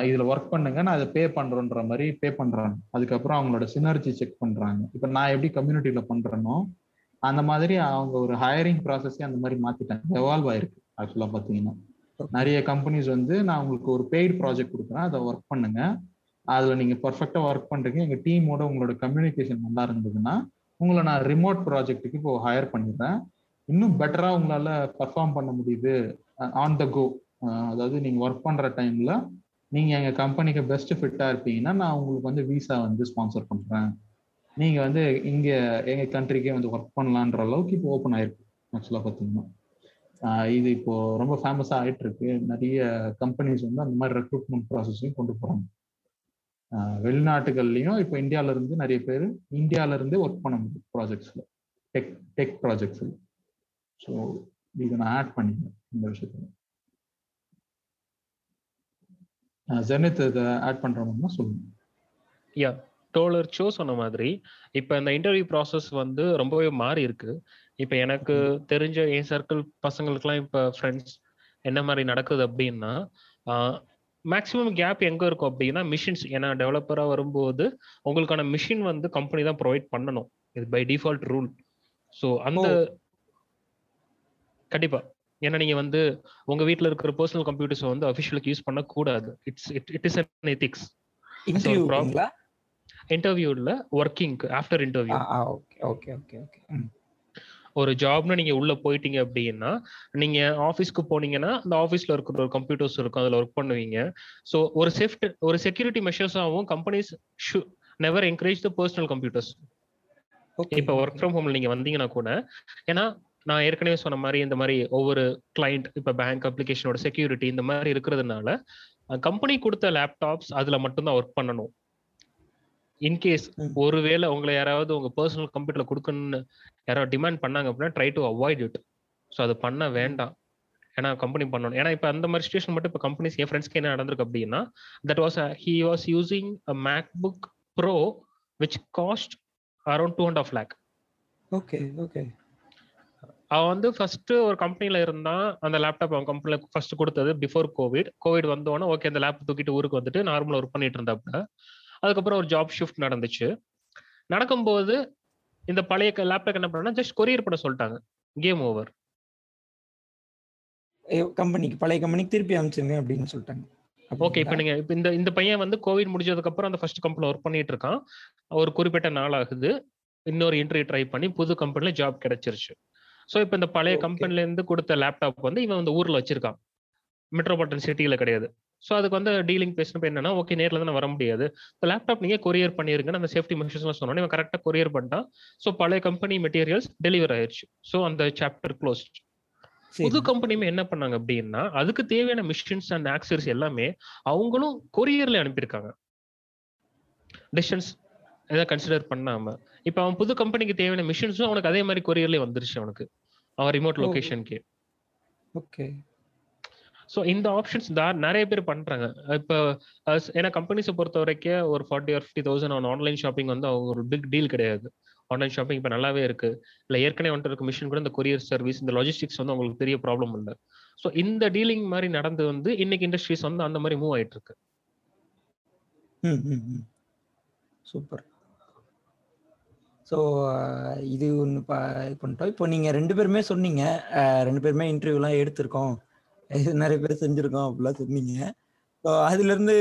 இதுல ஒர்க் பண்ணுங்க நான் அதை பே பண்றேன்ற மாதிரி பே பண்றாங்க. அதுக்கப்புறம் அவங்களோட சினர்ஜி செக் பண்றாங்க. இப்போ நான் எப்படி கம்யூனிட்டியில பண்றேனோ அந்த மாதிரி அவங்க ஒரு ஹையரிங் ப்ராசஸே அந்த மாதிரி மாத்திட்டாங்க. எவால்வ் ஆயிருக்கு ஆக்சுவலா பாத்தீங்கன்னா. நிறைய கம்பெனிஸ் வந்து நான் உங்களுக்கு ஒரு பெய்டு ப்ராஜெக்ட் கொடுக்குறேன் அதை ஒர்க் பண்ணுங்க. அதுல நீங்க பர்ஃபெக்டா ஒர்க் பண்றீங்க. எங்க டீமோட உங்களோட கம்யூனிகேஷன் நல்லா இருந்ததுன்னா உங்களை நான் ரிமோட் ப்ராஜெக்ட்டுக்கு இப்போ ஹையர் பண்ணிடுறேன். இன்னும் பெட்டரா உங்களால பர்ஃபார்ம் பண்ண முடியுது ஆன் த கோ அதாவது நீங்க ஒர்க் பண்ற டைம்ல நீங்க எங்க கம்பெனிக்கு பெஸ்ட் ஃபிட்டா இருப்பீங்கன்னா நான் உங்களுக்கு வந்து விசா வந்து ஸ்பான்சர் பண்றேன். நீங்க வந்து இங்க எங்க கண்ட்ரிக்கே வந்து ஒர்க் பண்ணலான்ற அளவுக்கு இப்போ ஓப்பன் ஆயிருக்கு ஆக்சுவலா பாத்தீங்கன்னா. இது இப்போ ரொம்ப ஃபேமஸா ஆயிட்டு இருக்கு நிறைய கம்பெனிஸ் வந்து அந்த மாதிரி ரெக்ரூட்மெண்ட் ப்ராசஸையும் கொண்டு போறாங்க. ஆஹ் வெளிநாட்டுகள்லயும் இப்போ இந்தியால இருந்து நிறைய பேர் இந்தியால இருந்தே ஒர்க் பண்ண முடியும் ப்ராஜெக்ட்ஸ்ல டெக் டெக் ப்ராஜெக்ட்ஸ்ல ஸோ இதை நான் ஆட் பண்ணிக்கிறேன் இந்த விஷயத்துல ஜெனித் இதை ஆட் பண்றோம்னா சொல்லுங்க. யா டோலர் ஷோ சொன்ன மாதிரி இப்போ இந்த இன்டர்வியூ ப்ராசஸ் வந்து ரொம்பவே மாறி இருக்கு. இப்போ எனக்கு தெரிஞ்ச என் சர்க்கிள் பசங்களுக்குலாம் இப்போ ஃப்ரெண்ட்ஸ் என்ன மாதிரி நடக்குது அப்படின்னா மேக்ஸிமம் கேப் எங்க இருக்கும் அப்படின்னா மிஷின்ஸ் ஏன்னா டெவலப்பரா வரும்போது உங்களுக்கான மிஷின் வந்து கம்பெனி தான் ப்ரொவைட் பண்ணணும். இது பை டிஃபால்ட் ரூல் ஸோ அந்த கண்டிப்பா. ஏன்னா நீங்க வந்து உங்க வீட்ல இருக்கிற பர்சனல் கம்ப்யூட்டர்ஸ் வந்து அஃபிஷியலுக்கு யூஸ் பண்ணக்கூடாது. It's it is an ethics இன்டர்வியூங்களா இன்டர்வியூல working after interview okay okay okay okay ஒரு ஜாப்னு நீங்க உள்ள போயிட்டீங்க அப்படின்னா நீங்க ஆஃபீஸ்க்கு போனீங்கன்னா அந்த ஆஃபீஸ்ல இருக்கிற ஒரு கம்ப்யூட்டர்ஸ் இருக்கும் அதுல ஒர்க் பண்ணுவீங்க. ஸோ ஒரு சேஃப்டி ஒரு security மெஷர்ஸாகவும் companies never encourage the personal computers இப்போ ஒர்க் ஃப்ரம் ஹோம்ல நீங்க வந்தீங்கன்னா கூட ஏன்னா நான் ஏற்கனவே சொன்ன மாதிரி இந்த மாதிரி ஒவ்வொரு கிளைண்ட் இப்போ பேங்க் அப்ளிகேஷனோட செக்யூரிட்டி இந்த மாதிரி இருக்கிறதுனால கம்பெனி கொடுத்த லேப்டாப்ஸ் அதுல மட்டும்தான் ஒர்க் பண்ணணும். இன்கேஸ் ஒருவேளை உங்களை யாராவது உங்க பர்சனல் கம்ப்யூட்டர்ல கொடுக்கணும்னு யாராவது டிமாண்ட் பண்ணாங்க அப்படின்னா try to avoid it so அது பண்ண வேண்டாம். ஏன்னா கம்பெனி பண்ணணும். ஏன்னா இப்போ அந்த மாதிரி சுச்சுவேஷன் மட்டும் இப்போ கம்பெனிஸ் என் ஃப்ரெண்ட்ஸ்க்கு என்ன நடந்திருக்கு அப்படின்னா that was he was using a MacBook bro which cost around two and half lakh okay okay அவன் வந்து ஃபர்ஸ்ட் ஒரு கம்பெனில இருந்தான். அந்த லேப்டாப் அவன் கம்பெனில ஃபர்ஸ்ட் கொடுத்தது பிஃபோர் கோவிட் கோவிட் வந்தோடனே ஓகே அந்த லேப் தூக்கிட்டு ஊருக்கு வந்துட்டு நார்மலா ஒர்க் பண்ணிட்டு இருந்தாப்புல. அதுக்கப்புறம் ஒரு ஜாப் ஷிஃப்ட் நடந்துச்சு. நடக்கும்போது இந்த பழைய லேப்டாப் என்ன பண்ணா ஜஸ்ட் கொரியர் பண்ண சொல்லிட்டாங்க. கேம் ஓவர் கம்பெனிக்கு பழைய கம்பெனிக்கு திருப்பி அனுப்பிச்சுங்க அப்படின்னு சொல்லிட்டாங்க. ஓகே இப்போ நீங்க இப்போ இந்த இந்த பையன் வந்து கோவிட் முடிஞ்சதுக்கு அப்புறம் அந்த ஃபர்ஸ்ட் கம்பெனில ஒர்க் பண்ணிட்டு இருக்கான். ஒரு குறிப்பிட்ட நாள் ஆகுது. இன்னொரு இன்டர்வியூ ட்ரை பண்ணி புது கம்பெனில ஜாப் கிடைச்சிருச்சு. ஸோ இப்போ இந்த பழைய கம்பெனில இருந்து கொடுத்த லேப்டாப் வந்து இவன் வந்து ஊர்ல வச்சிருக்கான். மெட்ரோபாலிட்டன் சிட்டியில கிடையாது. ஸோ அதுக்கு வந்து டீலிங் பேசினப்ப என்னன்னா ஓகே நேரில் தான் வர முடியாது. இப்போ லேப்டாப் நீங்கள் கொரியர் பண்ணிருங்கன்னு அந்த சேஃப்டி மெஷர்ஸ்லாம் சொன்னோம் இவன் கரெக்டாக கொரியர் பண்ணிட்டான். ஸோ பழைய கம்பெனி மெட்டீரியல்ஸ் டெலிவர் ஆயிடுச்சு ஸோ அந்த சாப்டர் க்ளோஸ் புது கம்பெனியுமே என்ன பண்ணாங்க அப்படின்னா அதுக்கு தேவையான மிஷின்ஸ் அண்ட் ஆக்சரிஸ் எல்லாமே அவங்களும் கொரியர்ல அனுப்பியிருக்காங்க. டிஸ்டன்ஸ் எதாவது கன்சிடர் பண்ணாம. இப்போ அவன் புது கம்பெனிக்கு தேவையான மிஷின்ஸும் அவனுக்கு அதே மாதிரி கொரியர்லேயே வந்துருச்சு அவனுக்கு. அவன் ரிமோட் லொகேஷனுக்கே ஓகே ஸோ இந்த ஆப்ஷன்ஸ் தான் நிறைய பேர் பண்றாங்க. இப்போ ஏன்னா கம்பெனிஸை பொறுத்த வரைக்கும் ஒரு forty or fifty thousand on online shopping வந்து ஒரு பிக் டீல் கிடையாது. ஆன்லைன் ஷாப்பிங் இப்போ நல்லாவே இருக்கு. இல்லை ஏற்கனவே வந்துட்டு இருக்க மிஷின் கூட இந்த கொரியர் சர்வீஸ் இந்த லாஜிஸ்டிக்ஸ் வந்து அவங்களுக்கு பெரிய ப்ராப்ளம் இல்லை. ஸோ இந்த டீலிங் மாதிரி நடந்து வந்து இன்னைக்கு இண்டஸ்ட்ரீஸ் வந்து அந்த மாதிரி மூவ் ஆயிட்டு இருக்கு. சூப்பர். ஸோ இது ஒன்று பா இது பண்ணிட்டோம். இப்போ நீங்கள் ரெண்டு பேருமே சொன்னீங்க. ரெண்டு பேருமே இன்டர்வியூலாம் எடுத்திருக்கோம். நிறைய பேர் செஞ்சுருக்கோம் அப்படிலாம் சொன்னீங்க. ஸோ அதுலேருந்து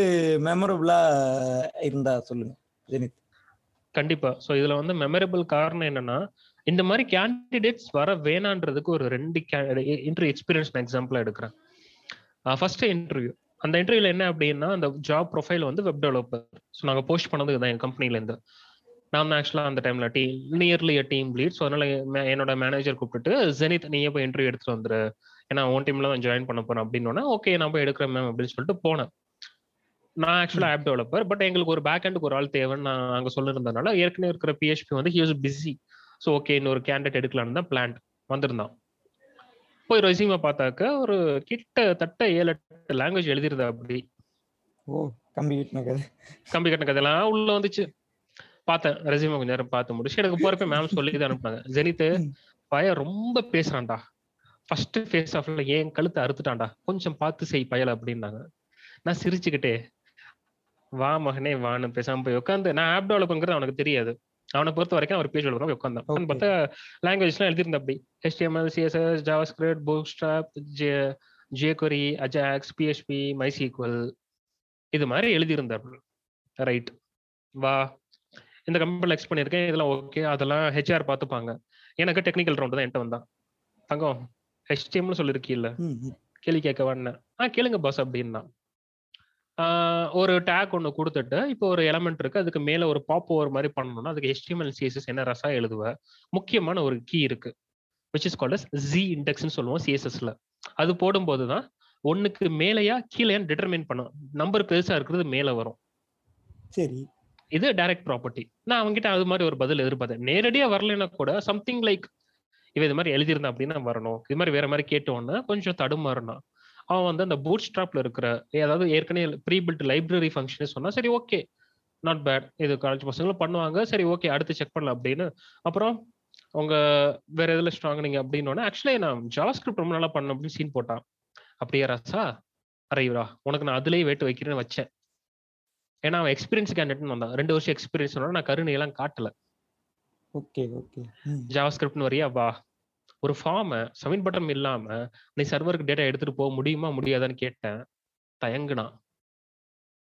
மெமரபுளாக இருந்தா சொல்லுங்க ஜெனித். கண்டிப்பா. ஸோ இதுல வந்து மெமரபிள் காரணம் என்னன்னா இந்த மாதிரி கேண்டிடேட்ஸ் வர வேணான்றதுக்கு ஒரு ரெண்டு இன்டர்வியூ எக்ஸ்பீரியன்ஸ் நான் எக்ஸாம்பிளா எடுக்கிறேன். ஃபர்ஸ்ட் இன்டர்வியூ அந்த இன்டர்வியூல என்ன அப்படின்னா அந்த ஜாப் ப்ரொஃபைல் வந்து வெப் டெவலப்பர் ஸோ நாங்கள் போஸ்ட் பண்ணது தான் என் கம்பெனில இருந்து. நான் ஆக்சுவலாக அந்த டைம்ல team nearly team lead so அதனால என்னோட மேனேஜர் கூப்பிட்டுட்டு ஜெனித் நீயே போய் இன்டர்வியூ எடுத்துட்டு வந்துரு. ஏன்னா உன் டீம்ல தான் ஜாயின் பண்ண போறேன். அப்படின்னா ஓகே நான் போய் எடுக்கிறேன் மேம் அப்படின்னு சொல்லிட்டு போனேன். நான் ஆக்சுவலா ஆப் டெவலப்பர் பட் எங்களுக்கு ஒரு பேக் ஹேண்டுக்கு ஒரு ஆள் தேவைன்னு நான் அங்க சொல்லிருந்தனால ஏற்கனவே இருக்கிற பிஹெச்பி வந்து he was busy so okay இன்னொரு கேண்டிடேட் எடுக்கலான்னு தான் பிளான் வந்திருந்தான். போய் ரெசியூமை பார்த்தாக்க ஒரு கிட்ட தட்ட ஏழு எட்டு லாங்குவேஜ் எழுதிருந்தா அப்படி. ஓ கம்பி கட்டின கதை. கம்பி கட்டின கதையெல்லாம் உள்ள வந்துச்சு. பார்த்தேன் ரெசியூமை கொஞ்ச நேரம் பார்த்து முடிச்சு எனக்கு போறப்ப மேம் சொல்லி தான் அனுப்புனாங்க. ஜெனித்து பையன் ரொம்ப பேசுறான்டா. ஃபர்ஸ்ட் ஃபேஸ் ஆஃப்ல ஏன் கழுத்தை அறுத்துட்டான்டா. கொஞ்சம் பார்த்து செய் பயல அப்படின்னாங்க. நான் சிரிச்சுக்கிட்டே வா மகனே வான்னு பேசாம போய் உட்காந்து நான் ஆப் டெவலப்ங்கிறது அவனுக்கு தெரியாது. அவனை பொறுத்த வரைக்கும் அவர் பேஜ் டெவலப் உட்காந்தான் பார்த்தா லாங்குவேஜ்லாம் எழுதியிருந்த அப்படி. HTML CSS JavaScript Bootstrap J jQuery Ajax PHP MySQL இது மாதிரி எழுதியிருந்தார் ரைட் வா. இந்த கம்பெனியில் எக்ஸ் பண்ணியிருக்கேன் இதெல்லாம் ஓகே அதெல்லாம் ஹெச்ஆர் பார்த்துப்பாங்க. எனக்கு டெக்னிக்கல் ரவுண்ட் தான் என்கிட்ட வந்தான் தங்கம் ஹெச்டிஎம்னு சொல்லியிருக்கீல்ல கேள்வி கேட்க வேணேன் ஆ கேளுங்க பாஸ் அப்படின்னா. ஒரு டேக் ஒன்று கொடுத்துட்டு இப்போ ஒரு எலமெண்ட் இருக்கு அதுக்கு மேல ஒரு பாப் ஓவர் மாதிரி பண்ணணும்னா அதுக்கு HTML CSS என்ன ரசா எழுதுவ? முக்கியமான ஒரு கீ இருக்கு விச் இஸ் கால்ட் ஜி இண்டெக்ஸ்னு சொல்லுவோம் சிஎஸ்எஸ்ல அது போடும்போது தான் ஒண்ணுக்கு மேலேயா கீழேயான்னு டிட்டர்மைன் பண்ணும். நம்பர் பெருசா இருக்கிறது மேல வரும். சரி. இது டைரக்ட் ப்ராப்பர்ட்டி நான் அவங்ககிட்ட அது மாதிரி ஒரு பதில் எதிர்பார்த்தேன். நேரடியா வரலைன்னா கூட சம்திங் லைக் இவன் இது மாதிரி எழுதியிருந்தா அப்படின்னா வரணும். இது மாதிரி வேற மாதிரி கேட்டோன்னா கொஞ்சம் தடுமாறணும் அவன் வந்து அந்த பூட் ஸ்ட்ராப்ல இருக்கிற ஏதாவது ஏற்கனவே ப்ரீ பில்ட் லைப்ரரி ஃபங்க்ஷன் சொன்னா சரி ஓகே நாட் பேட் இது காலேஜ் பசங்களும் பண்ணுவாங்க. சரி ஓகே அடுத்து செக் பண்ணலாம் அப்படின்னு. அப்புறம் உங்க வேற எதுல ஸ்ட்ராங் நீங்க அப்படின்னு ஆக்சுவலி நான் ஜாவா ஸ்கிரிப்ட் ரொம்ப நல்லா பண்ண அப்படின்னு சீன் போட்டான். அப்படியே ராசா? அரைவரா உனக்கு நான் அதுலயே வேட்டு வைக்கிறேன்னு வச்சேன். ஏன்னா அவன் எக்ஸ்பீரியன்ஸ் கேண்டிடேட்னு வந்தான். ரெண்டு வருஷம் எக்ஸ்பீரியன்ஸ் நான் கருணை எல்லாம் காட்டல. Okay okay. ம். ஜாவா ஸ்கிரிப்ட்னு வரியா வா. ஒரு ஃபார்மை சப்மிட் பட்டன் இல்லாம நீ சர்வருக்கு டேட்டா எடுத்துட்டு போக முடியுமா முடியாதான்னு கேட்டேன். தயங்குனான்.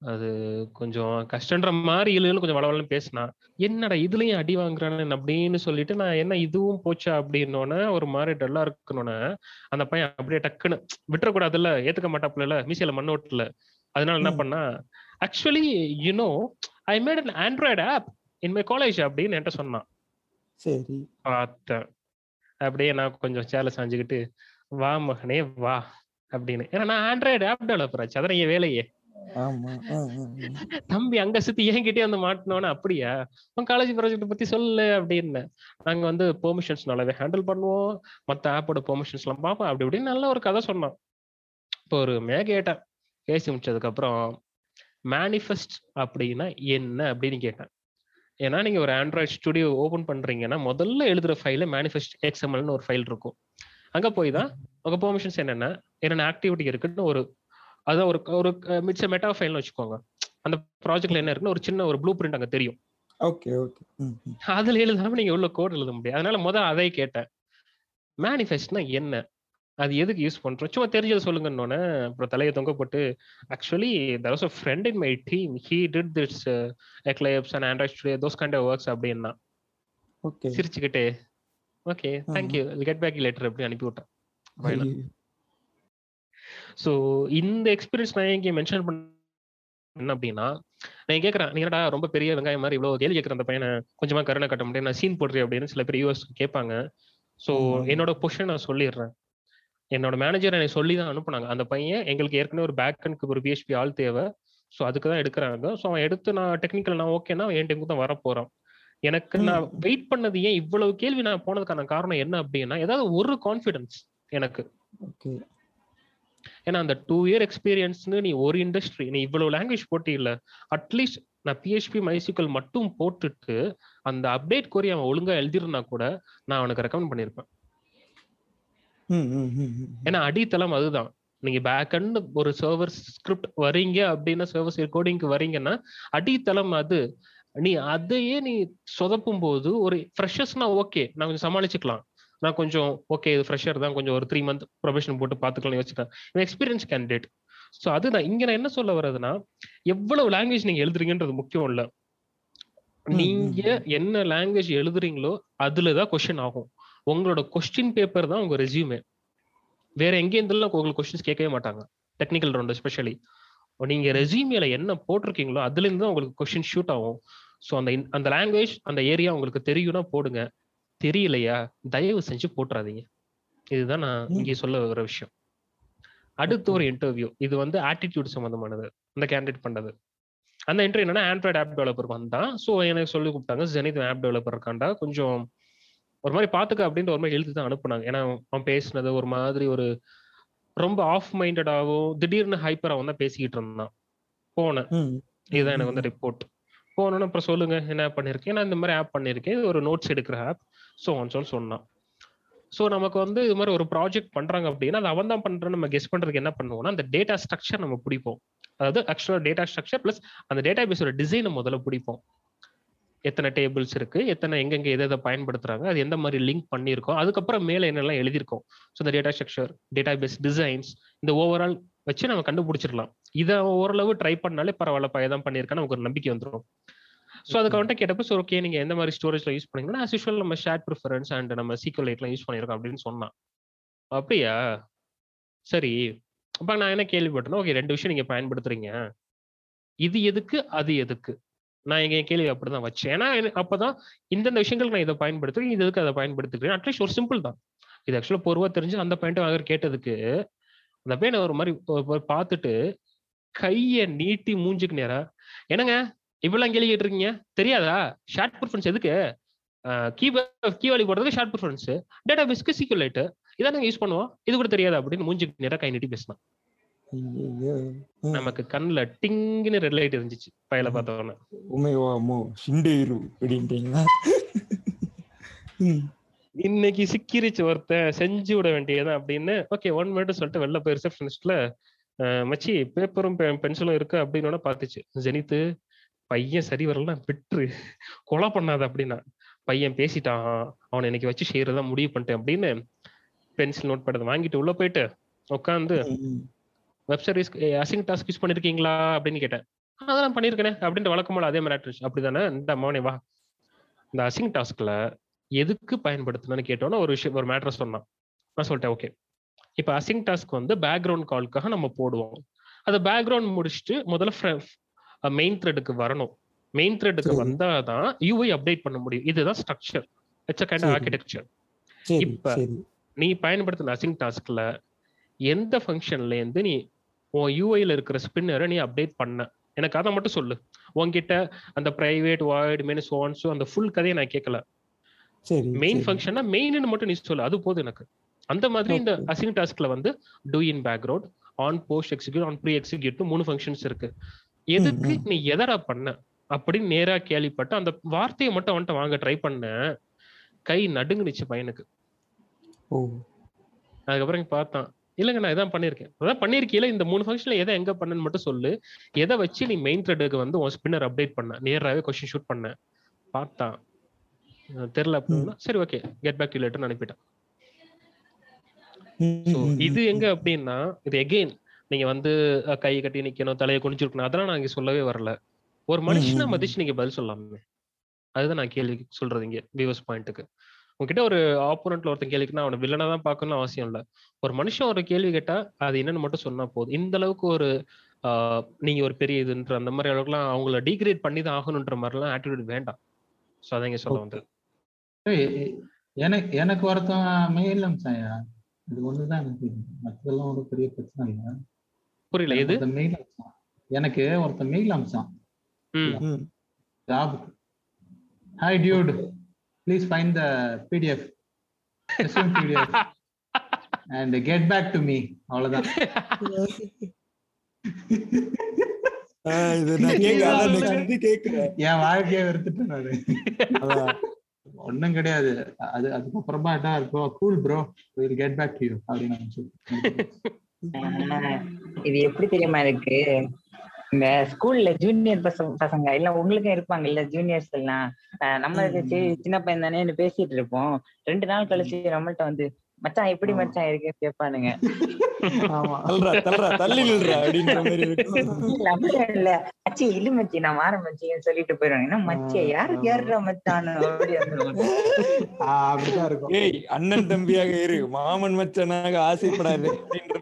அது கொஞ்சம் கஷ்டன்ற மாதிரி இல்லைன்னு கொஞ்சம் வளவலன்னு பேசினா என்னடா இதுலயும் அடி வாங்குறானு அப்படின்னு சொல்லிட்டு நான் என்ன இதுவும் போச்சா? அப்படின்னோடனே ஒரு மாதிரி டல்லா இருக்கணும்னு அந்த பையன் அப்படியே டக்குன்னு விட்டுறக்கூடாதுல்ல ஏத்துக்க மாட்டாப்புல மீசியில மண்ணு ஓட்டல. அதனால என்ன. பண்ணா actually you know I made an Android app in my college அப்படின்னு என்கிட்ட சொன்னான். சரி. பார்த்தேன் அப்படியே நான் கொஞ்சம் சேலை சாஞ்சுக்கிட்டு வா மகனே வா அப்படின்னு. ஏன்னா நான் ஆண்ட்ராய்டு ஆப் டெவலப்பர் ஆச்சு அதான் என் வேலையே. தம்பி அங்க சுத்தி என்கிட்டயே வந்து மாட்டினோன்னு அப்படியா? உன் காலேஜ் ப்ராஜெக்ட் பத்தி சொல்லு அப்படின்னு. நாங்க வந்து பெர்மிஷன்ஸ் நல்லாவே ஹேண்டில் பண்ணுவோம். மத்த ஆப்போட பெர்மிஷன்ஸ் எல்லாம் பார்ப்போம். அப்படி இப்படின்னு நல்ல ஒரு கதை சொன்னான். இப்போ ஒரு கேட்டேன் பேசி முடிச்சதுக்கு அப்புறம் மேனிஃபெஸ்ட் அப்படின்னா என்ன அப்படின்னு கேட்டேன். ஏன்னா நீங்க ஒரு ஆண்ட்ராய்ட் ஸ்டுடியோ ஓபன் பண்றீங்கன்னா முதல்ல எழுதுற ஃபைல மேனிஃபெஸ்ட் எக்ஸ்எம்எல்னு ஒரு ஃபைல் இருக்கும். அங்க போய் தான் உங்க பெர்மிஷன்ஸ் என்னென்ன என்னென்ன ஆக்டிவிட்டி இருக்குன்னு ஒரு அதான் ஒரு ஒரு மிட்ஸ் மெட்டா ஃபைல்னு வச்சுக்கோங்க. அந்த ப்ராஜெக்ட்ல என்ன இருக்குன்னு ஒரு சின்ன ஒரு ப்ளூ பிரிண்ட் அங்க தெரியும். Okay okay. அதுல எழுதாம நீங்க உள்ள கோட் எழுத முடியாது. அதனால முதல்ல அதை கேட்டேன். மேனிஃபெஸ்ட்னா என்ன? அது எதுக்கு யூஸ் பண்றோம்? சும்மா தெரிஞ்சதை சொல்லுங்கன்னொன்னே அப்புறம் தலையை தொங்க போட்டு actually there was a friend in my team he did this Eclipse and Android Studio those kind of works அப்படின்னா. ஓகே சிரிச்சுக்கிட்டே okay thank you get back later அப்படி அனுப்பி விட்டேன். ஸோ இந்த எக்ஸ்பீரியன்ஸ் நான் இங்கே மென்ஷன் பண்ண என்ன அப்படின்னா நான் கேட்கறேன் நீ என்னடா ரொம்ப பெரிய வெங்காயம் மாதிரி இவ்வளவு கேள்வி கேட்கற அந்த பையனை கொஞ்சமா கருணை கட்ட முடியும் நான் சீன் போடுறேன் அப்படின்னு சில பேர் யூஎஸ் கேட்பாங்க. ஸோ. என்னோட பொசிஷன் நான் சொல்லிடுறேன். என்னோட மேனேஜர் என்னை சொல்லி தான் அனுப்புனாங்க. அந்த பையன் எங்களுக்கு ஏற்கனவே ஒரு பேக் அண்ட்க்கு ஒரு பிஹெச்பி ஆள் தேவை. ஸோ அதுக்கு தான் எடுக்கிறாங்க. ஸோ அவன் எடுத்து நான் டெக்னிக்கல் நான் ஓகேனா என் டைமுக்கு தான் வர போறான் எனக்கு நான். வெயிட் பண்ணது ஏன் இவ்வளவு கேள்வி நான் போனதுக்கான காரணம் என்ன அப்படின்னா ஏதாவது ஒரு கான்ஃபிடன்ஸ் எனக்கு. ஏன்னா அந்த டூ இயர் எக்ஸ்பீரியன்ஸ்னு நீ ஒரு இண்டஸ்ட்ரி நீ இவ்வளவு லாங்குவேஜ் போட்டி இல்ல. அட்லீஸ்ட் நான் பிஹெச்பி மைசிக்கல் மட்டும் போட்டுட்டு அந்த அப்டேட் கோரி அவன் ஒழுங்கா எழுதிருந்தா கூட நான் அவனுக்கு ரெக்கமெண்ட் பண்ணியிருப்பேன். ஏன்னா அடித்தளம் அதுதான். நீங்க பேக் அண்ட் ஒரு சர்வர் ஸ்கிரிப்ட் வரீங்க அப்படின்னா சர்வர்ஸ் கோடிங்க்கு வரீங்கன்னா அடித்தளம் அது. நீ அதையே நீ சொதப்பும் போது ஒரு ஃப்ரெஷர்ஸ்னா ஓகே நான் கொஞ்சம் சமாளிச்சுக்கலாம். நான் கொஞ்சம் ஓகே இது ஃப்ரெஷர் தான் கொஞ்சம் ஒரு த்ரீ மந்த் ப்ரொபேஷன் போட்டு பார்த்துக்கலாம் யோசிச்சிட்டேன் எக்ஸ்பீரியன்ஸ் கேண்டிடேட் ஸோ அதுதான். இங்க நான் என்ன சொல்ல வர்றதுன்னா எவ்வளவு லாங்குவேஜ் நீங்க எழுதுறீங்கன்றது முக்கியம் இல்ல. நீங்க என்ன லாங்குவேஜ் எழுதுறீங்களோ அதுலதான் கொஸ்டின் ஆகும். உங்களோட கொஸ்டின் பேப்பர் தான் உங்க ரெசியூமே வேற எங்கே இருந்தாலும் உங்களுக்கு கொஸ்டின்ஸ் கேட்கவே மாட்டாங்க. டெக்னிக்கல் ரவுண்ட் எஸ்பெஷலி நீங்க ரெசியூமேல என்ன போட்டிருக்கீங்களோ அதுல இருந்து தான் உங்களுக்கு கொஸ்டின் ஷூட் ஆகும். ஸோ அந்த அந்த லாங்குவேஜ் அந்த ஏரியா உங்களுக்கு தெரியும்னா போடுங்க. தெரியலையா? தயவு செஞ்சு போட்டுறாதீங்க. இதுதான் நான். இங்கே சொல்ல வர விஷயம். அடுத்து ஒரு இன்டர்வியூ இது வந்து ஆட்டிடியூட் சம்பந்தமானது. அந்த கேண்டிடேட் பண்ணது. அந்த இன்டர்வியூ என்னன்னா ஆண்ட்ராய்டு ஆப் டெவலப்பர் வந்தான். ஸோ எனக்கு சொல்லி கூப்பிட்டாங்க ஜெனித் ஆப் டெவலப்பர் இருக்காண்டா கொஞ்சம் ஒரு மாதிரி பாத்துக்க அப்படின்ற ஒரு மாதிரி எழுதி தான் அனுப்புனாங்க. ஏன்னா அவன் பேசினது ஒரு மாதிரி ஒரு ரொம்ப ஆஃப் மைண்டடாகவும் திடீர்னு ஹைப்பராகவும் தான் பேசிக்கிட்டு இருந்தான். போனேன். இதுதான் எனக்கு வந்து ரிப்போர்ட் போனோன்னு அப்புறம் சொல்லுங்க என்ன பண்ணிருக்கேன்? நான் இந்த மாதிரி ஆப் பண்ணிருக்கேன். ஒரு நோட்ஸ் எடுக்கிற ஆப் ஸோ ஒன் சொல் சொன்னான். ஸோ நமக்கு வந்து இது மாதிரி ஒரு ப்ராஜெக்ட் பண்றாங்க அப்படின்னா அது அவன் தான் பண்றேன்னு நம்ம கெஸ் பண்றதுக்கு என்ன பண்ணுவோம்னா அந்த டேட்டா ஸ்ட்ரக்சர் நம்ம பிடிப்போம். அதாவது ஆக்சுவலாக டேட்டா ஸ்ட்ரக்சர் ப்ளஸ் அந்த டேட்டா பேஸோட டிசைனை முதல்ல பிடிப்போம். எத்தனை டேபிள்ஸ் இருக்கு எத்தனை எங்கெங்க எதை எதை பயன்படுத்துறாங்க அது எந்த மாதிரி லிங்க் பண்ணியிருக்கோம் அதுக்கப்புறம் மேல என்னெல்லாம் எழுதியிருக்கோம். ஸோ இந்த data structure database designs இந்த ஓவரால் வச்சு நம்ம கண்டுபிடிச்சிடலாம். இதை ஓரளவு ட்ரை பண்ணாலே பரவாயில்ல பையன் தான் பண்ணியிருக்கான்னு நமக்கு ஒரு நம்பிக்கை வந்துடும். ஸோ அதுக்கு அவன்கிட்ட கேட்டப்போ சார் ஓகே நீங்க எந்த மாதிரி ஸ்டோரேஜ்ல யூஸ் பண்ணீங்கன்னா as usual நம்ம ஷேர் ப்ரிஃபரன்ஸ் அண்ட் நம்ம சீக்கிரம் லைட்லாம் யூஸ் பண்ணியிருக்கோம் அப்படின்னு சொன்னான். அப்படியா? சரி. அப்ப நான் என்ன கேள்விப்பட்டேன்னா ஓகே ரெண்டு விஷயம் நீங்க பயன்படுத்துறீங்க. இது எதுக்கு? அது எதுக்கு? நான் எங்க கேள்வி அப்படிதான் வச்சேன். ஏன்னா எனக்கு அப்பதான் இந்தந்த விஷயங்களுக்கு நான் இதை பயன்படுத்துறேன் இது எதுக்கு அதை பயன்படுத்துக்கிறேன் அட்லீஸ்ட் ஒரு சிம்பிள் தான். இது ஆக்சுவலா பொருவா தெரிஞ்சு அந்த பாயிண்ட் அவர் கேட்டதுக்கு அந்த பையன் ஒரு மாதிரி ஒரு- பார்த்துட்டு கைய நீட்டி மூஞ்சுக்கு நேரா என்னங்க இவ்வளவு கேள்வி இருக்கீங்க தெரியாதா? ஷார்ட் ப்ரிஃபரன்ஸ் எதுக்கு? கீ கீ போடுறது ஷார்ட் ப்ரிஃபரன்ஸ் டேட்டா பேஸ்க்கு சீக்குலேட் இதான் நாங்கள் யூஸ் பண்ணுவோம்? இது கூட தெரியாது? அப்படின்னு மூஞ்சுக்கு நேராக கை நீட்டி பேசினான். நமக்கு கண்ணுல டிங்குன்னு ரெட் லைட் இருந்துச்சு பையில பார்த்த உடனே உமைவா மோ சிண்டேரு அப்படின்றீங்களா ம். இன்னைக்கு சிக்கிரிச்சு ஒருத்தன் செஞ்சு விட வேண்டியதான் அப்படின்னு ஓகே ஒன் மினிட் சொல்லிட்டு வெளில போய் ரிசப்ஷனிஸ்ட்ல மச்சி பேப்பரும் பென்சிலும் இருக்கு அப்படின்னு பார்த்துச்சு. ஜெனித்து பையன் சரி வரலன்னா விட்டுரு. கொலை பண்ணாத அப்படின்னா. பையன் பேசிட்டான். அவனை இன்னைக்கு வச்சு செய்யறதா முடிவு பண்ணிட்டேன் அப்படின்னு பென்சில் நோட் பேட் வாங்கிட்டு உள்ள போயிட்டு உட்காந்து. Web service async task use பண்ணிருக்கீங்களா அப்படின்னு கேட்டேன். "ஆ, அதெல்லாம் பண்ணிருக்கேனே அப்படின்ற வழக்கம்போல அதே மாதிரி ஆட்ரிச்சு அப்படிதானே? இந்த மோனே வா. இந்த அசிங் டாஸ்க்ல எதுக்கு பயன்படுத்தணும்னு கேட்டோன்னா ஒரு விஷயம் ஒரு மேட்ரு சொன்னான். நான் சொல்லிட்டேன் ஓகே இப்போ அசிங் டாஸ்க் வந்து பேக்ரவுண்ட் கால்க்காக நம்ம போடுவோம். அது பேக்ரவுண்ட் முடிச்சுட்டு முதல்ல மெயின் த்ரெட்டுக்கு வரணும். மெயின் த்ரெட்டுக்கு சரி. வந்தாதான் யூஐ அப்டேட் பண்ண முடியும். இதுதான் ஸ்ட்ரக்சர் இட்ஸ் கைண்ட் சரி. ஆர்கிடெக்சர் சரி இப்ப- நீ பயன்படுத்தின அசிங் டாஸ்க்ல எந்த ஃபங்க்ஷன்ல இருந்து நீ உன் யூஐல இருக்கிற ஸ்பின்னரை நீ அப்டேட் பண்ண. எனக்கு அதை மட்டும் சொல்லு. உன்கிட்ட அந்த பிரைவேட் வாய்ட் மெனு சோன்ஸோ அந்த ஃபுல் கதையை நான் கேட்கல. மெயின். ஃபங்க்ஷனா மெயின்னு மட்டும் நீ சொல்லு. அது போதும் எனக்கு. அந்த மாதிரி இந்த. அசிங் டாஸ்க்ல வந்து do in background on post execute on pre execute மூணு ஃபங்க்ஷன்ஸ் இருக்கு. எதுக்கு. நீ எதடா பண்ண அப்படின்னு நேரா கேள்விப்பட்டு அந்த வார்த்தையை மட்டும் அவன்கிட்ட வாங்க ட்ரை பண்ண. கை நடுங்குனுச்சு பையனுக்கு. அதுக்கப்புறம் பார்த்தான். இல்லைங்க நான் இதான் பண்ணியிருக்கேன். அதான் பண்ணிருக்கீல இந்த மூணு ஃபங்க்ஷன்ல எதை எங்க பண்ணன்னு மட்டும் சொல்லு. எதை வச்சு நீ மெயின் த்ரெட்டுக்கு வந்து உன் ஸ்பின்னர் அப்டேட் பண்ண? நேராவே கொஸ்டின் ஷூட் பண்ண. பார்த்தான் தெரியல அப்படின்னா சரி okay get back to later அனுப்பிட்டான். இது. எங்க அப்படின்னா இது எகெயின் நீங்க வந்து கை கட்டி நிக்கணும் தலையை குனிச்சிருக்கணும் அதெல்லாம் நான் இங்க சொல்லவே வரல. ஒரு மனுஷனை. மதிச்சு நீங்க பதில் சொல்லலாமே. அதுதான் நான் கேள்வி சொல்றது இங்க வியூவர்ஸ் பாயிண்ட்டுக்கு உங்ககிட்ட ஒரு ஆப்போனண்ட்ல ஒருத்தன் கேள்விக்குன்னா அவனை வில்லனா தான் பார்க்கணும்னு அவசியம் இல்ல. ஒரு மனுஷன் ஒரு கேள்வி கேட்டா அது என்னன்னு மட்டும் சொன்னா போதும். இந்த அளவுக்கு ஒரு நீங்க ஒரு பெரிய இதுன்ற அந்த மாதிரி அளவுக்குலாம் அவங்கள டீக்ரேட் பண்ணி தான் ஆகணுன்ற மாதிரிலாம் ஆட்டிடியூட் வேண்டாம். ஸோ அதான் இங்க சொல்ல ஏய், எனக்கு எனக்கு ஒருத்தன் மெயில் அமிச்சாயா இது ஒண்ணுதான் எனக்கு மற்றதெல்லாம் ஒரு பெரிய பிரச்சனை இல்லை. புரியல எது? மெயில் அமிச்சான் எனக்கு ஒருத்தன் மெயில் அமிச்சான். ஜாபுக்கு hi dude please find the PDF PDF and get back to me அவ்வளவுதான். ஆ, இது நான் கேட்க அதான் next கேட்கிறேன் என் வாழ்க்கையை வெறுத்துட்டேன் நானு. ஒண்ணும் கிடையாது. அது அதுக்கப்புறமா என்ன இருக்கும். Cool bro will get back to you அப்படின்னு இது எப்படி தெரியுமா இருக்கு இந்த ஸ்கூல்ல ஜூனியர் பசங்க பசங்க எல்லாம் உங்களுக்கும் இருப்பாங்க இல்ல ஜூனியர்ஸ் எல்லாம். நம்ம சின்ன பையன் தானேன்னு பேசிட்டு இருப்போம். ரெண்டு நாள் கழிச்சு நம்மள்ட்ட வந்து மச்சான் எப்படி. மச்சான் இருக்கு கேட்பானுங்க. ஆமா. தள்ளுறா தள்ளுறா தள்ளி நில்றா அப்படின்ற மாதிரி இருக்கும் இல்ல அப்படிலாம் இல்ல. மச்சி இல்ல நான் மாற மச்சின்னு சொல்லிட்டு போயிடுவாங்க என்ன மச்சியா யாருக்கு யாருடா மச்சான்? அப்படிதான் இருக்கும். ஏய் அண்ணன் தம்பியாக இரு. மாமன் மச்சனாக ஆசைப்படாது அப்படின்ற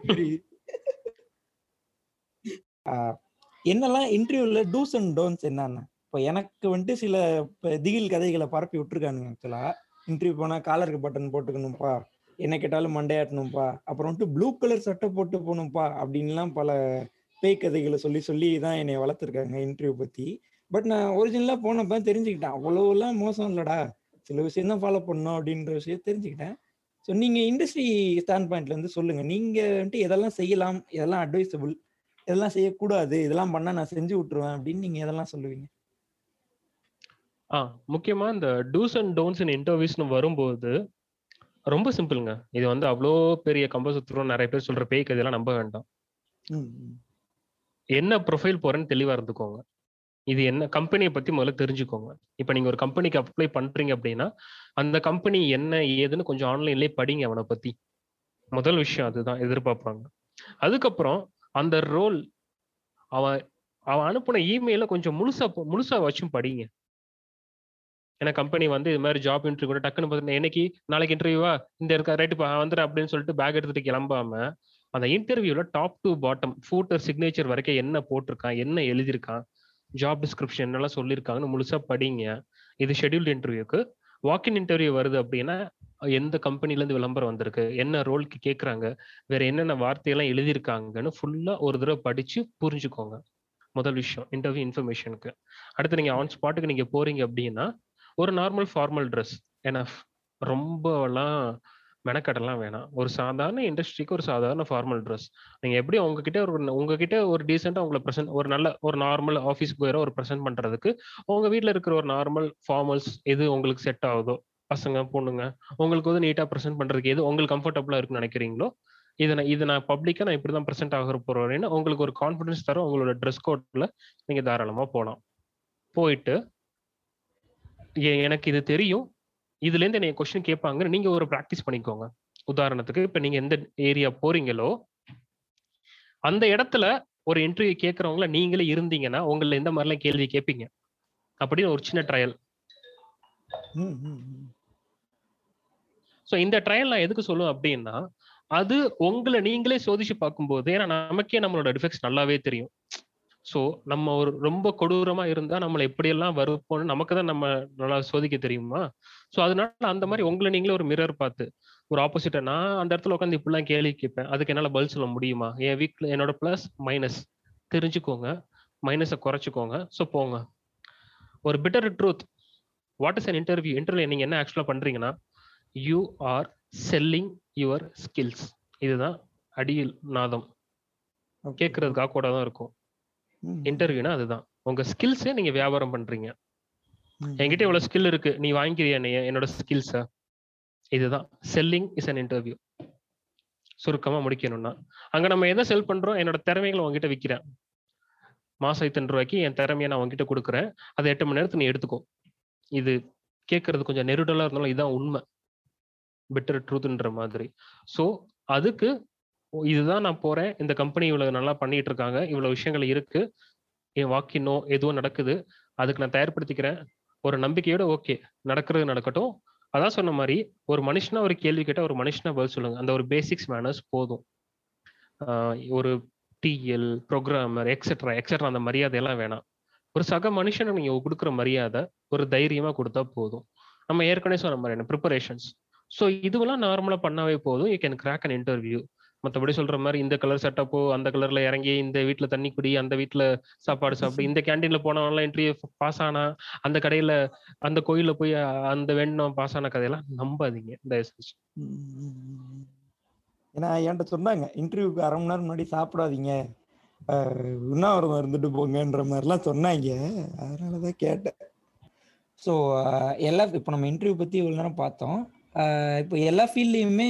என்னெல்லாம் இன்டர்வியூல டூஸ் அண்ட் டோன்ஸ் என்னென்ன? இப்போ எனக்கு வந்துட்டு சில திகில் கதைகளை பரப்பி விட்டுருக்கானுங்க ஆக்சுவலா இன்டர்வியூ போனா காலருக்கு பட்டன் போட்டுக்கணும்ப்பா என்ன கேட்டாலும் மண்டையாட்டணும்ப்பா அப்புறம் வந்துட்டு ப்ளூ கலர் சட்டை போட்டு போகணும்ப்பா அப்படின்லாம் பல பேய் கதைகளை சொல்லி சொல்லி தான் என்னை வளர்த்துருக்காங்க இன்டர்வியூ பத்தி. பட் நான் ஒரிஜினலாக போனப்ப தெரிஞ்சுக்கிட்டேன். அவ்வளோலாம் மோசம் இல்லடா. சில விஷயம் தான் ஃபாலோ பண்ணணும் அப்படின்ற விஷயம் தெரிஞ்சுக்கிட்டேன். ஸோ நீங்கள் இண்டஸ்ட்ரி ஸ்டாண்ட் பாயிண்ட்லேருந்து சொல்லுங்கள் நீங்கள் வந்துட்டு எதெல்லாம் செய்யலாம்? எதெல்லாம் அட்வைசபிள் இதெல்லாம் செய்யக்கூடாது. இதெல்லாம் பண்ணா நான் செஞ்சு விட்டுருவேன் அப்படின்னு நீங்க எதெல்லாம் சொல்லுவீங்க? ஆ முக்கியமா இந்த டூஸ் அண்ட் டோன்ஸ் இன் இன்டர்வியூஸ்னு வரும்போது ரொம்ப சிம்பிளுங்க. இது வந்து அவ்வளோ பெரிய கம்பசுத்திரம் நிறைய பேர் சொல்ற பேய்க்கு இதெல்லாம் நம்ப வேண்டாம். என்ன ப்ரொஃபைல் போறேன்னு தெளிவா இருந்துக்கோங்க. இது என்ன கம்பெனியை பத்தி முதல்ல தெரிஞ்சுக்கோங்க. இப்போ நீங்க ஒரு கம்பெனிக்கு அப்ளை பண்றீங்க அப்படின்னா அந்த கம்பெனி என்ன ஏதுன்னு கொஞ்சம் ஆன்லைன்லயே படிங்க அவனை பத்தி. முதல் விஷயம் அதுதான் எதிர்பார்ப்பாங்க. அதுக்கப்புறம் அந்த ரோல் அவன் அவன் அனுப்பின இமெயில கொஞ்சம் முழுசா போ- முழுசா வச்சும் படிங்க. ஏன்னா கம்பெனி வந்து இது மாதிரி ஜாப் இன்டர்வியூ கூட டக்குன்னு பார்த்தீங்கன்னா என்னைக்கு? நாளைக்கு இன்டர்வியூவா இந்த இருக்க ரைட்டு வந்துடுறேன் அப்படின்னு சொல்லிட்டு பேக் எடுத்துட்டு கிளம்பாம அந்த இன்டர்வியூல top to bottom footer signature வரைக்கும் என்ன போட்டிருக்கான் என்ன எழுதியிருக்கான் ஜாப் டிஸ்கிரிப்ஷன் என்னெல்லாம் சொல்லியிருக்காங்கன்னு முழுசா படிங்க. இது ஷெடியூல்டு இன்டர்வியூக்கு வாக்கின் இன்டர்வியூ வருது அப்படின்னா எந்த கம்பெனிலேருந்து விளம்பரம் வந்திருக்கு என்ன ரோலுக்கு கேட்குறாங்க வேற என்னென்ன வார்த்தையெல்லாம் எழுதியிருக்காங்கன்னு ஃபுல்லாக ஒரு தடவை படித்து புரிஞ்சுக்கோங்க. முதல் விஷயம் இன்டர்வியூ இன்ஃபர்மேஷனுக்கு அடுத்து நீங்கள் ஆன் ஸ்பாட்டுக்கு நீங்கள் போகிறீங்க அப்படின்னா ஒரு நார்மல் ஃபார்மல் ட்ரெஸ் ஏன்னா ரொம்பலாம் மெனக்கடலாம் வேணாம். ஒரு சாதாரண இண்டஸ்ட்ரிக்கு ஒரு சாதாரண ஃபார்மல் ட்ரெஸ் நீங்க எப்படி உங்ககிட்ட ஒரு உங்ககிட்ட ஒரு டீசெண்டா உங்களை ப்ரெசென்ட் ஒரு நல்ல ஒரு நார்மல் ஆஃபீஸ் போயிட ஒரு ப்ரெசென்ட் பண்றதுக்கு உங்க வீட்டில் இருக்கிற ஒரு நார்மல் ஃபார்மல்ஸ் எது உங்களுக்கு செட் ஆகுதோ பசங்க பொண்ணுங்க உங்களுக்கு வந்து நீட்டா ப்ரெசென்ட் பண்றதுக்கு எது உங்களுக்கு கம்ஃபர்டபுளா இருக்குன்னு நினைக்கிறீங்களோ இதை நான் இது நான் பப்ளிக்கா நான் இப்படி தான் ப்ரெசென்ட் ஆகிற போறேன்னு உங்களுக்கு ஒரு கான்ஃபிடன்ஸ் தரும். உங்களோட ட்ரெஸ் கோட்ல நீங்க தாராளமா போகலாம் போயிட்டு எனக்கு இது தெரியும். இதுல இருந்து என்னை கொஸ்டின் கேட்பாங்க நீங்க ஒரு ப்ராக்டிஸ் பண்ணிக்கோங்க. உதாரணத்துக்கு இப்ப நீங்க எந்த ஏரியா போறீங்களோ அந்த இடத்துல ஒரு இன்டர்வியூ கேட்கறவங்கள நீங்களே இருந்தீங்கன்னா உங்களை எந்த மாதிரிலாம் கேள்வி கேட்பீங்க. அப்படின்னு ஒரு சின்ன ட்ரையல். ஸோ இந்த ட்ரையல் நான் எதுக்கு சொல்லுவேன் அப்படின்னா அது உங்களை நீங்களே சோதிச்சு பார்க்கும்போது ஏன்னா நமக்கே நம்மளோட டிஃபெக்ட்ஸ் நல்லாவே தெரியும். ஸோ நம்ம ஒரு ரொம்ப கொடூரமா இருந்தா நம்மளை எப்படியெல்லாம் வருப்போம்னு நமக்கு தான் நம்ம நல்லா சோதிக்க தெரியுமா? ஸோ அதனால அந்த மாதிரி உங்களை நீங்களே ஒரு மிரர் பார்த்து ஒரு ஆப்போசிட்டா நான் அந்த இடத்துல உட்காந்து இப்படிலாம் கேள்வி கேட்பேன். அதுக்கு என்னால பதில் சொல்ல முடியுமா? என் வீக்ல என்னோட ப்ளஸ் மைனஸ் தெரிஞ்சுக்கோங்க. மைனஸை குறைச்சிக்கோங்க. ஸோ போங்க. ஒரு bitter truth what is an interview interview நீங்க என்ன ஆக்சுவலா பண்றீங்கன்னா you are selling your skills இதுதான் அடியில் நாதம். கேட்கறதுக்கு ஆக்கோட தான் இருக்கும். இன்டர்வியூனா அதுதான். உங்க ஸ்கில்ஸே நீங்க வியாபாரம் பண்றீங்க. என்கிட்ட இவ்வளவு ஸ்கில் இருக்கு. நீ வாங்கிக்கிறியா நீ என்னோட ஸ்கில்ஸ இதுதான். செல்லிங் இஸ் அன் இன்டர்வியூ சுருக்கமா முடிக்கணும்னா. அங்க நம்ம எதை செல் பண்றோம்? என்னோட திறமைகளை உங்ககிட்ட விற்கிறேன் மாசம் இத்தனை ரூபாய்க்கு என் திறமையை நான் உங்ககிட்ட கொடுக்குறேன். அதை எட்டு மணி நேரத்துக்கு நீ எடுத்துக்கோ. இது கேட்கறது கொஞ்சம் நெருடலா இருந்தாலும் இதான் உண்மை. பெட்டர் ட்ரூத்ன்ற மாதிரி. ஸோ அதுக்கு இதுதான் நான் போறேன். இந்த கம்பெனி இவ்வளவு நல்லா பண்ணிட்டு இருக்காங்க இவ்வளவு விஷயங்கள் இருக்கு. என் வாக்கினோ எதுவும் நடக்குது. அதுக்கு நான் தயார்படுத்திக்கிறேன். ஒரு நம்பிக்கையோட ஓகே நடக்கிறது நடக்கட்டும். அதான் சொன்ன மாதிரி ஒரு மனுஷனா ஒரு கேள்வி கேட்டால் ஒரு மனுஷனா பதில் சொல்லுங்க. அந்த ஒரு பேசிக்ஸ் மேனர்ஸ் போதும். ஒரு டிஎல் ப்ரோக்ராமர் எக்ஸெட்ரா எக்ஸெட்ரா அந்த மரியாதை எல்லாம் வேணாம். ஒரு சக மனுஷனை நீங்க கொடுக்குற மரியாதை ஒரு தைரியமா கொடுத்தா போதும். நம்ம ஏற்கனவே சொன்ன மாதிரி ப்ரிப்பரேஷன்ஸ் ஸோ இதுவெல்லாம் நார்மலாக பண்ணாவே போதும். You can crack an interview மற்றபடி சொல்ற மாதிரி இந்த கலர் செட்டப்போ அந்த கலர்ல இறங்கி இந்த வீட்டுல தண்ணி குடி அந்த வீட்டுல சாப்பாடு சாப்பிடு. இந்த கேண்டீன்ல போனவன்லாம் இன்டர்வியூ பாஸ் ஆனா அந்த கடையில அந்த கோயில்ல போய் அந்த வேணும் பாஸ் ஆன கதையெல்லாம் நம்பாதீங்க. தயவுசெஞ்சு ஏன்னா என்கிட்ட சொன்னாங்க இன்டர்வியூக்கு அரை மணி நேரம் முன்னாடி சாப்பிடாதீங்க. உண்ணாவிரதம் இருந்துட்டு போங்கன்ற மாதிரிலாம் சொன்னாங்க. அதனாலதான் கேட்டேன். ஸோ எல்லா இப்போ நம்ம இன்டர்வியூ பற்றி இவ்வளோ நேரம் பார்த்தோம். இப்போ எல்லா ஃபீல்ட்லேயுமே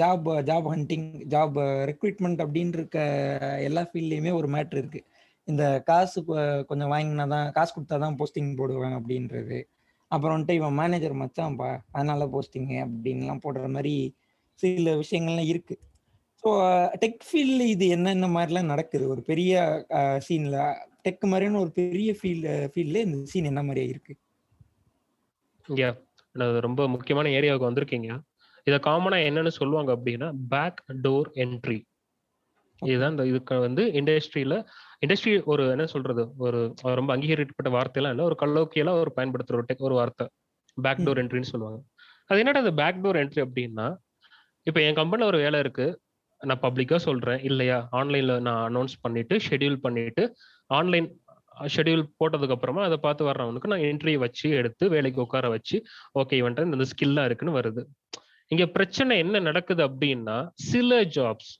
job job hunting job recruitment அப்படின்னு இருக்க எல்லா ஃபீல்ட்லேயுமே ஒரு மேட்ரு இருக்குது இந்த காசு கொஞ்சம் வாங்கினா தான் காசு கொடுத்தா தான் போஸ்டிங் போடுவாங்க அப்படின்றது. அப்புறம் வந்துட்டு இவன் மேனேஜர் மச்சான்ப்பா அதனால போஸ்டிங்கு அப்படின்லாம் போடுற மாதிரி சில விஷயங்கள்லாம் இருக்கு. ஸோ டெக் ஃபீல்டில் இது என்னென்ன மாதிரிலாம் நடக்குது? ஒரு பெரிய சீனில் டெக் மாதிரியான ஒரு பெரிய ஃபீல்டு ஃபீல்டில் இந்த சீன் என்ன மாதிரியா இருக்கு? ரொம்ப முக்கியமான ஏரியாவுக்கு வந்திருக்கீங்க. இத காமனா என்னன்னு சொல்லுவாங்க அப்படின்னா பேக் டோர் என்ட்ரி இதுதான் இந்த இதுக்கு வந்து இண்டஸ்ட்ரியில இண்டஸ்ட்ரி ஒரு என்ன சொல்றது ஒரு ரொம்ப அங்கீகரிக்கப்பட்ட வார்த்தையெல்லாம் இல்லை ஒரு கல்லோக்கியெல்லாம் ஒரு பயன்படுத்துற ஒரு tech- ஒரு வார்த்தை. பேக் டோர் என்ட்ரின்னு சொல்லுவாங்க. அது என்னடா இந்த பேக் டோர் என்ட்ரி அப்படின்னா இப்போ என் கம்பெனில ஒரு வேலை இருக்கு. நான் பப்ளிக்கா சொல்றேன் இல்லையா? ஆன்லைன்ல நான் அனௌன்ஸ் பண்ணிட்டு ஷெட்யூல் பண்ணிட்டு ஆன்லைன் ஷெட்யூல் போட்டதுக்கு அப்புறமா அதை பார்த்து வர்றவனுக்கு நான் இன்டர்வியூ வச்சு எடுத்து வேலைக்கு உட்கார வச்சு ஓகே இவன்ட்ட இந்த ஸ்கில்லா இருக்குன்னு வருது. இங்க பிரச்சனை என்ன நடக்குது அப்படின்னா சில ஜாப்ஸ்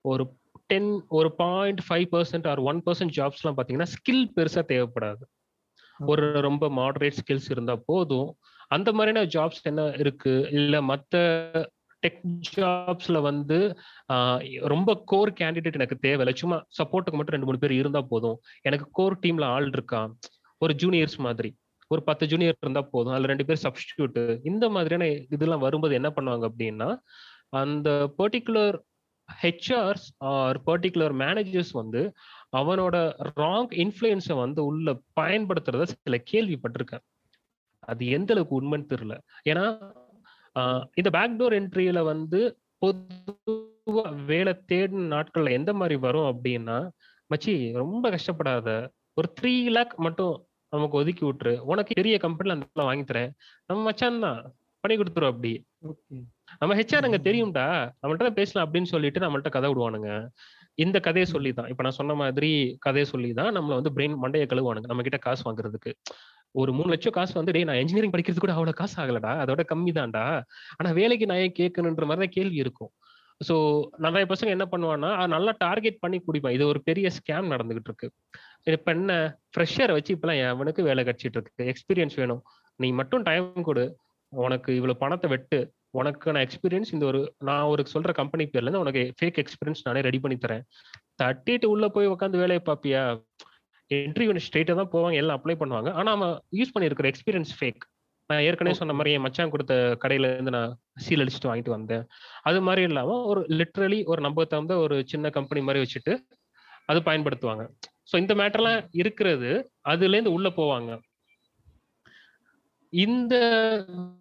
ஒரு டென் ஒரு point five percent or one percent ஜாப்ஸ்லாம் பார்த்தீங்கன்னா ஸ்கில் பெருசா தேவைப்படாது. ஒரு ரொம்ப மாடரேட் ஸ்கில்ஸ் இருந்தா போதும். அந்த மாதிரியான ஜாப்ஸ் என்ன இருக்கு? இல்ல மத்த டெக் ஜாப்ஸ்ல வந்து ரொம்ப கோர் கேண்டிடேட் எனக்கு தேவையில்ல. சும்மா சப்போர்ட்டுக்கு மட்டும் ரெண்டு மூணு பேர் இருந்தா போதும். எனக்கு கோர் டீம்ல ஆள் இருக்கா? ஒரு ஜூனியர்ஸ் மாதிரி. ஒரு பத்து ஜூனியர் இருந்தா போதும். அதுல ரெண்டு பேர் சப்ஸ்டியூட் இந்த மாதிரியான இதெல்லாம் வரும்போது என்ன பண்ணுவாங்க அப்படின்னா அந்த particular HRs or particular managers வந்து அவனோட ராங் இன்ஃப்ளூயன்ஸை வந்து உள்ள பயன்படுத்துறத சில கேள்விப்பட்டிருக்கேன். அது எந்த அளவுக்கு உண்மைன்னு தெரியல. ஏன்னா இந்த பேக்டோர் என்ட்ரியில வந்து பொதுவா வேலை தேடின நாட்கள்ல எந்த மாதிரி வரும் அப்படின்னா மச்சி ரொம்ப கஷ்டப்படாத. ஒரு த்ரீ லேக் மட்டும் நமக்கு ஒதுக்கி விட்டுரு. உனக்கு பெரிய கம்பெனில அந்த வாங்கி தரேன். நம்ம மச்சான் தான். பண்ணி கொடுத்துரும் அப்படி. நம்ம ஹெச்ஆர் அங்க தெரியும்டா. நம்மள்ட்ட பேசலாம் அப்படின்னு சொல்லிட்டு நம்மள்ட்ட கதை விடுவானுங்க. இந்த கதையை சொல்லி தான் இப்ப நான் சொன்ன மாதிரி கதையை சொல்லி தான் நம்மள வந்து பிரெயின் மண்டையை கழுவானுங்க நம்ம கிட்ட காசு வாங்குறதுக்கு. ஒரு மூணு லட்சம் காசு வந்து டேய் நான் இன்ஜினியரிங் படிக்கிறது கூட அவ்வளோ காசு ஆகலடா அதோட கம்மி தான்டா ஆனால் வேலைக்கு நான் ஏன் கேட்கணுன்ற மாதிரி தான் கேள்வி இருக்கும். ஸோ நிறைய பசங்க என்ன பண்ணுவான்னா நல்லா டார்கெட் பண்ணி குடிப்பான் இது ஒரு பெரிய ஸ்கேம் நடந்துகிட்டு இருக்கு. இப்போ என்ன ஃப்ரெஷரை வச்சு இப்பெல்லாம் எவனுக்கு வேலை கிடைச்சிட்டு இருக்கு? எக்ஸ்பீரியன்ஸ் வேணும். நீ மட்டும் டைம் கொடு. உனக்கு இவ்வளோ பணத்தை வெட்டு. உனக்கான எக்ஸ்பீரியன்ஸ் இந்த ஒரு நான் ஒரு சொல்ற கம்பெனி பேர்ல இருந்து உனக்கு ஃபேக் எக்ஸ்பீரியன்ஸ் நானே ரெடி பண்ணி தரேன். தட்டிட்டு உள்ள போய் உட்காந்து வேலையை பாப்பியா இன்டர்வியூ ஸ்ட்ரெயிட்டா தான் போவாங்க எல்லாம் அப்ளை பண்ணுவாங்க. ஆனா அவன் யூஸ் பண்ணிருக்கிற எக்ஸ்பீரியன்ஸ் ஃபேக் நான் ஏற்கனவே சொன்ன மாதிரி என் மச்சான் கொடுத்த கடையில இருந்து நான் சீல் அடிச்சுட்டு வாங்கிட்டு வந்தேன். அது மாதிரி இல்லாம ஒரு லிட்ரலி ஒரு நம்ப தகுந்த ஒரு சின்ன கம்பெனி மாதிரி வச்சுட்டு அது பயன்படுத்துவாங்க. ஸோ இந்த மேட்டர்லாம் இருக்கிறது அதுல இருந்து உள்ள போவாங்க. இந்த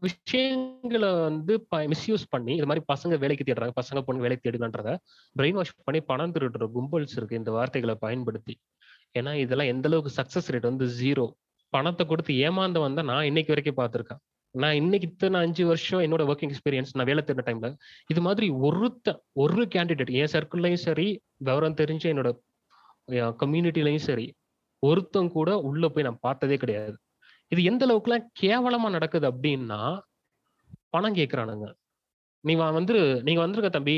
விஷயங்களை வந்து மிஸ்யூஸ் பண்ணி இது மாதிரி பசங்க வேலைக்கு தேடுறாங்க பசங்க பொண்ணு வேலைக்கு தேடுங்கன்றத பிரெயின் வாஷ் பண்ணி பணம் திருடுற கும்பல்ஸ் இருக்கு இந்த வார்த்தைகளை பயன்படுத்தி. ஏன்னா இதெல்லாம் எந்த அளவுக்கு சக்சஸ் ரேட் வந்து ஜீரோ பணத்தை கொடுத்து ஏமாந்தவன் தான் நான் இன்னைக்கு வரைக்கும் பார்த்திருக்கேன். நான் இன்னைக்கு இத்தனை அஞ்சு வருஷம் என்னோட ஒர்க்கிங் எக்ஸ்பீரியன்ஸ் நான் வேலை தேடின டைம்ல இது மாதிரி ஒருத்த ஒரு கேண்டிடேட் என் சர்க்கிள்லையும் சரி விவரம் தெரிஞ்ச என்னோட கம்யூனிட்டிலையும் சரி ஒருத்தம் கூட உள்ள போய் நான் பார்த்ததே கிடையாது. இது எந்த அளவுக்குலாம் கேவலமா நடக்குது அப்படின்னா பணம் கேட்கறானுங்க நீ வந்து நீங்க வந்திருக்க தம்பி.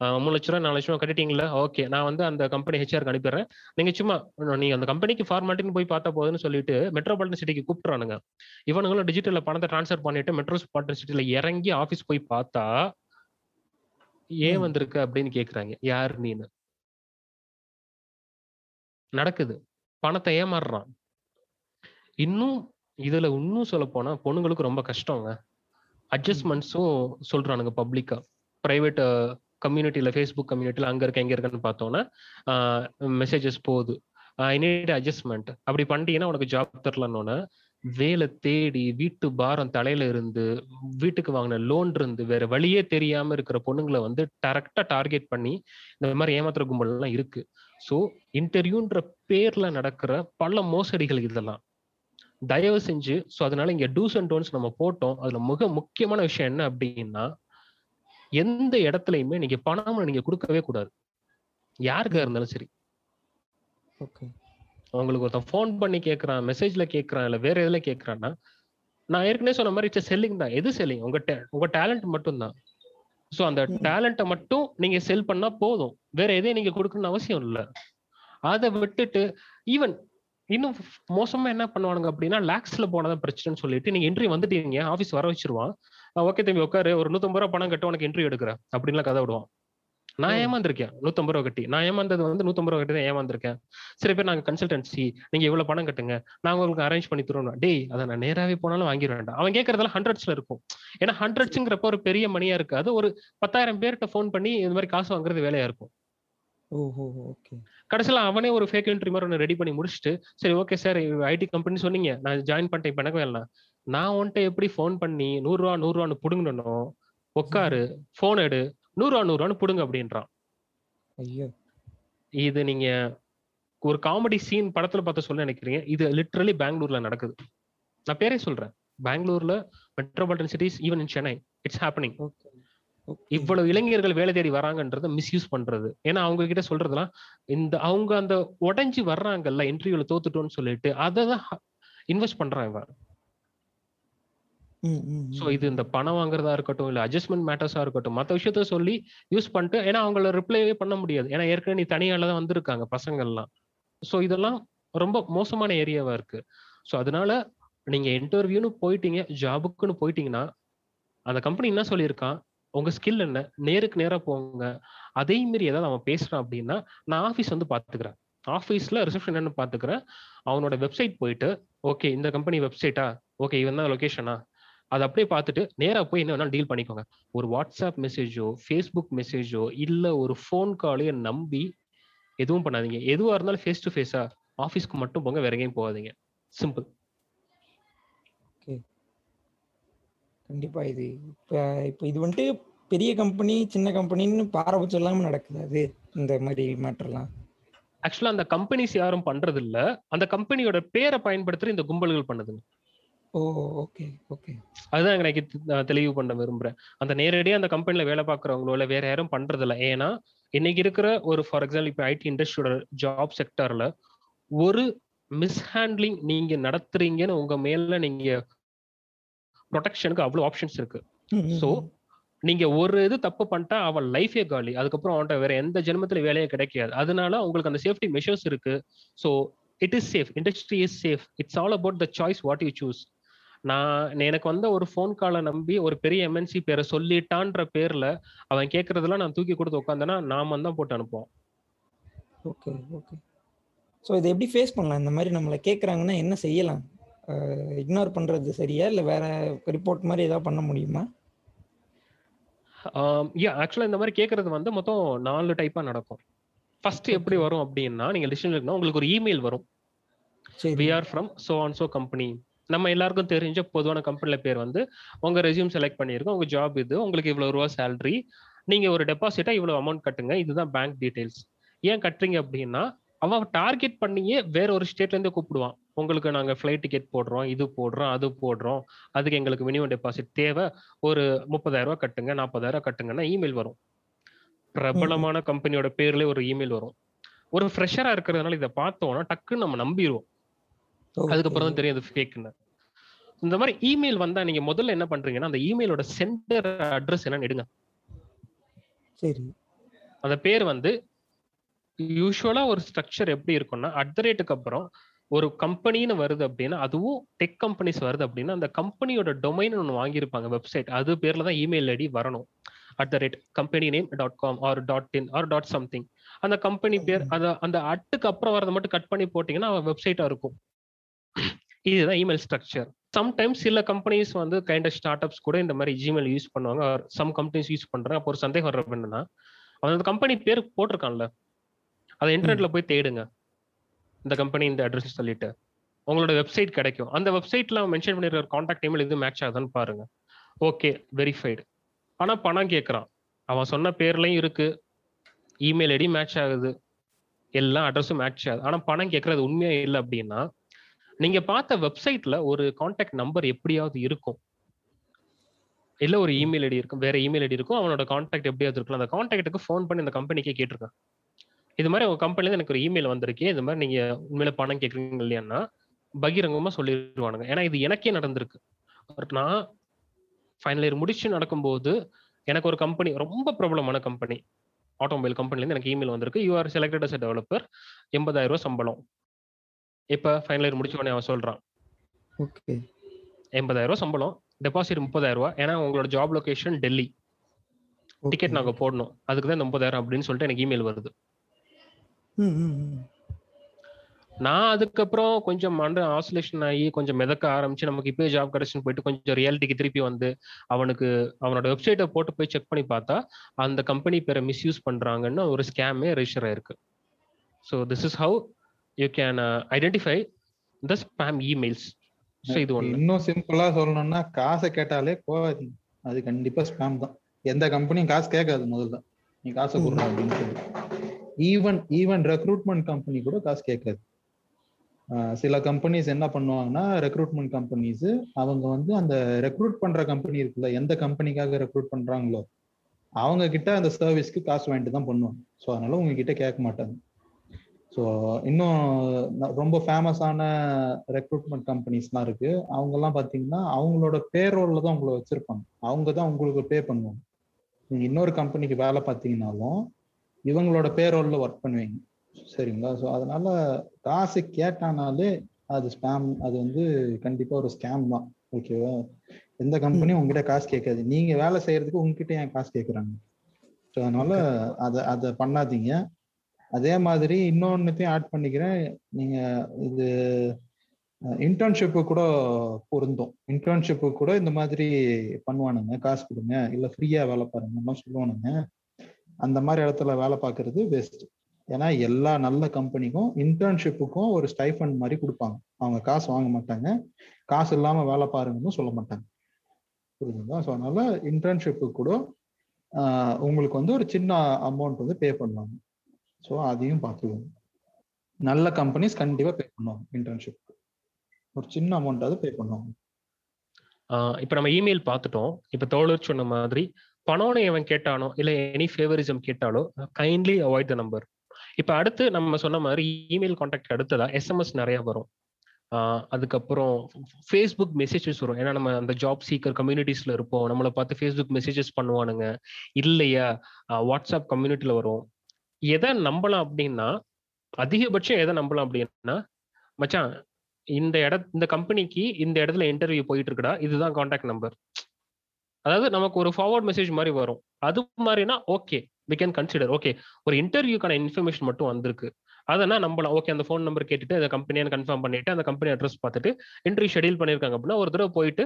மூணு லட்ச ரூபா நாலு லட்ச ரூபா கட்டிட்டீங்களா ஓகே. நான் வந்து அந்த கம்பெனி ஹெச்ஆருக்கு அனுப்பிடுறேன். நீங்க சும்மா நீங்க அந்த கம்பெனிக்கு ஃபார்மாலிட்டின்னு போய் பார்த்தா போதுன்னு சொல்லிட்டு மெட்ரோபாலிட்டன் சிட்டிக்கு கூப்பிட்டுறானுங்க. இவனுங்களும் டிஜிட்டல்ல பணத்தை ட்ரான்ஸ்ஃபர் பண்ணிட்டு மெட்ரோபாலிட்டன் சிட்டில இறங்கி ஆபீஸ் போய் பார்த்தா ஏன். வந்திருக்க அப்படின்னு கேக்குறாங்க. யார் நீன்னு நடக்குது. பணத்தை ஏமாறுறான். இன்னும் இதுல இன்னும் சொல்ல போனா பொண்ணுங்களுக்கு ரொம்ப கஷ்டங்க. அட்ஜஸ்ட்மெண்ட்ஸும் சொல்றானுங்க பப்ளிக்கா பிரைவேட் கம்யூனிட்டியில் ஃபேஸ்புக் கம்யூனிட்டியில் அங்கே இருக்க எங்கே இருக்குன்னு பார்த்தோன்னா மெசேஜஸ் போகுது. ஐ நீட் அட்ஜஸ்ட்மெண்ட் அப்படி பண்ணிட்டீங்கன்னா உனக்கு ஜாப் தரலன்னொன்னே வேலை தேடி வீட்டு பாரம் தலையில இருந்து வீட்டுக்கு வாங்கின லோன் இருந்து வேற வழியே தெரியாம இருக்கிற பொண்ணுங்களை வந்து டேரக்டா டார்கெட் பண்ணி இந்த மாதிரி ஏமாத்துற கும்பல்லாம் இருக்கு. ஸோ இன்டர்வியூன்ற பேர்ல நடக்கிற பல மோசடிகள் இதெல்லாம். தயவு செஞ்சு ஸோ அதனால இங்க டூஸ் அண்ட் டோன்ஸ் நம்ம போட்டோம். அதுல மிக முக்கியமான விஷயம் என்ன அப்படின்னா எந்த இடத்துலயுமே நீங்க பணம் நீங்க கொடுக்கவே கூடாது. யாருக்கா இருந்தாலும் சரி. ஓகே. உங்களுக்கு ஒருத்தன் ஃபோன் பண்ணி கேட்கறான் மெசேஜ்ல கேட்கறான் இல்ல வேற எதுல கேட்கறான்னா நான் ஏற்கனவே சொன்ன மாதிரி இட்ஸ் செல்லிங் தான். எது செல்லிங் உங்க உங்க டேலண்ட் மட்டும் தான் ஸோ அந்த. டேலண்ட்டை மட்டும் நீங்க செல் பண்ணா போதும். வேற எதையும் நீங்க கொடுக்கணும்னு அவசியம் இல்ல. அதை விட்டுட்டு ஈவன் இன்னும் மோசமா என்ன பண்ணுவானுங்க அப்படின்னா லேக்ஸ்ல போனதான் பிரச்சனைன்னு சொல்லிட்டு நீங்க இன்டர்வியூ வந்துட்டீங்க ஆபீஸ் வர வச்சிருவான். ஓகே தம்பி உட்காரு. ஒரு நூத்தம்பது ரூபா பணம் கட்ட உனக்கு இன்டர்வியூ எடுக்கிறேன். அப்படின்லாம் கதை விடுவான். நான். ஏமாந்திருக்கேன். நூத்தம்பது ரூபா கட்டி. நான் ஏமாந்தது வந்து நூத்தம்பது ரூபா கட்டி தான் ஏமாந்திருக்கேன். சில பேர் நாங்க கன்சல்டன்சி நீங்க இவ்வளவு பணம் கட்டுங்க. நான் உங்களுக்கு அரேஞ்ச் பண்ணி தருவோம் டேய் அதை நான் நேராவே போனாலும் வாங்கிடுவேன்டா அவன் கேட்கறதெல்லாம் ஹண்ட்ரட்ஸ்ல இருக்கும். ஏன்னா ஹண்ட்ரட்ஸுங்கிறப்ப ஒரு பெரிய மணியா இருக்காது. ஒரு பத்தாயிரம் பேர்கிட்ட ஃபோன் பண்ணி இந்த மாதிரி காசு வாங்குறது வேலையா இருக்கும். ஓஹோ ஓகே. கடைசியில அவனே ஒரு ஃபேக் என்ட்ரி மாதிரி ஒன்று ரெடி பண்ணி முடிச்சுட்டு சரி ஓகே சார் ஐடி கம்பெனி சொன்னீங்க. நான் ஜாயின் பண்ணிட்டேன். இப்ப எனக்கு நான் உன்கிட்ட எப்படி ஃபோன் பண்ணி நூறுரூவா நூறுரூவான்னு புடுங்கணும் உட்காரு ஃபோன் எடு நூறுரூவா நூறுரூவான்னு புடுங்க அப்படின்றான். ஐயோ. இது நீங்க ஒரு காமெடி சீன் படத்துல பார்த்து சொல்ல நினைக்கிறீங்க. இது லிட்ரலி பெங்களூர்ல நடக்குது. நான் பேரே சொல்றேன். பெங்களூர்ல metropolitan cities even in Chennai it's happening இவ்வளவு இளைஞர்கள் வேலை தேடி வராங்கன்றத மிஸ்யூஸ் பண்றது. ஏன்னா அவங்க கிட்ட சொல்றதெல்லாம் இந்த அவங்க அந்த உடைஞ்சு வர்றாங்கல்ல இன்டர்வியூல தோத்துட்டோம்னு சொல்லிட்டு அதை தான் இன்வெஸ்ட் பண்றான் இவன். ஸோ இது இந்த பணம் வாங்குறதா இருக்கட்டும் இல்லை அட்ஜஸ்ட்மெண்ட் மேட்டர்ஸா இருக்கட்டும் மற்ற விஷயத்த சொல்லி யூஸ் பண்ணிட்டு ஏன்னா அவங்கள ரிப்ளைவே பண்ண முடியாது. ஏன்னா ஏற்கனவே நீ தனியால தான் வந்திருக்காங்க பசங்கள்லாம். ஸோ இதெல்லாம் ரொம்ப மோசமான ஏரியாவா இருக்கு. ஸோ அதனால நீங்க இன்டர்வியூன்னு போயிட்டீங்க ஜாபுக்குன்னு போயிட்டீங்கன்னா அந்த கம்பெனி என்ன சொல்லியிருக்கான்? உங்க ஸ்கில் என்ன? நேருக்கு நேராக போங்க. அதே மாரி ஏதாவது அவன் பேசுறான் அப்படின்னா நான் ஆஃபீஸ் வந்து பார்த்துக்கிறேன் ஆஃபீஸ்ல ரிசப்ஷன் என்னன்னு பார்த்துக்கிறேன் அவனோட வெப்சைட் போயிட்டு ஓகே இந்த கம்பெனி வெப்சைட்டா ஓகே இவன் தான் லொகேஷனா அதை அப்படியே பார்த்துட்டு நேரா போய் என்ன வேணாலும் டீல் பண்ணிக்கோங்க. ஒரு வாட்ஸ்அப் மெசேஜோ ஃபேஸ்புக் மெசேஜோ இல்ல ஒரு ஃபோன் காலையோ நம்பி எதுவும் பண்ணாதீங்க. எதுவா இருந்தாலும் ஃபேஸ் டு ஃபேஸா ஆஃபீஸ்க்கு மட்டும் போங்க வேற எங்கேயும் போகாதீங்க. சிம்பிள் கண்டிப்பா இது இப்ப இப்ப இது வந்துட்டு பெரிய கம்பெனி சின்ன கம்பெனின்னு பாரபட்சம் இல்லாம நடக்குது அது இந்த மாதிரி மேட்டர்லாம் ஆக்சுவலா அந்த கம்பெனிஸ் யாரும் பண்றது இல்ல அந்த கம்பெனியோட பேரை பயன்படுத்துற இந்த கும்பல்கள் பண்ணுதுங்க. Oh okay okay. அதுதான் எனக்கு தெளிவு பண்ண விரும்புறேன். அந்த நேரடியா அந்த கம்பெனில வேலை பார்க்குறவங்களோ இல்ல வேற யாரும் பண்றது இல்ல ஏன்னா இன்னைக்கு இருக்கிற ஒரு ஃபார் எக்ஸாம்பிள் இப்போ ஐடி இண்டஸ்ட்ரியோட ஜாப் செக்டர்ல ஒரு மிஸ்ஹேண்ட்லிங் நீங்க நடத்துறீங்கன்னு உங்க மேல நீங்க ப்ரொடெக்ஷனுக்கு அவ்வளவு ஆப்ஷன்ஸ் இருக்கு. So, நீங்க ஒரு இது தப்பு பண்ணிட்டா அவன் லைஃபே காலி. அதுக்கப்புறம் அவன்கிட்ட வேற எந்த ஜென்மத்துல வேலையே கிடைக்காது. அதனால உங்களுக்கு அந்த சேஃப்டி மெஷர்ஸ் இருக்கு. So it is safe industry is safe it's all about the choice what you choose நான் எனக்கு வந்த ஒரு ஃபோன் காலை நம்பி ஒரு பெரிய எம்என்சி பேரை சொல்லிட்டான்ற பேர்ல அவன் கேட்கறதெல்லாம் நான் தூக்கி கொடுத்து உட்காந்தேன்னா நாம தான் போட்டு அனுப்புவோம். Okay okay. ஸோ இதை எப்படி ஃபேஸ் பண்ணலாம்? இந்த மாதிரி நம்மளை கேட்குறாங்கன்னா என்ன செய்யலாம்? இக்னோர் பண்ணுறது சரியா? இல்லை வேற ரிப்போர்ட் மாதிரி ஏதாவது பண்ண முடியுமா? யா ஆக்சுவலா இந்த மாதிரி கேட்கறது வந்து மொத்தம் நாலு டைப்பா நடக்கும். ஃபர்ஸ்ட் எப்படி வரும் அப்படின்னா நீங்க லிஸ்டன் இருக்குன்னா உங்களுக்கு ஒரு இமெயில் வரும். We are from so and so company நம்ம எல்லாருக்கும் தெரிஞ்ச பொதுவான கம்பெனில பேர் வந்து உங்க ரெசியூம் செலக்ட் பண்ணியிருக்கோம் உங்க ஜாப் இது உங்களுக்கு இவ்வளவு ரூபா சேலரி நீங்க ஒரு டெபாசிட்டா இவ்வளவு அமௌண்ட் கட்டுங்க இதுதான் பேங்க் டீடைல்ஸ் ஏன் கட்டுறீங்க அப்படின்னா அவன் டார்கெட் பண்ணியே வேற ஒரு ஸ்டேட்ல இருந்து கூப்பிடுவான். உங்களுக்கு நாங்க ஃபிளைட் டிக்கெட் போடுறோம் இது போடுறோம் அது போடுறோம் அதுக்கு எங்களுக்கு மினிமம் டெபாசிட் தேவை ஒரு முப்பதாயிரம் ரூபாய் கட்டுங்க நாற்பதாயிரம் கட்டுங்கன்னா இமெயில் வரும். பிரபலமான கம்பெனியோட பேர்ல ஒரு இமெயில் வரும். ஒரு ஃப்ரெஷரா இருக்கிறதுனால இதை பார்த்தோம்னா டக்குன்னு நம்ம நம்பிடுவோம் அதுக்கப்புறம் தான் தெரியும் அது ஃபேக்னு இந்த மாதிரி இமெயில் வந்தா நீங்க முதல்ல என்ன பண்றீங்கன்னா அந்த இமெயிலோட சென்டர் அட்ரஸ் என்னன்னு எடுங்க. சரி. அந்த பேர் வந்து யூஸ்வலா ஒரு ஸ்ட்ரக்சர் எப்படி இருக்கும்னா அட் த ரேட்டுக்கு அப்புறம் ஒரு கம்பெனின்னு வருது அப்படின்னா அதுவும் டெக் கம்பெனிஸ் வருது அப்படின்னா அந்த கம்பெனியோட டொமைன் ஒன்று வாங்கியிருப்பாங்க வெப்சைட் அது பேர்ல தான் இமெயில் ஐடி வரணும். At the rate company name dot com or dot in or dot something அந்த கம்பெனி பேர் அந்த அந்த அட்டுக்கு அப்புறம் வரதை மட்டும் கட் பண்ணி போட்டீங்கன்னா வெப்சைட்டா இருக்கும். இதுதான் இமெயில் ஸ்ட்ரக்சர் சம்டைம்ஸ் சில கம்பெனிஸ் வந்து கைண்ட் ஆஃப் ஸ்டார்ட் அப்ஸ் கூட இந்த மாதிரி ஜிமெயில் யூஸ் பண்ணுவாங்க. சம் கம்பெனிஸ் யூஸ் பண்றாங்க அப்போ ஒரு சந்தேகம் வர்றப்ப என்னன்னா அவன் அந்த கம்பெனி பேர் போட்டிருக்கான்ல. அதை இன்டர்நெட்ல போய் தேடுங்க. இந்த கம்பெனி இந்த அட்ரஸ் சொல்லிட்டு. உங்களோட வெப்சைட் கிடைக்கும். அந்த வெப்சைட்ல மென்ஷன் பண்ணிருக்கிற காண்டாக்ட் இமெயில் இது மேட்ச் ஆகுதான்னு பாருங்க. ஓகே வெரிஃபைடு ஆனா பணம் கேட்கறான் அவன் சொன்ன பேர்லயும் இருக்கு. இமெயில் ஐடி மேட்ச் ஆகுது. எல்லா அட்ரஸும் மேட்ச் ஆகுது. ஆனா பணம் கேட்கறது உண்மையா இல்லை அப்படின்னா நீங்க பார்த்த வெப்சைட்ல ஒரு காண்டாக்ட் நம்பர் எப்படியாவது இருக்கும்? இல்ல ஒரு இமெயில் ஐடி இருக்கும் வேற இமெயில் ஐடி இருக்கும் அவனோட காண்டாக்ட் எப்படியாவது இருக்கும் அந்த காண்டாக்டுக்கு ஃபோன் பண்ணி அந்த கம்பெனிக்கே கேட்டிருக்கேன். இது மாதிரி உங்க கம்பெனில எனக்கு ஒரு இமெயில் வந்திருக்கு. இது மாதிரி நீங்க உண்மையில பணம் கேட்குறீங்க இல்லையான்னா பகிரங்கமா சொல்லிடுவானுங்க. ஏன்னா இது எனக்கே நடந்திருக்கு. நான் ஃபைனல் இயர் முடிச்சு நடக்கும்போது எனக்கு ஒரு கம்பெனி ரொம்ப பிரபலமான கம்பெனி ஆட்டோமொபைல் கம்பெனிலேருந்து எனக்கு இமெயில் வந்திருக்கு. You are selected as developer எண்பதாயிரம் ரூபாய் சம்பளம். இப்போ ஃபைனல் இயர் முடிச்ச உடனே அவன் சொல்றான். ஓகே எண்பதாயிரம் ரூபாய் சம்பளம் டெபாசிட் முப்பதாயிரம் ரூபாய் ஏன்னா உங்களோட ஜாப் லொகேஷன் டெல்லி. டிக்கெட் நாங்க போடணும். அதுக்கு தான் இந்த முப்பதாயிரம் அப்படின்னு சொல்லிட்டு எனக்கு இமெயில் வருது. நான் அதுக்கப்புறம் கொஞ்சம் மண்ட ஆசோலேஷன் ஆகி கொஞ்சம் மிதக்க ஆரம்பிச்சு நமக்கு இப்போயே ஜாப் கிடைச்சுன்னு போயிட்டு கொஞ்சம் ரியாலிட்டிக்கு திருப்பி வந்து அவனுக்கு அவனோட வெப்சைட்டை போட்டு போய் செக் பண்ணி பார்த்தா அந்த கம்பெனி பேரை மிஸ்யூஸ் பண்றாங்கன்னு ஒரு ஸ்கேமே ரெஜிஸ்டர் ஆயிருக்கு. So this is how you can identify the spam emails so இது ஒன்று இன்னும் சிம்பிளா சொல்லணும்னா காசை கேட்டாலே போகாதீங்க அது கண்டிப்பா ஸ்பேம் தான். எந்த கம்பெனியும் காசு கேட்காது முதல்ல. நீ காசை கொடுறா அப்படின்னு சொல்லி. ஈவன் ஈவன் ரெக்ரூட்மெண்ட் கம்பெனி கூட காசு கேட்காது. சில கம்பெனிஸ் என்ன பண்ணுவாங்கன்னா ரெக்ரூட்மெண்ட் கம்பெனிஸ் அவங்க வந்து அந்த ரெக்ரூட் பண்ற கம்பெனி இருக்குல்ல எந்த கம்பெனிக்காக ரெக்ரூட் பண்றாங்களோ அவங்க கிட்ட அந்த சர்வீஸ்க்கு காசு வாங்கிட்டு தான் பண்ணுவாங்க. ஸோ அதனால உங்ககிட்ட கேட்க மாட்டாங்க. ஸோ இன்னும் ரொம்ப ஃபேமஸான ரெக்ரூட்மெண்ட் கம்பெனிஸ்லாம் இருக்கு. அவங்கெல்லாம் பார்த்தீங்கன்னா அவங்களோட பேரோல்ல தான் உங்களை வச்சிருப்பாங்க. அவங்க தான் உங்களுக்கு பே பண்ணுவாங்க. நீங்க இன்னொரு கம்பெனிக்கு வேலை பார்த்தீங்கன்னாலும் இவங்களோட பேரோல்ல ஒர்க் பண்ணுவீங்க. சரிங்களா? ஸோ அதனால காசு கேட்டானாலே அது ஸ்பேம் அது வந்து கண்டிப்பா ஒரு ஸ்கேம் தான். ஓகேவா எந்த கம்பெனியும் உங்ககிட்ட காசு கேட்காது நீங்க வேலை செய்யறதுக்கு உங்ககிட்ட ஏன் காசு கேட்குறாங்க ஸோ அதனால அதை அதை பண்ணாதீங்க. அதே மாதிரி இன்னொன்னுத்தையும் ஆட் பண்ணிக்கிறேன். நீங்க இது இன்டர்ன்ஷிப்பு கூட பொருந்தும். இன்டர்ன்ஷிப்பு கூட இந்த மாதிரி பண்ணுவானுங்க. காசு கொடுங்க. இல்ல ஃப்ரீயா வேலை பாருங்கலாம் சொல்லுவானுங்க. அந்த மாதிரி இடத்துல வேலை பார்க்கறது பெஸ்ட் ஏன்னா எல்லா நல்ல கம்பெனிக்கும் இன்டர்ன்ஷிப்புக்கும் ஒரு ஸ்டைஃபண்ட் மாதிரி கொடுப்பாங்க. அவங்க காசு வாங்க மாட்டாங்க. காசு இல்லாம வேலை பாருங்கன்னு சொல்ல மாட்டாங்க. புரியுதுங்களா ஸோ அதனால இன்டர்ன்ஷிப்பு கூட உங்களுக்கு வந்து ஒரு சின்ன அமௌண்ட் வந்து பே பண்ணுவாங்க ஸோ அதையும் பார்த்துக்கோங்க. நல்ல கம்பெனிஸ் கண்டிப்பாக பே பண்ணுவாங்க இன்டர்ன்ஷிப் ஒரு சின்ன அமௌண்ட்டாவது பே பண்ணுவாங்க. இப்போ நம்ம இமெயில் பார்த்துட்டோம். இப்போ தோழர் சொன்ன மாதிரி பணம்னு எவன் கேட்டானோ இல்லை எனி ஃபேவரிசம் கேட்டாலோ கைண்ட்லி அவாய்ட் த நம்பர் இப்போ அடுத்து நம்ம சொன்ன மாதிரி இமெயில் காண்டாக்ட் அடுத்ததா எஸ்எம்எஸ் நிறைய வரும். அதுக்கப்புறம் ஃபேஸ்புக் மெசேஜஸ் வரும். ஏன்னா நம்ம அந்த ஜாப் சீக்கர் கம்யூனிட்டிஸ்ல இருப்போம். நம்மளை பார்த்து ஃபேஸ்புக் மெசேஜஸ் பண்ணுவானுங்க. இல்லையா? வாட்ஸ்அப் கம்யூனிட்டியில் வரும். எதை நம்பலாம் அப்படின்னா அதிகபட்சம் எதை நம்பலாம் அப்படின்னா மச்சான் இந்த இட இந்த கம்பெனிக்கு இந்த இடத்துல இன்டர்வியூ போயிட்டு இருக்குடா இதுதான் காண்டாக்ட் நம்பர் அதாவது நமக்கு ஒரு ஃபார்வர்ட் மெசேஜ் மாதிரி வரும். அது மாதிரினா okay we can consider okay ஒரு இன்டர்வியூக்கான இன்ஃபர்மேஷன் மட்டும் வந்திருக்கு. அதனா நம்பலாம். ஓகே அந்த ஃபோன் நம்பர் கேட்டுட்டு அந்த கம்பெனியை கன்ஃபார்ம் பண்ணிட்டு அந்த கம்பெனி அட்ரஸ் பார்த்துட்டு இன்டர்வியூ ஷெடியூல் பண்ணியிருக்காங்க அப்படின்னா ஒரு தடவை போயிட்டு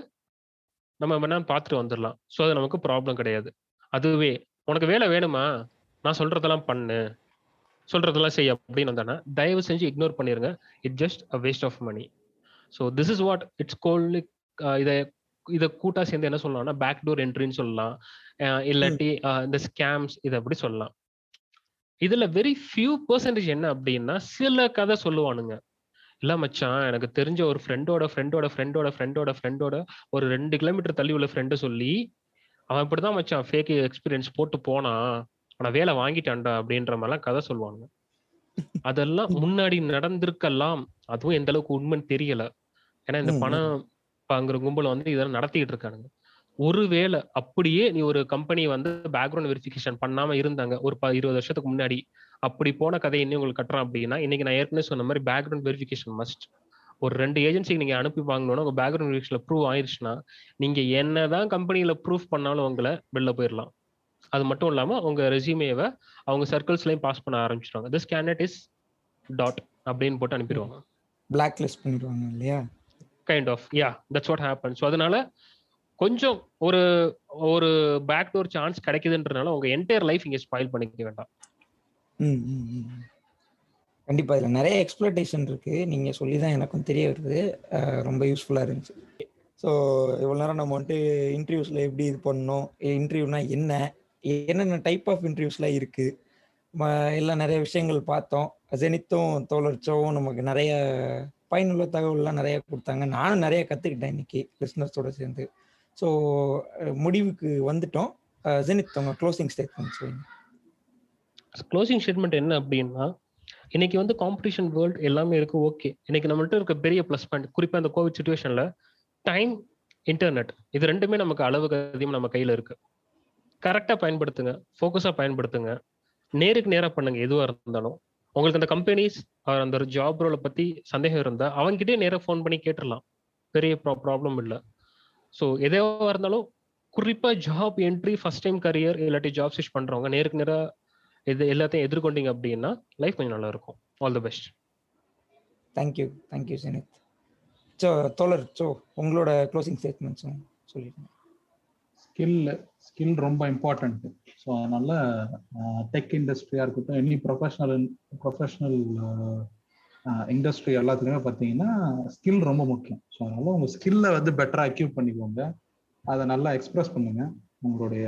நம்ம வேணா பார்த்துட்டு வந்துடலாம். ஸோ அது நமக்கு ப்ராப்ளம் கிடையாது. அதுவே உனக்கு வேலை வேணுமா? நான் சொல்றதெல்லாம் பண்ணு. சொல்றதெல்லாம் செய் அப்படின்னு வந்தானா தயவு செஞ்சு இக்னோர் பண்ணிருங்க. It just a waste of money so this is what it's called இதை இதை கூட்டா சேர்ந்து என்ன சொல்லலாம்னா பேக் டோர் என்ட்ரின்னு சொல்லலாம். இல்லாட்டி இந்த ஸ்கேம்ஸ் இதை அப்படி சொல்லலாம். இதுல வெரி ஃபியூ பர்சன்டேஜ் என்ன அப்படின்னா சில கதை சொல்லுவானுங்க. இல்ல மச்சான் எனக்கு தெரிஞ்ச ஒரு ஃப்ரெண்டோட ஃப்ரெண்டோட ஃப்ரெண்டோட ஃப்ரெண்டோட ஃப்ரெண்டோட ஒரு ரெண்டு கிலோமீட்டர் தள்ளி உள்ள ஃப்ரெண்டு சொல்லி அவன் இப்படிதான் மச்சான் ஃபேக் எக்ஸ்பீரியன்ஸ் போட்டு போனான். ஆனா வேலை வாங்கிட்டான்டா அப்படின்ற மாதிரிலாம் கதை சொல்லுவானுங்க. அதெல்லாம் முன்னாடி நடந்திருக்கலாம். அதுவும் எந்த அளவுக்கு உண்மைன்னு தெரியல. ஏன்னா இந்த. பணம் வாங்குற கும்பல் வந்து இதெல்லாம் நடத்திக்கிட்டு இருக்கானுங்க. ஒருவேளை அப்படியே நீ ஒரு கம்பெனி வந்து பேக்ரவுண்ட் வெரிஃபிகேஷன் பண்ணாம இருந்தாங்க. ஒரு ப இருபது வருஷத்துக்கு முன்னாடி அப்படி போன கதையை இன்னும் உங்களுக்கு கட்டுறான் அப்படின்னா இன்னைக்கு நான் ஏற்கனவே சொன்ன மாதிரி பேக்ரவுண்ட் வெரிஃபிகேஷன் மஸ்ட் ஒரு ரெண்டு ஏஜென்சிக்கு நீங்க அனுப்பி வாங்கணும்னா உங்க பேக்ரவுண்ட் வெரிஃபிகேஷன்ல ப்ரூவ் ஆயிருச்சுன்னா நீங்க என்னதான் கம்பெனில ப்ரூஃப் பண்ணாலும் உங்களை வெளில போயிடலாம். அது மட்டும் இல்லாம உங்க ரெசியூமேவை அவங்க சர்க்கிள்ஸ்லயும் பாஸ் பண்ண ஆரம்பிச்சிருவாங்க. திஸ் கேண்டட் இஸ் டாட் அப்படின்னு போட்டு அனுப்பிடுவாங்க. பிளாக் லிஸ்ட் பண்ணிடுவாங்க இல்லையா? Kind of yeah that's what happen so அதனால கொஞ்சம் ஒரு ஒரு பேக் டோர் சான்ஸ் கிடைக்குதுன்றனால உங்க என்டையர் லைஃப் இங்க ஸ்பாயில் பண்ணிக்க வேண்டாம். கண்டிப்பா இதுல நிறைய எக்ஸ்பிளட்டேஷன் இருக்கு. நீங்க சொல்லி தான் எனக்கும் தெரிய வருது. ரொம்ப யூஸ்ஃபுல்லா இருந்துச்சு. ஸோ இவ்வளோ நேரம் நம்ம வந்துட்டு இன்டர்வியூஸ்ல எப்படி இது பண்ணணும் இன்டர்வியூனா என்ன என்னென்ன டைப் ஆஃப் இன்டர்வியூஸ்லாம் இருக்குது ம- எல்லாம் நிறைய விஷயங்கள் பார்த்தோம். ஜெனித்தும் தோழர்ச்சோவும் நமக்கு நிறைய பயனுள்ள தகவல்லாம் நிறைய கொடுத்தாங்க. நானும் நிறைய கற்றுக்கிட்டேன் இன்னைக்கு லிஸ்னர்ஸோடு சேர்ந்து. ஸோ முடிவுக்கு வந்துட்டோம். ஜெனித் உங்க க்ளோசிங் ஸ்டேட்மெண்ட் சொல்லுங்க. க்ளோசிங் ஸ்டேட்மெண்ட் என்ன அப்படின்னா இன்னைக்கு வந்து காம்படிஷன் வேர்ல்டு எல்லாமே இருக்கு ஓகே இன்னைக்கு நம்மள்ட்ட இருக்க பெரிய ப்ளஸ் பாயிண்ட் குறிப்பாக அந்த கோவிட் சுச்சுவேஷனில் டைம் இன்டர்நெட் இது ரெண்டுமே நமக்கு அளவுக்கு அதிகமாக நம்ம கையில் இருக்குது கரெக்டா பயன்படுத்துங்க ஃபோக்கஸா பயன்படுத்துங்க. நேருக்கு நேரா பண்ணுங்க எதுவா இருந்தாலும். உங்களுக்கு அந்த கம்பெனிஸ் அந்த ஜாப் ரோலை பத்தி சந்தேகம் இருந்தா அவங்ககிட்டயே நேராக ஃபோன் பண்ணி கேட்டுடலாம் பெரிய ப்ராப்ளம் இல்லை. ஸோ எதுவாக இருந்தாலும் குறிப்பா job entry first time career இல்லாட்டி ஜாப் ஸ்விட்ச் பண்றவங்க நேருக்கு நேரா இது எல்லாத்தையும் எதிர்கொண்டீங்க அப்படின்னா லைஃப் கொஞ்சம் நல்லா இருக்கும் all the best thank you thank you Sinith so தோழர் சோ உங்களோட க்ளோசிங் ஸ்டேட்மெண்ட்ஸும் சொல்லிடுங்க. ஸ்கில் ஸ்கில் ரொம்ப இம்பார்ட்டன்ட் ஸோ அதனால டெக் இண்டஸ்ட்ரியாக இருக்கட்டும் எனி ப்ரொஃபஷனல் ப்ரொஃபஷனல் இண்டஸ்ட்ரி எல்லாத்துலேயுமே பார்த்தீங்கன்னா ஸ்கில் ரொம்ப முக்கியம். ஸோ அதனால உங்கள் ஸ்கில்லை வந்து பெட்டராக அக்யூவ் பண்ணிக்கோங்க. அதை நல்லா எக்ஸ்பிரஸ் பண்ணுங்க. உங்களுடைய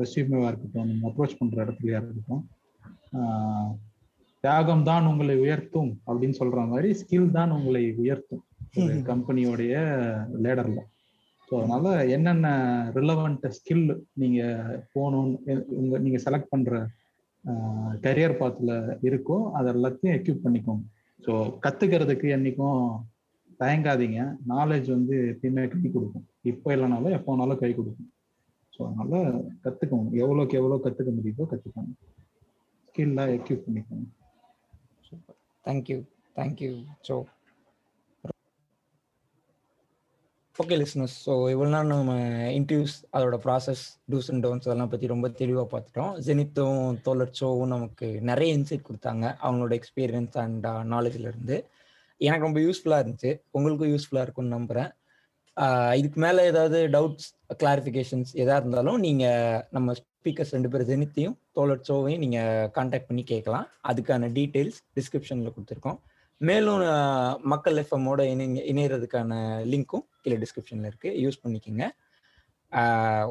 ரெசியூமேவாக இருக்கட்டும் நீங்கள் அப்ரோச் பண்ணுற இடத்துலையா இருக்கட்டும். தியாகம் தான் உங்களை உயர்த்தும் அப்படின்னு சொல்ற மாதிரி ஸ்கில் தான் உங்களை உயர்த்தும். கம்பெனியோடைய லேடர்ல ஸோ அதனால என்னென்ன ரிலவெண்ட் ஸ்கில் நீங்க போகணும்னு உங்க நீங்க செலக்ட் பண்ற கரியர் பாத்தில் இருக்கோ அது எல்லாத்தையும் எக்யூப் பண்ணிக்கோங்க. ஸோ கத்துக்கிறதுக்கு என்னைக்கும் தயங்காதீங்க. நாலேஜ் வந்து எப்பயுமே கை கொடுக்கும். இப்போ இல்லைனாலும் எப்போனாலும் கை கொடுக்கும். ஸோ அதனால கற்றுக்கோங்க எவ்வளோக்கு எவ்வளோ கற்றுக்க முடியுதோ கற்றுக்கோங்க ஸ்கில்ல எக்யூப் பண்ணிக்கோங்க. Super thank you thank you so okay listeners so இவ்வளோ நேரம் நம்ம இன்டர்வியூஸ் அதோட ப்ராசஸ் டூஸ் அண்ட் டவுன்ஸ் அதெல்லாம் பற்றி ரொம்ப தெளிவாக பார்த்துட்டோம். ஜெனித்தும் தோலர் ஷோவும் நமக்கு நிறைய இன்சைட் கொடுத்தாங்க. அவங்களோட எக்ஸ்பீரியன்ஸ் அண்ட் நாலேஜ்லேருந்து எனக்கு ரொம்ப யூஸ்ஃபுல்லாக இருந்துச்சு. உங்களுக்கும் யூஸ்ஃபுல்லாக இருக்கும்னு நம்புகிறேன் இதுக்கு மேலே ஏதாவது டவுட்ஸ் கிளாரிஃபிகேஷன்ஸ் எதாக இருந்தாலும் நீங்கள் நம்ம ஸ்பீக்கர்ஸ் ரெண்டு பேர் ஜெனித்தையும் தோலர் ஷோவையும் நீங்கள் காண்டாக்ட் பண்ணி கேட்கலாம். அதுக்கான டீட்டெயில்ஸ் டிஸ்கிரிப்ஷனில் கொடுத்துருக்கோம். மேலும் மக்கள் எஃப்எம்மோட இணை இணையறதுக்கான லிங்க்கும் கீழே டிஸ்கிரிப்ஷனில் இருக்குது யூஸ் பண்ணிக்கோங்க.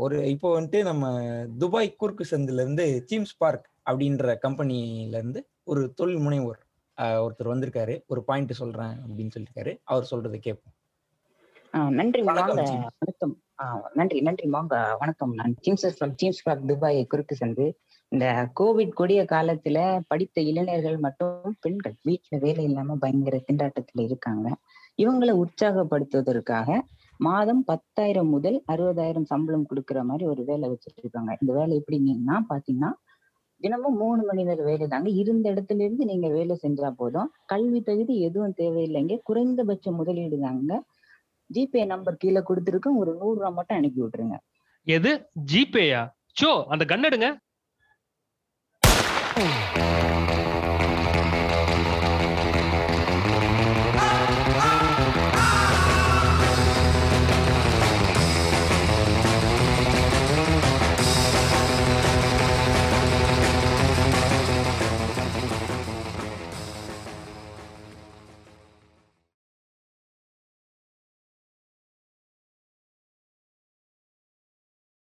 ஒரு இப்போ வந்துட்டு நம்ம துபாய் குறுக்கு சந்துல இருந்து சீம்ஸ் பார்க் அப்படின்ற கம்பெனில இருந்து ஒரு தொழில் முனைவோர் ஒருத்தர் வந்திருக்காரு. ஒரு பாயிண்ட் சொல்றேன் அப்படின்னு சொல்லியிருக்காரு அவர் சொல்றதை கேட்போம். நன்றி. வணக்கம். வணக்கம். நன்றி நன்றி. வாங்க. வணக்கம். நான் James from James Park Dubai குறுக்கு சந்து. இந்த கோவிட் கொடிய காலத்துல படித்த இளைஞர்கள் மட்டும் பெண்கள் வீட்டுல வேலை இல்லாம பயங்கர திண்டாட்டத்துல இருக்காங்க. இவங்களை உற்சாகப்படுத்துவதற்காக மாதம் பத்தாயிரம் முதல் அறுபதாயிரம் சம்பளம் கொடுக்கற மாதிரி ஒரு வேலை வச்சிருக்காங்க. இந்த வேலை எப்படிங்கன்னா பாத்தீங்கன்னா தினமும் மூணு மணி நேரம் வேலை தாங்க. இருந்த இடத்துல இருந்து நீங்க வேலை செஞ்சா போதும். கல்வி தகுதி எதுவும் தேவையில்லைங்க. குறைந்தபட்ச முதலீடு தாங்க. ஜிபே நம்பர் கீழே கொடுத்துருக்கோம். ஒரு நூறு ரூபா மட்டும் அனுப்பி விட்டுருங்க. எது? ஜிபேயா? சோ அந்த கண்ணெடுங்க Oh.